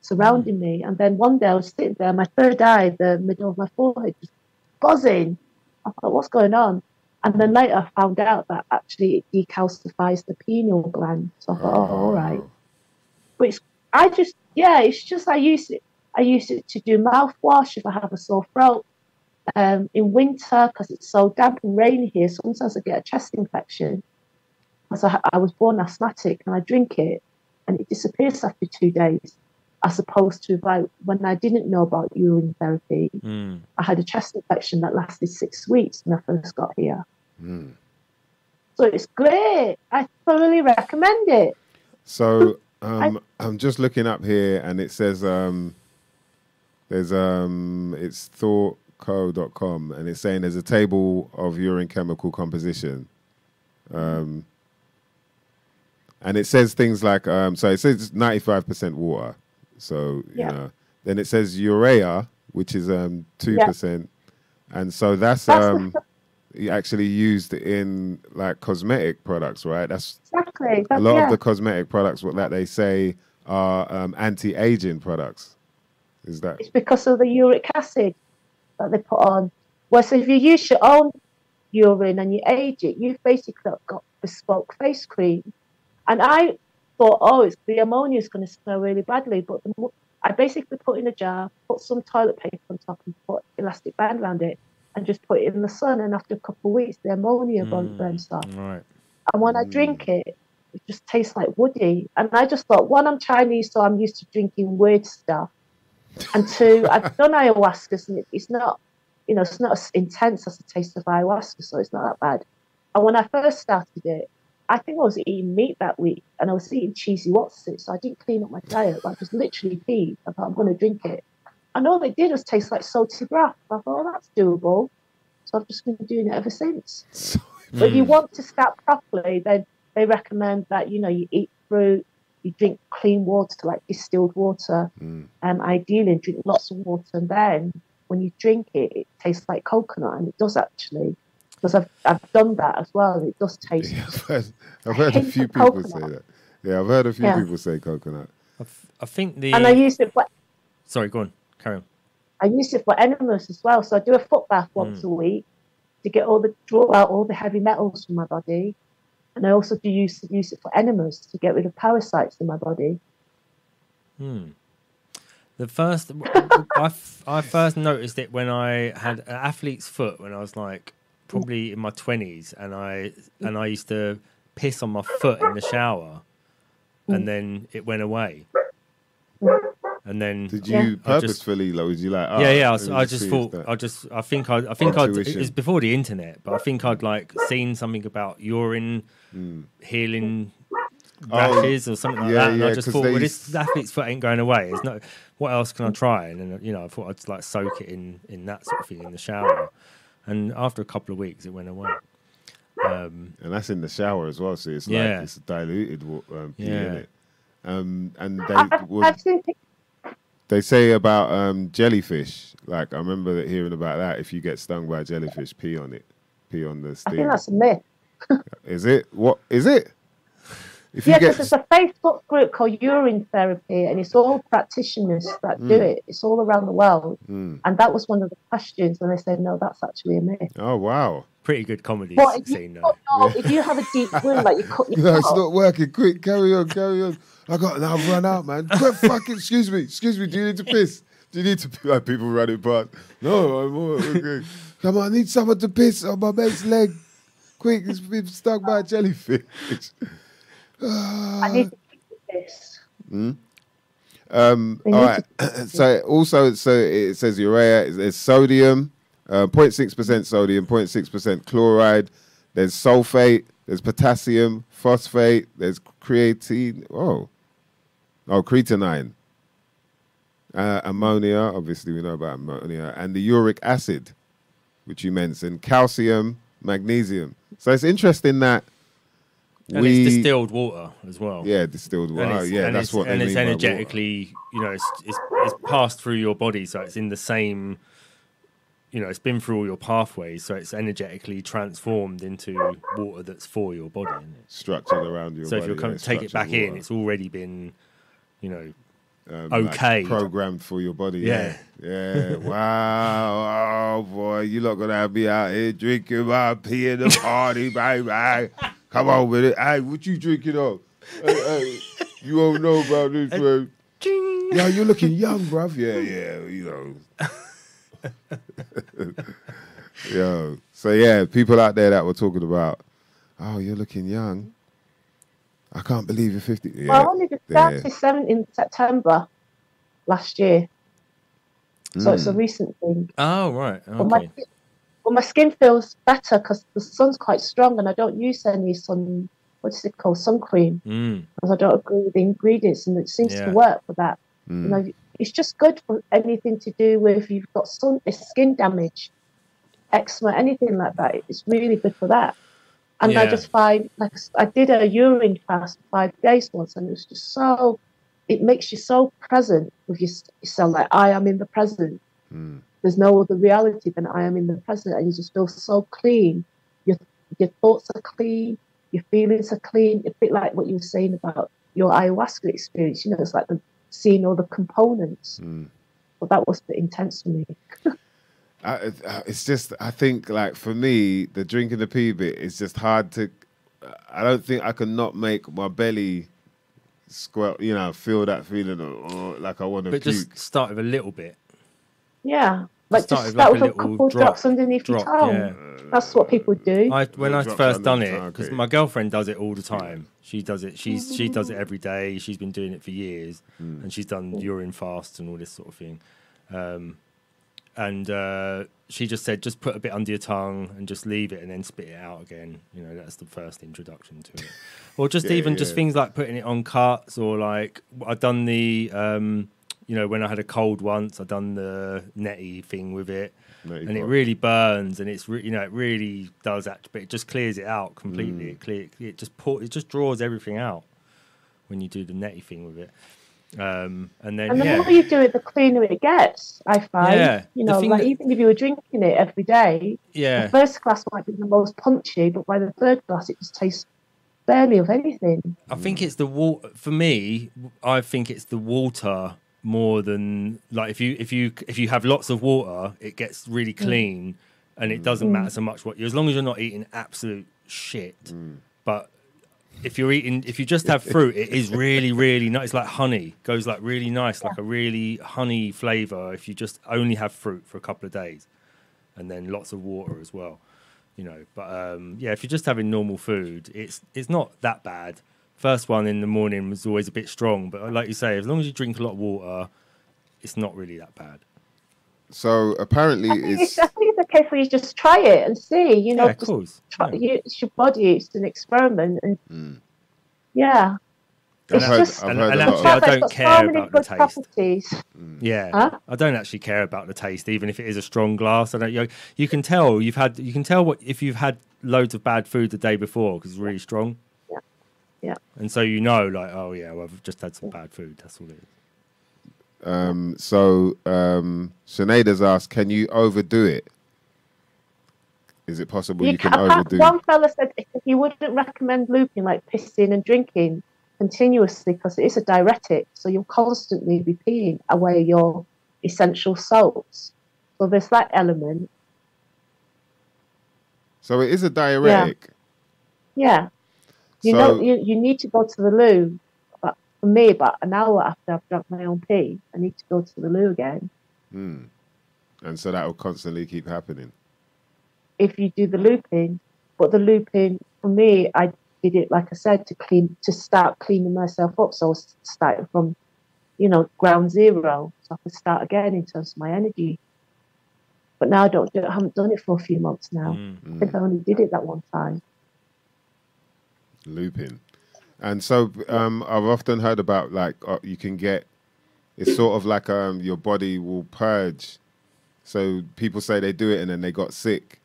surrounding me. And then one day I was sitting there, my third eye, the middle of my forehead, just buzzing. I thought, what's going on? And then later I found out that actually it decalcifies the pineal gland. So I thought, oh, all right. But it's, I just, yeah, it's just I use it. I use it to do mouthwash if I have a sore throat. um, in winter because it's so damp and rainy here. Sometimes I get a chest infection. As I, I was born asthmatic, and I drink it, and it disappears after two days. As opposed to like when I didn't know about urine therapy, Mm. I had a chest infection that lasted six weeks when I first got here. Mm. So it's great. I thoroughly recommend it. So um, I'm just looking up here, and it says um, there's um, it's thoughtco.com, and it's saying there's a table of urine chemical composition, um, and it says things like um, so it says 95% water. So you Yeah. know, then it says urea, which is um two percent, and so that's, That's um actually used in like cosmetic products, right? That's Exactly. a lot yeah. of the cosmetic products what that they say are um, anti-aging products. Is that It's because of the uric acid that they put on. Whereas if you use your own urine and you age it, you've basically got bespoke face cream. And I thought, oh, it's the ammonia is going to smell really badly. But the, I basically put in a jar, put some toilet paper on top, and put elastic band around it, and just put it in the sun. And after a couple of weeks, the ammonia Mm. burns off. Right. And when I drink it, it just tastes like woody. And I just thought, one, I'm Chinese, so I'm used to drinking weird stuff. And two, I've done ayahuasca, and it's not, you know, it's not as intense as the taste of ayahuasca, so it's not that bad. And when I first started it, I think I was eating meat that week, and I was eating cheesy Wotsits, so I didn't clean up my diet. I just literally peed. I thought I'm going to drink it, and all it did was taste like salty broth. I thought, oh, that's doable. So I've just been doing it ever since. But if you mm. want to start properly, then they recommend that you know you eat fruit, you drink clean water like distilled water, Mm. um, ideally drink lots of water, and then when you drink it, it tastes like coconut, and it does actually, because I've I've done that as well. It does taste. Yeah, I've heard, I've heard a few of people say that. Yeah, I've heard a few Yeah. people say coconut. I, f- I think the. And I use it for Sorry, go on. Carry on. I use it for enemas as well. So I do a foot bath once Mm. a week to get all the draw out all the heavy metals from my body, and I also do use use it for enemas to get rid of parasites in my body. Hmm. The first, I, f- I first noticed it when I had an athlete's foot when I was like probably in my twenties, and I and I used to piss on my foot in the shower, and then it went away. And then Did Yeah. you just- purposefully, like, was you like, oh, yeah, yeah. I, was- I just thought, that- I just, I think, I, I think I'd. It was before the internet, but I think I'd like seen something about urine Mm. healing Oh, rashes or something like yeah, that, and yeah, I just thought, they well, used- this athlete's foot ain't going away. it's not what else can I try? And then you know, I thought I'd like soak it in in that sort of thing in the shower, and after a couple of weeks, it went away. Um, and that's in the shower as well. So it's Yeah. like it's diluted wa- um, pee Yeah. in it. Um, and I've, they I've seen pic- they say about um, jellyfish. Like I remember that- hearing about that. If you get stung by a jellyfish, pee on it. Pee on the I sting. think that's a myth. Is it? What is it? If you Yeah, get because there's a Facebook group called Urine Therapy, and it's all practitioners that do Mm. it. It's all around the world, Mm. and that was one of the questions when they said, "No, that's actually a myth." oh wow, pretty good comedy But if scene you, though. no, if you have a deep wound, like you cut your no, it's not working. Quick, carry on, carry on. I got now. I've run out, man. Quick, fucking. Excuse me, excuse me. Do you need to piss? Do you need to pee? Like people running past. No, I'm all okay. Come on, I need someone to piss on my mate's leg. Quick, he's been stung by a jellyfish. I need to keep this. Um, all right. so also, so it says urea. There's sodium, uh, 0.6 percent sodium, 0.6 percent chloride. There's sulfate. There's potassium, phosphate. There's creatine. Oh, oh, creatinine. Uh, ammonia. Obviously, we know about ammonia and the uric acid, which you mentioned. Calcium, magnesium. So it's interesting that And we it's distilled water as well. yeah distilled water. it's- yeah, and that's it's, what and it's water. energetically, you know, it's, it's it's passed through your body, so it's in the same, you know, it's been through all your pathways, so it's energetically transformed into water that's for your body. Structured around your So if body, you come yeah, take it back structured in, it's already been, you know, um, okay. programmed for your body. Yeah. Yeah, yeah. wow, oh boy, you lot gonna have me out here drinking my pee in the party, baby. Come on with it. Hey, what you drinking on? Hey, hey, you don't know about this, man. Yeah, you're looking young, bruv. Yeah, yeah, you know. Yo, so yeah, people out there that were talking about, oh, you're looking young. I can't believe you're 50. Yeah, Well, I only just there. started seven in September last year, so it's a Mm. recent thing. Oh right. But my, Okay. but my skin feels better because the sun's quite strong, and I don't use any sun. What's it called? Sun cream, Mm. because I don't agree with the ingredients, and it seems Yeah. to work for that. Mm. You know, it's just good for anything to do with you've got sun, skin damage, eczema, anything like that. It's really good for that. And I just find, like, I did a urine fast five days once, and it was just so, it makes you so present with your- yourself. Like, I am in the present. Mm. There's no other reality than I am in the present, and you just feel so clean. Your your thoughts are clean, your feelings are clean. A bit like what you were saying about your ayahuasca experience. You know, it's like the, seeing all the components. Mm. But that was bit intense for me. I, it- uh, it's just I think like for me the drinking the pee bit is just hard to I don't think I can not make my belly squel you know feel that feeling or, or like I want to But puke. just start with a little bit. Yeah, like Start just with like start a with a, little couple drop- drops underneath Drop. your tongue. Yeah. That's what people do. I when I first done it because okay. my girlfriend does it all the time. She does it. She's she does it every day. She's been doing it for years, Hmm. and she's done urine fasts and all this sort of thing. Um, and uh, she just said, just put a bit under your tongue and just leave it, and then spit it out again. You know, that's the first introduction to it. Or just Yeah, even just things like putting it on cuts, or like I've done the. Um, you know, when I had a cold once, I done the neti thing with it, Neti and it really burns, and it's re- you know it really does act, but it just clears it out completely. Mm. It clear, it just pour, it just draws everything out when you do the neti thing with it. Um, and then and the yeah, more you do it, the cleaner it gets. I find. Yeah, You know, like that- even if you were drinking it every day, yeah, the first glass might be the most punchy, but by the third glass, it just tastes barely of anything. I think it's the water. For me, I think it's the water more than like if you if you if you have lots of water, it gets really clean, and it doesn't Mm. matter so much what you as long as you're not eating absolute shit. Mm. But if you're eating, if you just have fruit, it is really really nice. It's like honey, goes like really nice, like a really honey flavor. If you just only have fruit for a couple of days, and then lots of water as well you know. But um, yeah, if you're just having normal food, it's it's not that bad. First one in the morning was always a bit strong, but like you say, as long as you drink a lot of water, it's not really that bad. So apparently I think, it's it's, I think it's a case where you just try it and see. You know, yeah, of course. try, Yeah. you, it's your body. It's an experiment, and Mm. yeah, I've it's heard, just- I've And- heard and a actually, I don't care so many about the taste. properties. Yeah, Huh? I don't actually care about the taste, even if it is a strong glass. I don't. You, you can tell you've had. You can tell what if you've had loads of bad food the day before because it's really strong. Yeah. Yeah. And so you know, like, oh yeah, well, I've just had some bad food. That's all it is. Um, so um, Sinead's asked, can you overdo it? Is it possible you, can, apart- overdo? One fella said if he wouldn't recommend looping like pissing and drinking continuously because it is a diuretic, so you'll constantly be peeing away your essential salts. So there's that element. So it is a diuretic. Yeah. You So- know, you, you need to go to the loo. For me, about an hour after I've drunk my own pee, I need to go to the loo again. Hmm. And so that will constantly keep happening. if you do the looping. But the looping for me, I did it like I said to clean to start cleaning myself up. So I was starting from, you know, ground zero, so I could start again in terms of my energy. But now I don't do it. I haven't done it for a few months now. Mm. I think I only did it that one time. looping. And so um, I've often heard about like uh, you can get it's sort of like um, your body will purge. So people say they do it and then they got sick,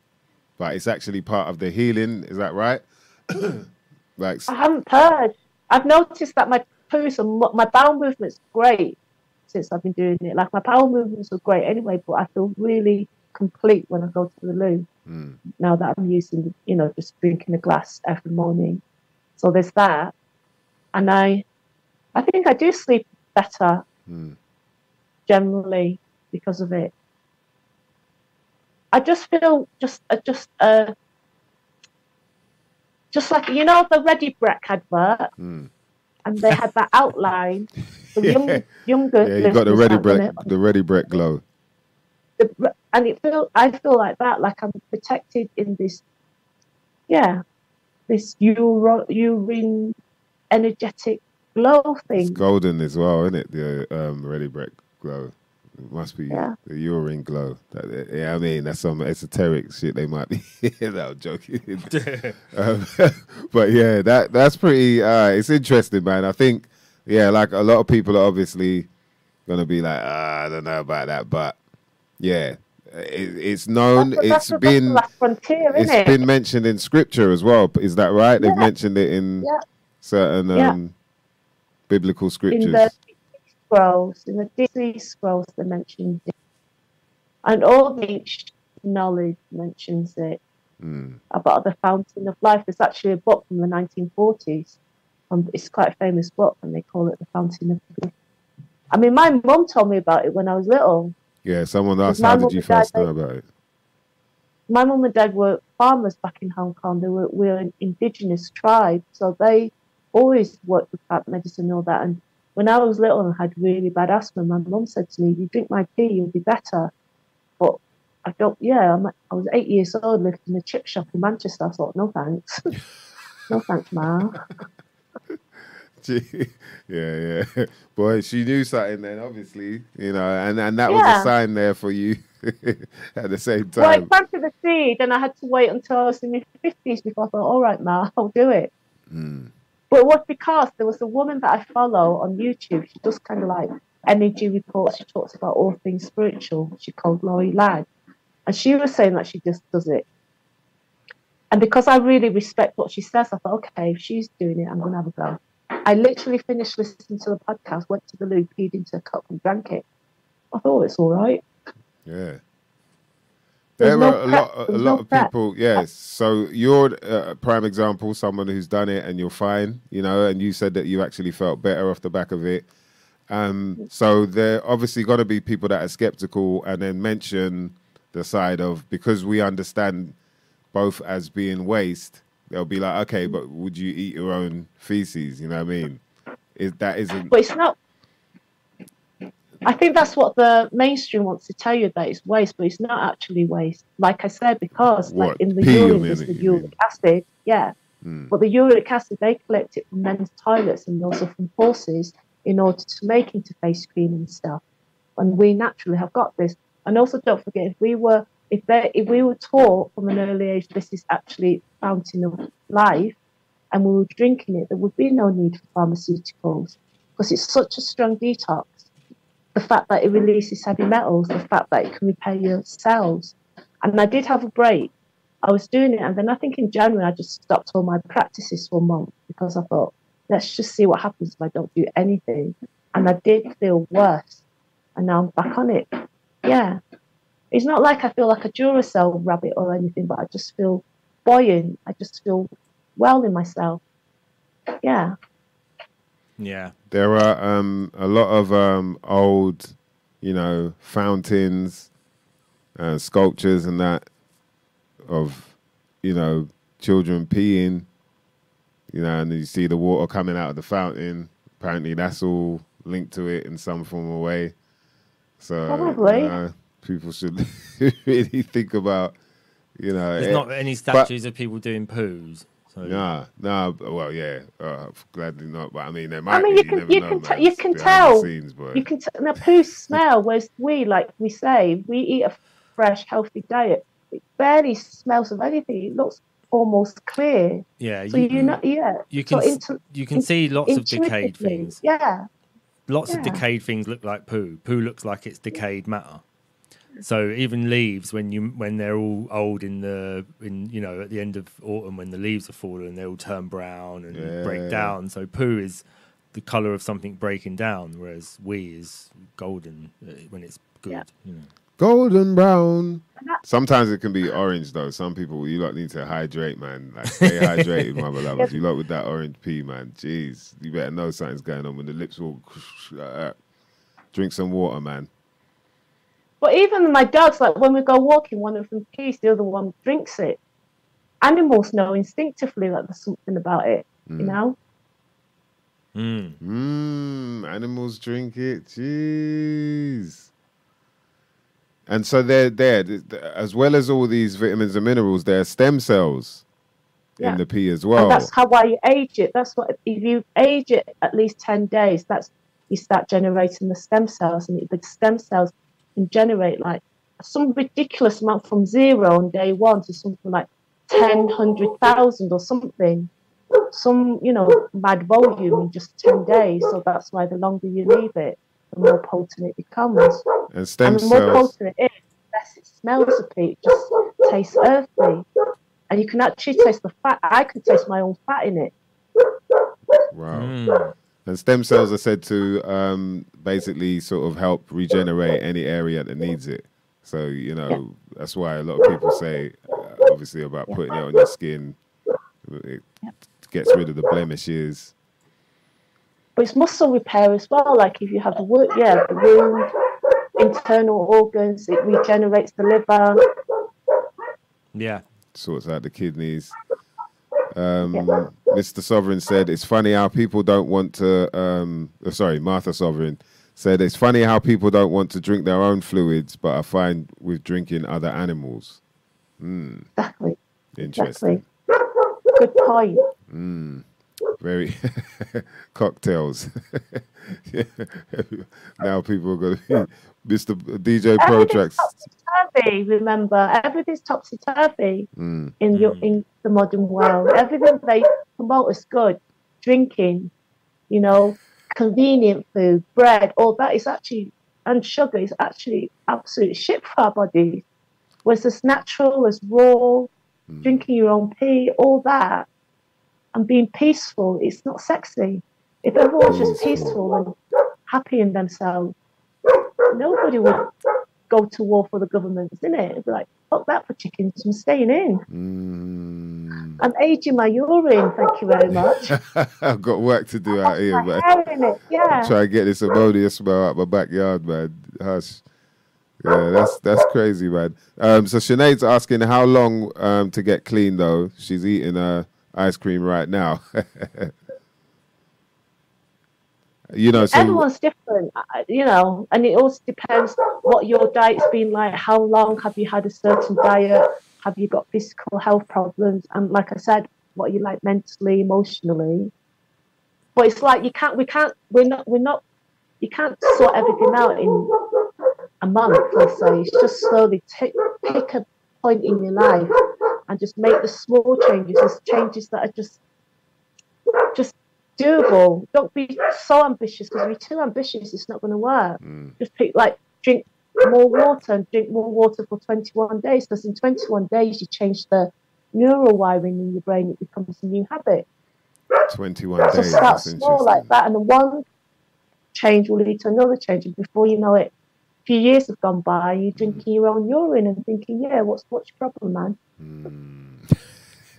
but it's actually part of the healing. Is that right? like I haven't purged. I've noticed that my poos and my bowel movements great since I've been doing it. Like my bowel movements are great anyway, but I feel really complete when I go to the loo. mm, now that I'm using, you know, just drinking a glass every morning. So there's that. And I I think I do sleep better mm, generally because of it. I just feel just uh, just uh just like you know the Ready Brek advert mm. and they had that outline. The young, younger Yeah, you got the Ready Brek, the Ready Brek glow. the, and it feel I feel like that, like I'm protected in this, yeah, this urine energetic glow It's thing. golden as well, isn't it? The um, Ready Brek glow. It must be Yeah. the urine glow. That, yeah, I mean that's some esoteric shit. They might be. no, I'm joking. um, but yeah, that that's pretty. Uh, it's interesting, man. I think yeah, like a lot of people are obviously gonna be like, ah, I don't know about that, but yeah, it, it's known. That's, it's that's been the last frontier, it's isn't it? been mentioned in scripture as well. Is that right? They've mentioned it in Yeah. Certain Yeah. um, biblical scriptures. in the scrolls, in the Disney scrolls, they mentioned it. And all the ancient knowledge mentions it Mm. about the fountain of life. There's actually a book from the 1940s. Um, it's quite a famous book, and they call it the fountain of life. I mean, my mum told me about it when I was little. Yeah, someone asked, how did you first know about it? My mum and dad were farmers back in Hong Kong. They were, we were an indigenous tribe, so they always worked with plant medicine and all that. And when I was little and had really bad asthma, my mum said to me, "You drink my tea, you'll be better." But I don't. Yeah, I'm, I was eight years old, lived in a chip shop in Manchester. I thought, no thanks, no thanks, ma. Gee, yeah, yeah. Boy, she knew something then, obviously, you know, and, and that was a sign there for you at the same Well, I time. planted the seed, and I had to wait until I was in my fifties before I thought, all right, ma, I'll do it. Mm. But it was because there was a woman that I follow on YouTube. She does kind of like energy reports. She talks about all things spiritual. She called Lori Ladd. And she was saying that she just does it. And because I really respect what she says, I thought, okay, if she's doing it, I'm going to have a go. I literally finished listening to the podcast, went to the loo, peed into a cup, and drank it. I thought oh, it's all right. Yeah. There's There no are a lot, a lot no of prep. people. Yes. So you're uh, a prime example, someone who's done it and you're fine, you know, and you said that you actually felt better off the back of it. Um, so there obviously got to be people that are skeptical and then mention the side of because we understand both as being waste. They'll be like, okay, but would you eat your own feces? You know what I mean? Is that isn't But it's not. I think that's what the mainstream wants to tell you that it's waste, but it's not actually waste. Like I said, because What, like in the urine, there's the uric acid, yeah. Mm. But the uric acid, they collect it from men's toilets and also from horses in order to make into face cream and stuff. And we naturally have got this. And also, don't forget, if we were if they if we were taught from an early age this is actually fountain of life, and we were drinking it, there would be no need for pharmaceuticals because it's such a strong detox. The fact that it releases heavy metals, the fact that it can repair your cells. And I did have a break. I was doing it, and then I think in January I just stopped all my practices for a month because I thought, let's just see what happens if I don't do anything. And I did feel worse, and now I'm back on it. Yeah, it's not like I feel like a Duracell rabbit or anything, but I just feel buoyant. I just feel well in myself. Yeah. Yeah. There are um, a lot of um, old, you know, fountains, uh, sculptures, and that of, you know, children peeing. You know, and you see the water coming out of the fountain. Apparently, that's all linked to it in some form or way. So, Probably. you know, people should really think about, you know, There's it- not any statues of people doing poos. So Nah, nah. Well, yeah, uh, gladly not. But I mean, there might I mean, be. you can never you know, can man. t- you It's can behind the tell scenes, you can t- now poo smell. Whereas we, like we say, we eat a fresh, healthy diet. It barely smells of anything. It looks almost clear. yeah, So you, you know, yeah. you can s- intu- you can see lots of decayed things. Yeah. Lots of decayed things look like poo. Poo looks like it's decayed matter. So even leaves, when you when they're all old in the in you know at the end of autumn when the leaves are falling, they all turn brown and Yeah. break down. So poo is the color of something breaking down, whereas we is golden uh, when it's good. Yeah. You know. Golden brown. Sometimes it can be orange though. Some people you lot need to hydrate, man. Like stay hydrated, my beloved. You lot with that orange pea, man. Jeez, you better know something's going on when the lips all. Drink some water, man. But even my dogs, like when we go walking, one of them pees, the other one drinks it. Animals know instinctively that there's something about it, you Mm. know? Mm. Mmm, animals drink it. Jeez. And so they're there, th- th- as well as all these vitamins and minerals, there are stem cells Yeah. in the pea as And well. that's how why you age it. That's what if you age it at least ten days, that's you start generating the stem cells, and the stem cells can generate like some ridiculous amount from zero on day one to something like 10, 100,000 or something. Some, you know, mad volume in just 10 days. So that's why the longer you leave it, the more potent it becomes. and stem and the more cells. potent it is, the less it smells of it. It just tastes earthy. And you can actually taste the fat. I can taste my own fat in it. Wow. Mm. And stem cells are said to um, basically sort of help regenerate any area that needs it. So, you know, that's why a lot of people say, uh, obviously, about putting it on your skin. It gets rid of the blemishes. But it's muscle repair as well. Like if you have the wound, yeah, the wound, internal organs, it regenerates the liver. Yeah. sorts out the kidneys. Um, Yeah. Mr. Sovereign said it's funny how people don't want to. Um, oh, sorry, Martha Sovereign said it's funny how people don't want to drink their own fluids, but are fine with drinking other animals. Exactly. Interesting. Exactly. Good point. Very cocktails. now people are going to Mr. DJ Pro Everything's Tracks. topsy-turvy, remember, everything's topsy turvy Mm, in your in the modern world. Everything they promote is good. Drinking, you know, convenient food, bread, all that is actually and sugar is actually absolute shit for our bodies. Was as natural as raw, drinking your own pee, all that, and being peaceful, it's not sexy. If everyone's just peaceful and happy in themselves, nobody would go to war for the government, isn't it? It'd be like, fuck that for chickens, I'm staying in. mm. I'm aging my urine, thank you very much. I've got work to do out here, man. hair in it, yeah. Try and get this ammonia smell out my backyard, man. Hush. Yeah, that's that's crazy, man. Um, so Sinead's asking how long um, to get clean though. She's eating uh, ice cream right now. you know, so Everyone's different, uh, you know, and it also depends what your diet's been like. How long have you had a certain diet? Have you got physical health problems? And like I said, what you like mentally, emotionally. But it's like you can't, we can't, we're not, we're not, you can't sort everything out in a month, let's say. It's just slowly take, pick a point in your life and just make the small changes, the changes that are just, just doable. Don't be so ambitious because if you're too ambitious, it's not going to work. Mm. Just pick like drink more water and drink more water for 21 days because in 21 days you change the neural wiring in your brain. It becomes a new habit. 21 So days. start small like that, and then one change will lead to another change, and before you know it, few years have gone by. Mm. You're drinking your own urine and thinking, "Yeah, what's what's your problem, man?" Hmm.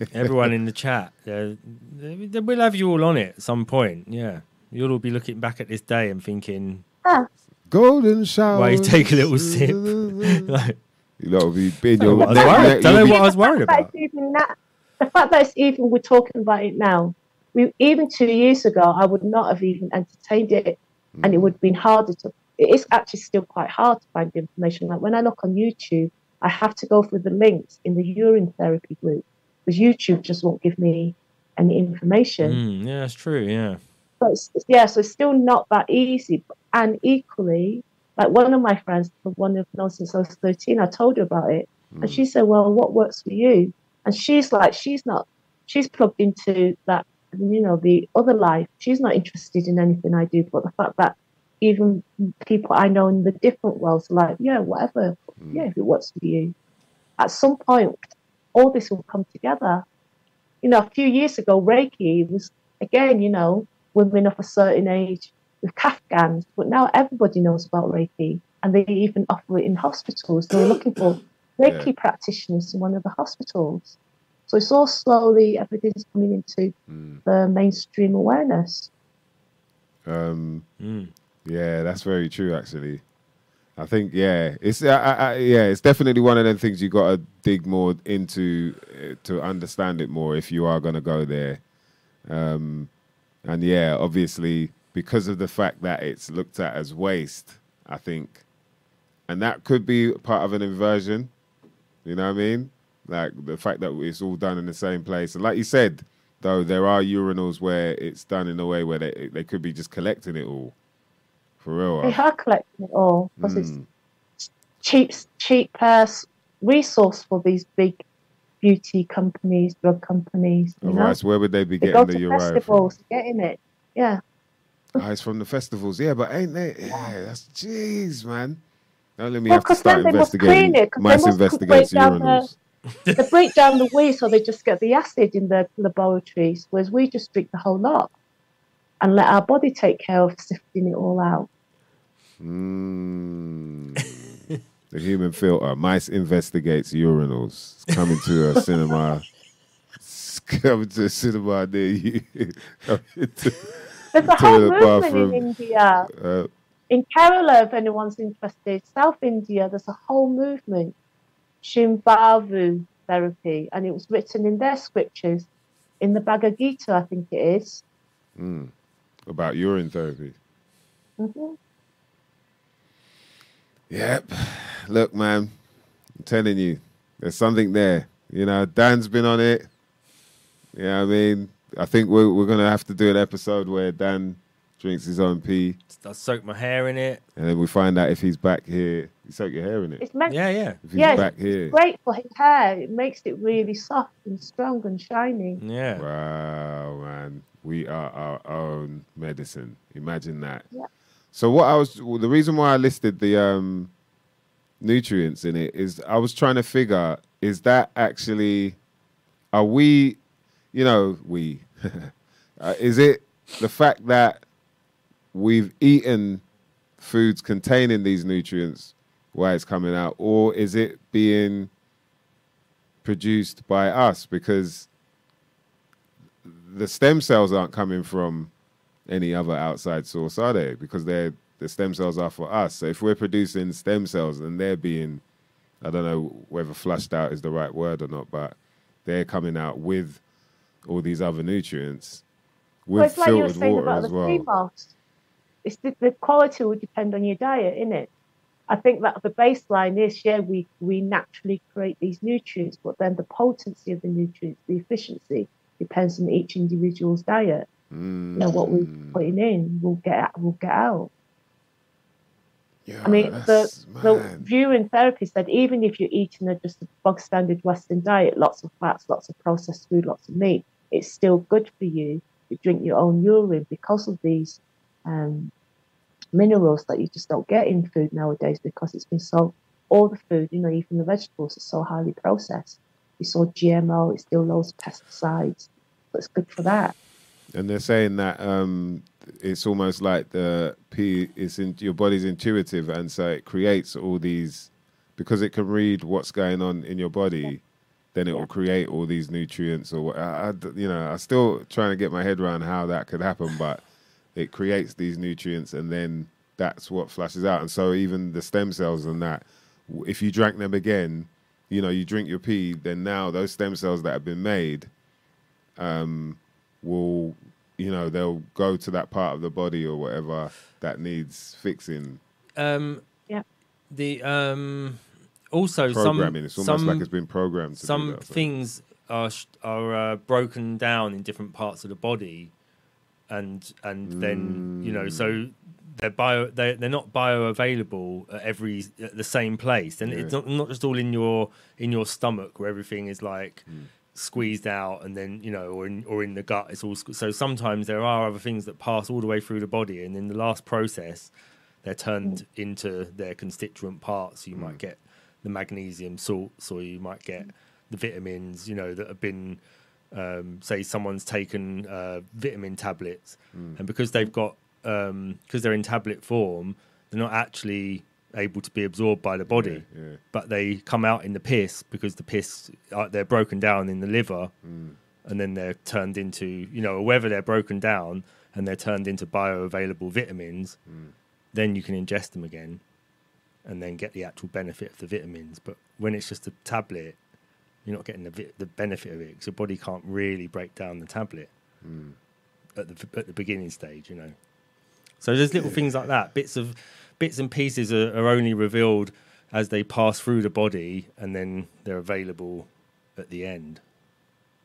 Everyone in the chat, they, they will have you all on it at some point. Yeah. You'll all be looking back at this day and thinking, Ah, Golden shower. why you take a little sip? like, You know, be in don't your know what I was worried- neck- don't know what I was worried the fact about. that even that, the fact that it's even we're talking about it now. We even two years ago, I would not have even entertained it, and it hmm. would have been harder to. It is actually still quite hard to find the information. Like when I look on YouTube, I have to go through the links in the urine therapy group because YouTube just won't give me any information. Mm, yeah, that's true. Yeah. But it's, yeah, so it's still not that easy. And equally, like one of my friends, the one who've known since I was 13, I told her about it. And she said, Well, what works for you? And she's like, she's not, she's plugged into that, you know, the other life. She's not interested in anything I do. But the fact that even people I know in the different worlds are like, Yeah, whatever. Yeah, if it works for you. At some point, all this will come together. You know, a few years ago, Reiki was, again, you know, women of a certain age with Kafgans, but now everybody knows about Reiki and they even offer it in hospitals. They're looking for Reiki Yeah. practitioners in one of the hospitals. So it's all slowly, everything's coming into the mainstream awareness. Um, Mm. Yeah, that's very true. Actually, I think yeah, it's I, I, yeah, it's definitely one of them things you got to dig more into uh, to understand it more if you are going to go there. Um, and yeah, obviously because of the fact that it's looked at as waste, I think and that could be part of an inversion. You know what I mean? Like the fact that it's all done in the same place, and like you said, though there are urinals where it's done in a way where they they could be just collecting it all. For real. They are collecting it all because Mm. it's cheap, cheap uh, resource for these big beauty companies, drug companies. You All know? right, so where would they be They getting the to Uriah from? festivals, getting it. Yeah. Oh, it's from the festivals. Yeah, but ain't they? Yeah, that's jeez, man. Don't let me Well, have to start then they must investigating. clean it, 'cause they Mice must investigates break down the- they break down the weed so they just get the acid in the laboratories, whereas we just drink the whole lot and let our body take care of sifting it all out. Mm. the human filter. Mice investigates urinals. It's coming to a cinema. It's coming to a cinema near you. To- There's a whole movement bathroom. in India. uh, In Kerala, if anyone's interested, South India, there's a whole movement, Shivambu therapy, and it was written in their scriptures, in the Bhagavad Gita, I think it is. mm, about urine therapy. hmm Yep. Look, man, I'm telling you, there's something there. You know, Dan's been on it. You know what I mean? I think we're, we're going to have to do an episode where Dan drinks his own pee I soak my hair in it. and then we find out if he's back here. You soak your hair in it. It's meant Yeah, yeah, If he's Yeah, back here. great for his hair. It makes it really soft and strong and shiny. yeah. Wow, man. We are our own medicine. Imagine that. Yeah. So what I was well, the reason why I listed the um nutrients in it is I was trying to figure is that actually are we you know we uh, is it the fact that we've eaten foods containing these nutrients why it's coming out or is it being produced by us? Because the stem cells aren't coming from any other outside source, are they? Because they're the stem cells are for us. So if we're producing stem cells and they're being, I don't know whether flushed out is the right word or not, but they're coming out with all these other nutrients with Well, it's like you were filtered saying water about as the well. It's the, the quality will depend on your diet, innit? I think that the baseline is, yeah, we, we naturally create these nutrients, but then the potency of the nutrients, the efficiency, depends on each individual's diet. You know, what we're Mm. putting in, we'll get we'll get out. Yeah, I mean, the, that's the mad. view in therapy said even if you're eating a, just a bog standard Western diet, lots of fats, lots of processed food, lots of meat, it's still good for you to drink your own urine because of these um, minerals that you just don't get in food nowadays because it's been so, all the food, you know, even the vegetables are so highly processed. It's all GMO, it's still loads of pesticides. But it's good for that. And they're saying that um, it's almost like the pee is in your body's intuitive, and so it creates all these because it can read what's going on in your body. Then it will create all these nutrients, or what- I, I you know, I'm still trying to get my head around how that could happen, but it creates these nutrients, and then that's what flashes out. And so even the stem cells and that, if you drank them again, you know, you drink your pee, then now those stem cells that have been made um, will, you know, they'll go to that part of the body or whatever that needs fixing. Um, Yeah. The um, also Programming. some it's almost some, like it's been programmed. To do some that, things are are uh, broken down in different parts of the body, and and then you know so Mm. they're bio they they're not bioavailable at every at the same place, and it's not not just all in your in your stomach where everything is like. Mm. Squeezed out, and then you know, or in or in the gut, it's all so. Sometimes there are other things that pass all the way through the body, and in the last process, they're turned into their constituent parts. You Mm. might get the magnesium salts, or you might get the vitamins. You know that have been, um, say, someone's taken uh, vitamin tablets, Mm. and because they've got because they're in tablet form, they're not actually able to be absorbed by the body, Yeah, yeah. but they come out in the piss because the piss uh, they're broken down in the liver, Mm. and then they're turned into you know whether they're broken down and they're turned into bioavailable vitamins Mm. then you can ingest them again and then get the actual benefit of the vitamins but when it's just a tablet you're not getting the, vi- the benefit of it because your body can't really break down the tablet Mm. at the at the beginning stage you know so there's little things like that bits of bits and pieces are, are only revealed as they pass through the body, and then they're available at the end.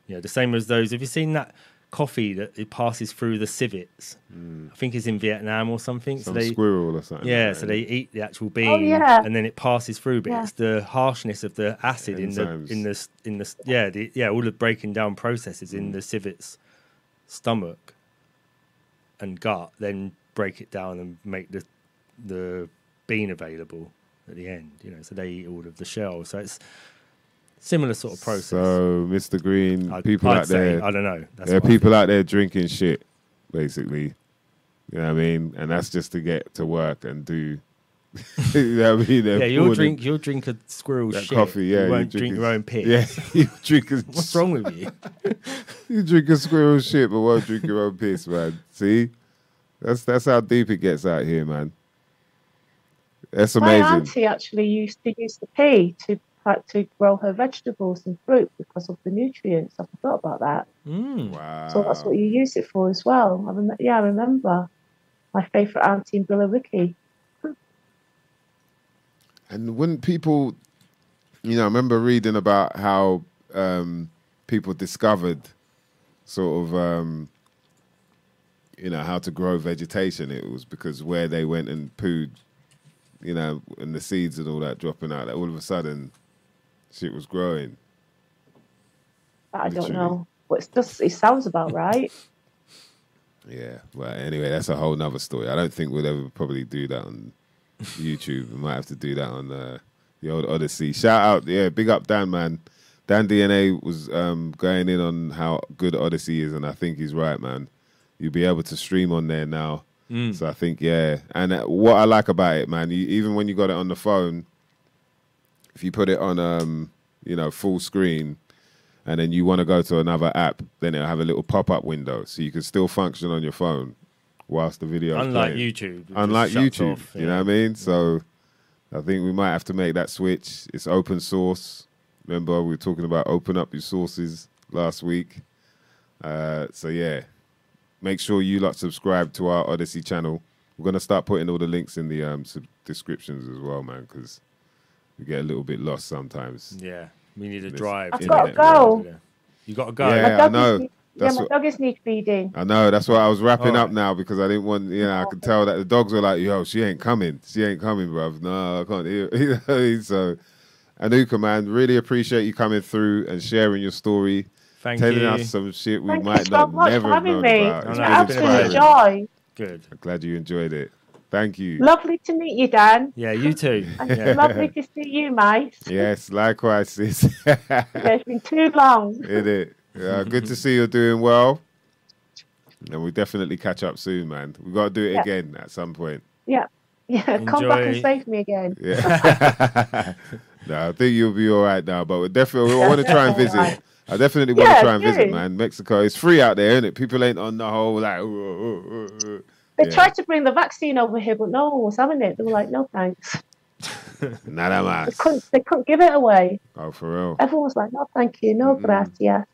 You know, the same as those. Have you seen that coffee that it passes through the civets? Hmm. I think it's in Vietnam or something. Some so they, squirrel or something. yeah, like so they eat the actual oh, bean, yeah. and then it passes through. But Yeah. it's the harshness of the acid in the in the in the yeah the, yeah all the breaking down processes in hmm. the civet's stomach and gut, then break it down and make the the bean available at the end. You know, so they eat all of the shell. So it's similar sort of process. So, Mr. Green, I'd, people I'd out say, there, I don't know. That's there are people out there drinking shit, basically. You know what I mean? And that's just to get to work and do. you know what I mean? They're yeah, you'll drink. You'll drink a squirrel shit. coffee. Yeah, you won't drink drink a- your own piss. Yeah, you drink a, What's wrong with you? You drink a squirrel shit, but won't drink your own piss, man. See, that's that's how deep it gets out here, man. That's My amazing. auntie actually used to use the pea to like, to grow her vegetables and fruit because of the nutrients. I forgot about that. Mm. Wow. So that's what you use it for as well. I rem- yeah, I remember my favourite auntie in Billericay. And wouldn't people, you know, I remember reading about how um, people discovered sort of, um, you know, how to grow vegetation. It was because where they went and pooed, you know, and the seeds and all that dropping out, that all of a sudden shit was growing. I don't know. But it's just it sounds about right. Yeah. Well, anyway, that's a whole nother story. I don't think we'll ever probably do that on YouTube. we might have to do that on uh, the old Odysee. Shout out, yeah, big up Dan, man. Dan DNA was um, going in on how good Odysee is, and I think he's right, man. You'll be able to stream on there now. Mm. So I think, yeah. And uh, what I like about it, man, you, even when you got it on the phone, if you put it on, um, you know, full screen, and then you want to go to another app, then it'll have a little pop-up window, so you can still function on your phone whilst the video. is Unlike playing. YouTube. Unlike YouTube, off, you know what I mean? So I think we might have to make that switch. It's open source. Remember, we were talking about open up your sources last week. Uh, so yeah, make sure you like subscribe to our Odysee channel. We're gonna start putting all the links in the um, sub- descriptions as well, man, because we get a little bit lost sometimes. Yeah, we need a This drive. I've got get to go. over. You got to go. Yeah. my dog know. Is, need- yeah, my what- dog is need feeding. I know. That's why I was wrapping All up now because I didn't want, you know, I could tell that the dogs were like, yo, she ain't coming. She ain't coming, bruv. No, I can't hear. You know what I mean? So, Anuka, man, really appreciate you coming through and sharing your story, Thank telling you. us some shit we Thank might so not much never for have having known me. about. I It's know, an it's been absolute amazing. joy. Good. I'm glad you enjoyed it. Thank you. Lovely to meet you, Dan. Yeah, you too. And Yeah. lovely to see you, mate. Yes, likewise, sis. Yeah, it's been too long. In it. Yeah, good to see you're doing well. And we'll definitely catch up soon, man. We've got to do it Yeah. again at some point. Yeah, Yeah. come back and save me again. Yeah. no, I think you'll be all right now, but we definitely I want to try and visit. Alright. I definitely want to Yeah, try and visit, man. Mexico, it's free out there, isn't it? People ain't on the whole like. "Ooh, ooh, ooh, ooh." They Yeah. tried to bring the vaccine over here, but no one was having it. They were like, no thanks. Nada They más. couldn't, they couldn't give it away. Oh, for real. Everyone was like, no, thank you, no Mm-mm. gracias.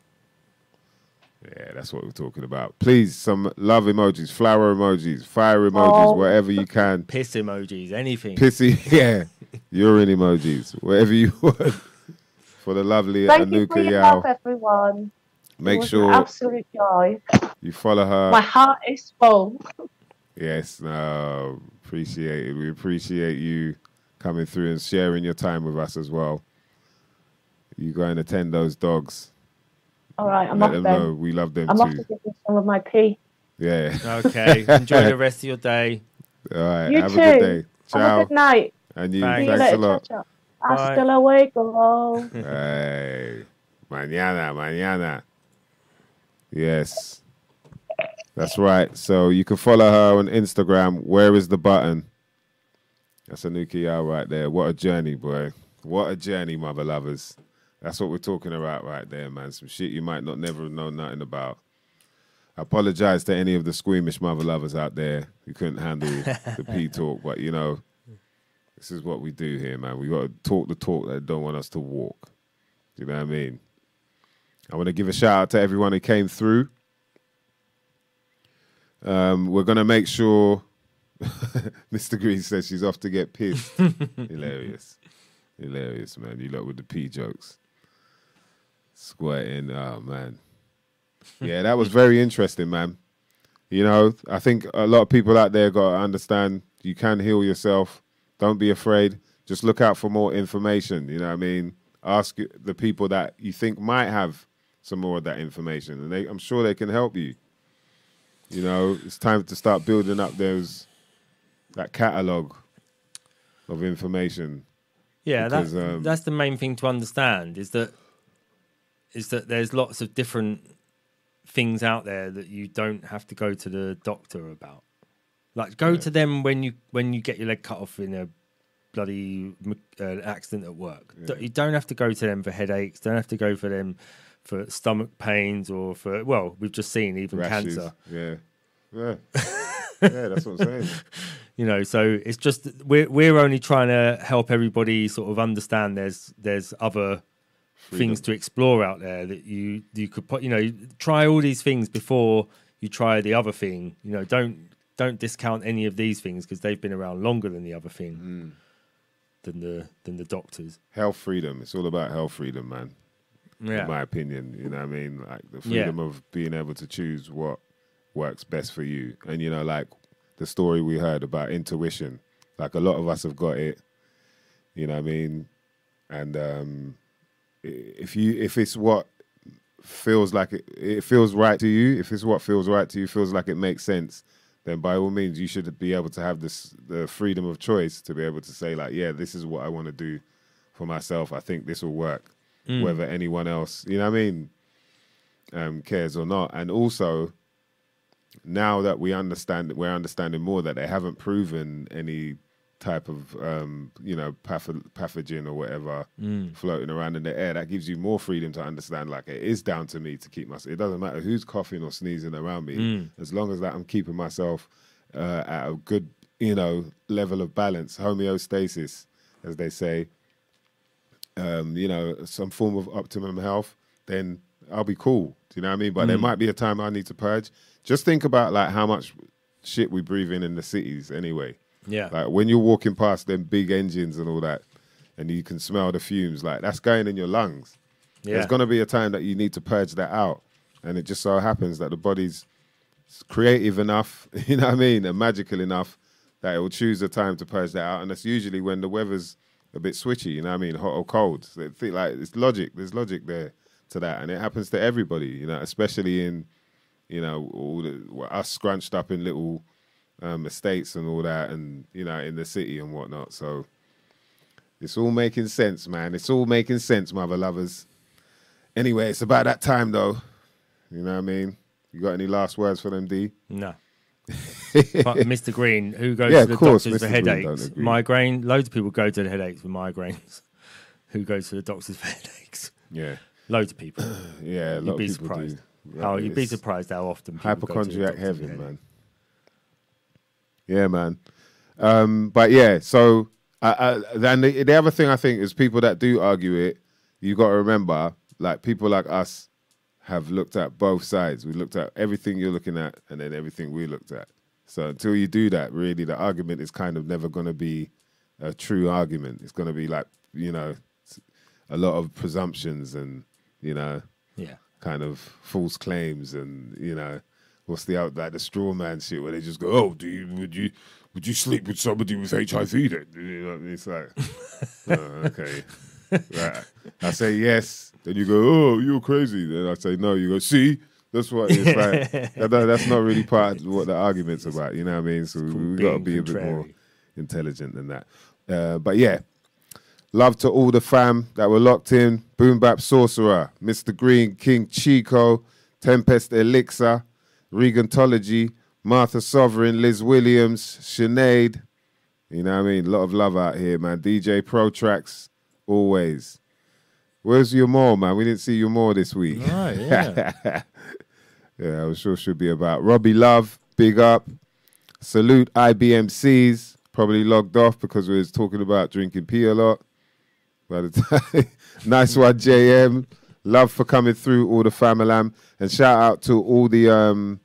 Yeah, that's what we're talking about. Please, some love emojis, flower emojis, fire emojis, Oh. whatever you can. Piss emojis, anything. Pissy, yeah, urine emojis, whatever you want. For the lovely Thank you for Anuka your Yau. help, everyone. It Make was sure an absolute joy. you follow her. My heart is full. Yes, no, appreciate it. We appreciate you coming through and sharing your time with us as well. You go and attend those dogs. All right, I'm Let off them then. know we love them I'm off to too. give them some of my pee. Yeah. Okay. Enjoy the rest of your day. All right. You Have too. a good day. Have a good night. And you. Thanks. See you Thanks a lot. Ciao, ciao. Ah, Bye. Hasta luego. Hey. Mañana, mañana. Yes. That's right. So you can follow her on Instagram. Where is the button? That's Anuka Yau right there. What a journey, boy. What a journey, mother lovers. That's what we're talking about right there, man. Some shit you might not never know nothing about. I apologize to any of the squeamish mother lovers out there who couldn't handle the P talk, but you know, this is what we do here, man. We got to talk the talk that don't want us to walk. You know what I mean? I want to give a shout out to everyone who came through. Um, we're going to make sure Mr. Green says she's off to get pissed. Hilarious. Hilarious, man. You lot with the P jokes. Squirting. Oh, man. Yeah, that was very interesting, man. You know, I think a lot of people out there got to understand you can heal yourself. Don't be afraid. Just look out for more information. You know what I mean? Ask the people that you think might have some more of that information, and they, I'm sure they can help you. You know, it's time to start building up those that catalog of information. Yeah, Because, that, um, that's the main thing to understand is that is that there's lots of different things out there that you don't have to go to the doctor about. Like go to them when you when you get your leg cut off in a bloody uh, accident at work. Yeah. You don't have to go to them for headaches. Don't have to go for them for stomach pains or for well, we've just seen even Rashes. cancer. Yeah. Yeah. yeah, that's what I'm saying. you know so it's just we're we're only trying to help everybody sort of understand there's there's other things to explore out there that you you could put you know try all these things before you try the other thing you know don't don't discount any of these things because they've been around longer than the other thing Mm. than the than the doctors Health freedom. It's all about health freedom, man. yeah in my opinion. You know what I mean? Like the Yeah. freedom of being able to choose what works best for you. And you know, like the story we heard about intuition. Like a lot of us have got it. You know what I mean? And um if you if it's what feels like it, it feels right to you, if it's what feels right to you, feels like it makes sense, then by all means you should be able to have this the freedom of choice to be able to say like, yeah, this is what I want to do for myself. I think this will work Mm. whether anyone else, you know what I mean, um, cares or not. And also, now that we understand, we're understanding more that they haven't proven any type of, um, you know, patho- pathogen or whatever Mm. floating around in the air. That gives you more freedom to understand, like, it is down to me to keep myself. It doesn't matter who's coughing or sneezing around me, Mm. as long as that I'm keeping myself uh, at a good, you know, level of balance, homeostasis, as they say um, you know, some form of optimum health, then I'll be cool. Do you know what I mean? But there Mm. might be a time I need to purge. Just think about like how much shit we breathe in in the cities anyway. Yeah Like when you're walking past them big engines and all that, and you can smell the fumes, like that's going in your lungs. yeah There's going to be a time that you need to purge that out. And it just so happens that the body's creative enough, you know what I mean, and magical enough that it will choose a time to purge that out. And that's usually when the weather's a bit switchy, you know what I mean, hot or cold. So think like it's logic. There's logic there to that. And it happens to everybody, you know, especially in, you know, all the, us scrunched up in little um, estates and all that and, you know, in the city and whatnot. So it's all making sense, man. It's all making sense, mother lovers. Anyway, it's about that time though. You know what I mean? You got any last words for them, D? no but Mr. Green, who goes Yeah, to the course, doctors for Mr. Don't headaches, migraine? Loads of people go to the headaches for migraines. who goes to the doctors for headaches? Yeah. Loads of people. Yeah, a lot You'd be surprised. do. How you'd be surprised how often people go to the Hypochondriac for heaven, man. Yeah, man. Um, but yeah, so I, I, then the, the other thing I think is people that do argue it, you got to remember, like people like us have looked at both sides. We looked at everything you're looking at, and then everything we looked at. So until you do that, really, the argument is kind of never going to be a true argument. It's going to be like you know, a lot of presumptions and you know, Yeah. kind of false claims and you know what's the out like the straw man shit where they just go oh do you would you would you sleep with somebody with HIV then? You know, it's like oh, okay. Right. I say yes. Then you go oh you're crazy. Then I say no you go see? That's what it's like that, that- that's not really part of what the argument's about you know what I mean? So we, we got to be a bit more intelligent than that. Uh, but yeah Love to all the fam that were locked in. Boom Bap Sorcerer, Mr. Green, King Chico, Tempest Elixir, Regantology, Martha Sovereign, Liz Williams, Sinead. You know what I mean? A lot of love out here, man. DJ Pro Tracks, always. Where's your more, man? We didn't see you more this week. Right, yeah. Yeah, I was sure should be about. Robbie Love, big up. Salute IBMCs, probably logged off because we was talking about drinking pee a lot. By the time, nice one, JM. Love for coming through, all the familam, and shout out to all the um,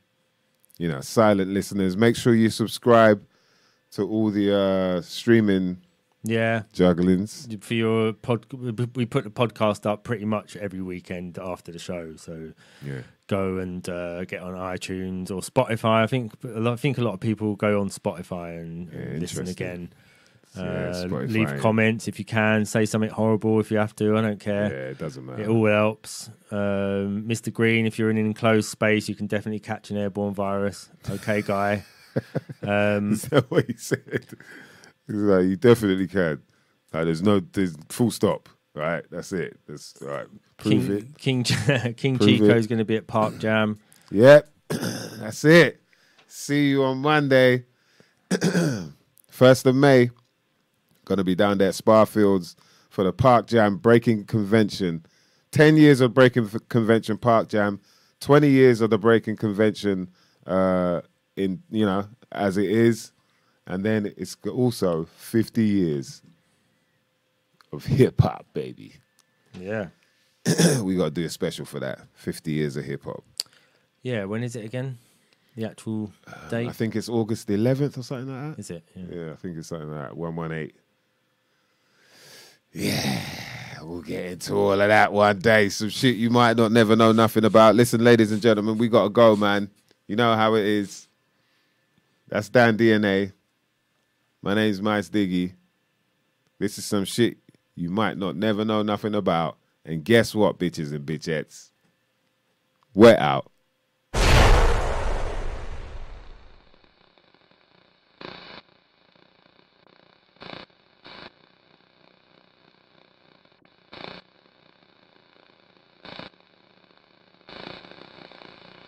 you know, silent listeners. Make sure you subscribe to all the uh, streaming Yeah. jugglings. For your pod, we put the podcast up pretty much every weekend after the show. So Yeah. go and uh, get on iTunes or Spotify. I think I think a lot of people go on Spotify and, Yeah, and listen again. Yeah, Uh, leave comments if you can. Say something horrible if you have to. I don't care. Yeah, it doesn't matter. It all helps. Um, Mr. Green, if you're in an enclosed space, you can definitely catch an airborne virus. Okay, guy. Um, Is that what he said? Like, you definitely can. Like, there's no, there's full stop. Right, that's it. That's all right. Prove it. King King King Prove Chico it. is going to be at Park Jam. Yep, that's it. See you on Monday, first of May. Gonna be down there at Spa Fields for the Park Jam Breaking Convention. Ten years of Breaking Convention Park Jam. Twenty years of the Breaking Convention. Uh, in you know as it is, and then it's also fifty years of hip hop, baby. Yeah. we got to do a special for that. Fifty years of hip hop. Yeah. When is it again? The actual date? I think it's August the 11th or something like that. is it? Yeah. Yeah, I think it's something like that. 118. Yeah, we'll get into all of that one day. Some shit you might not never know nothing about. Listen, ladies and gentlemen, we got to go, man. You know how it is. That's Dan DNA. My name's Mysdiggi. This is some shit you might not never know nothing about. And guess what, bitches and bitchettes? We're out.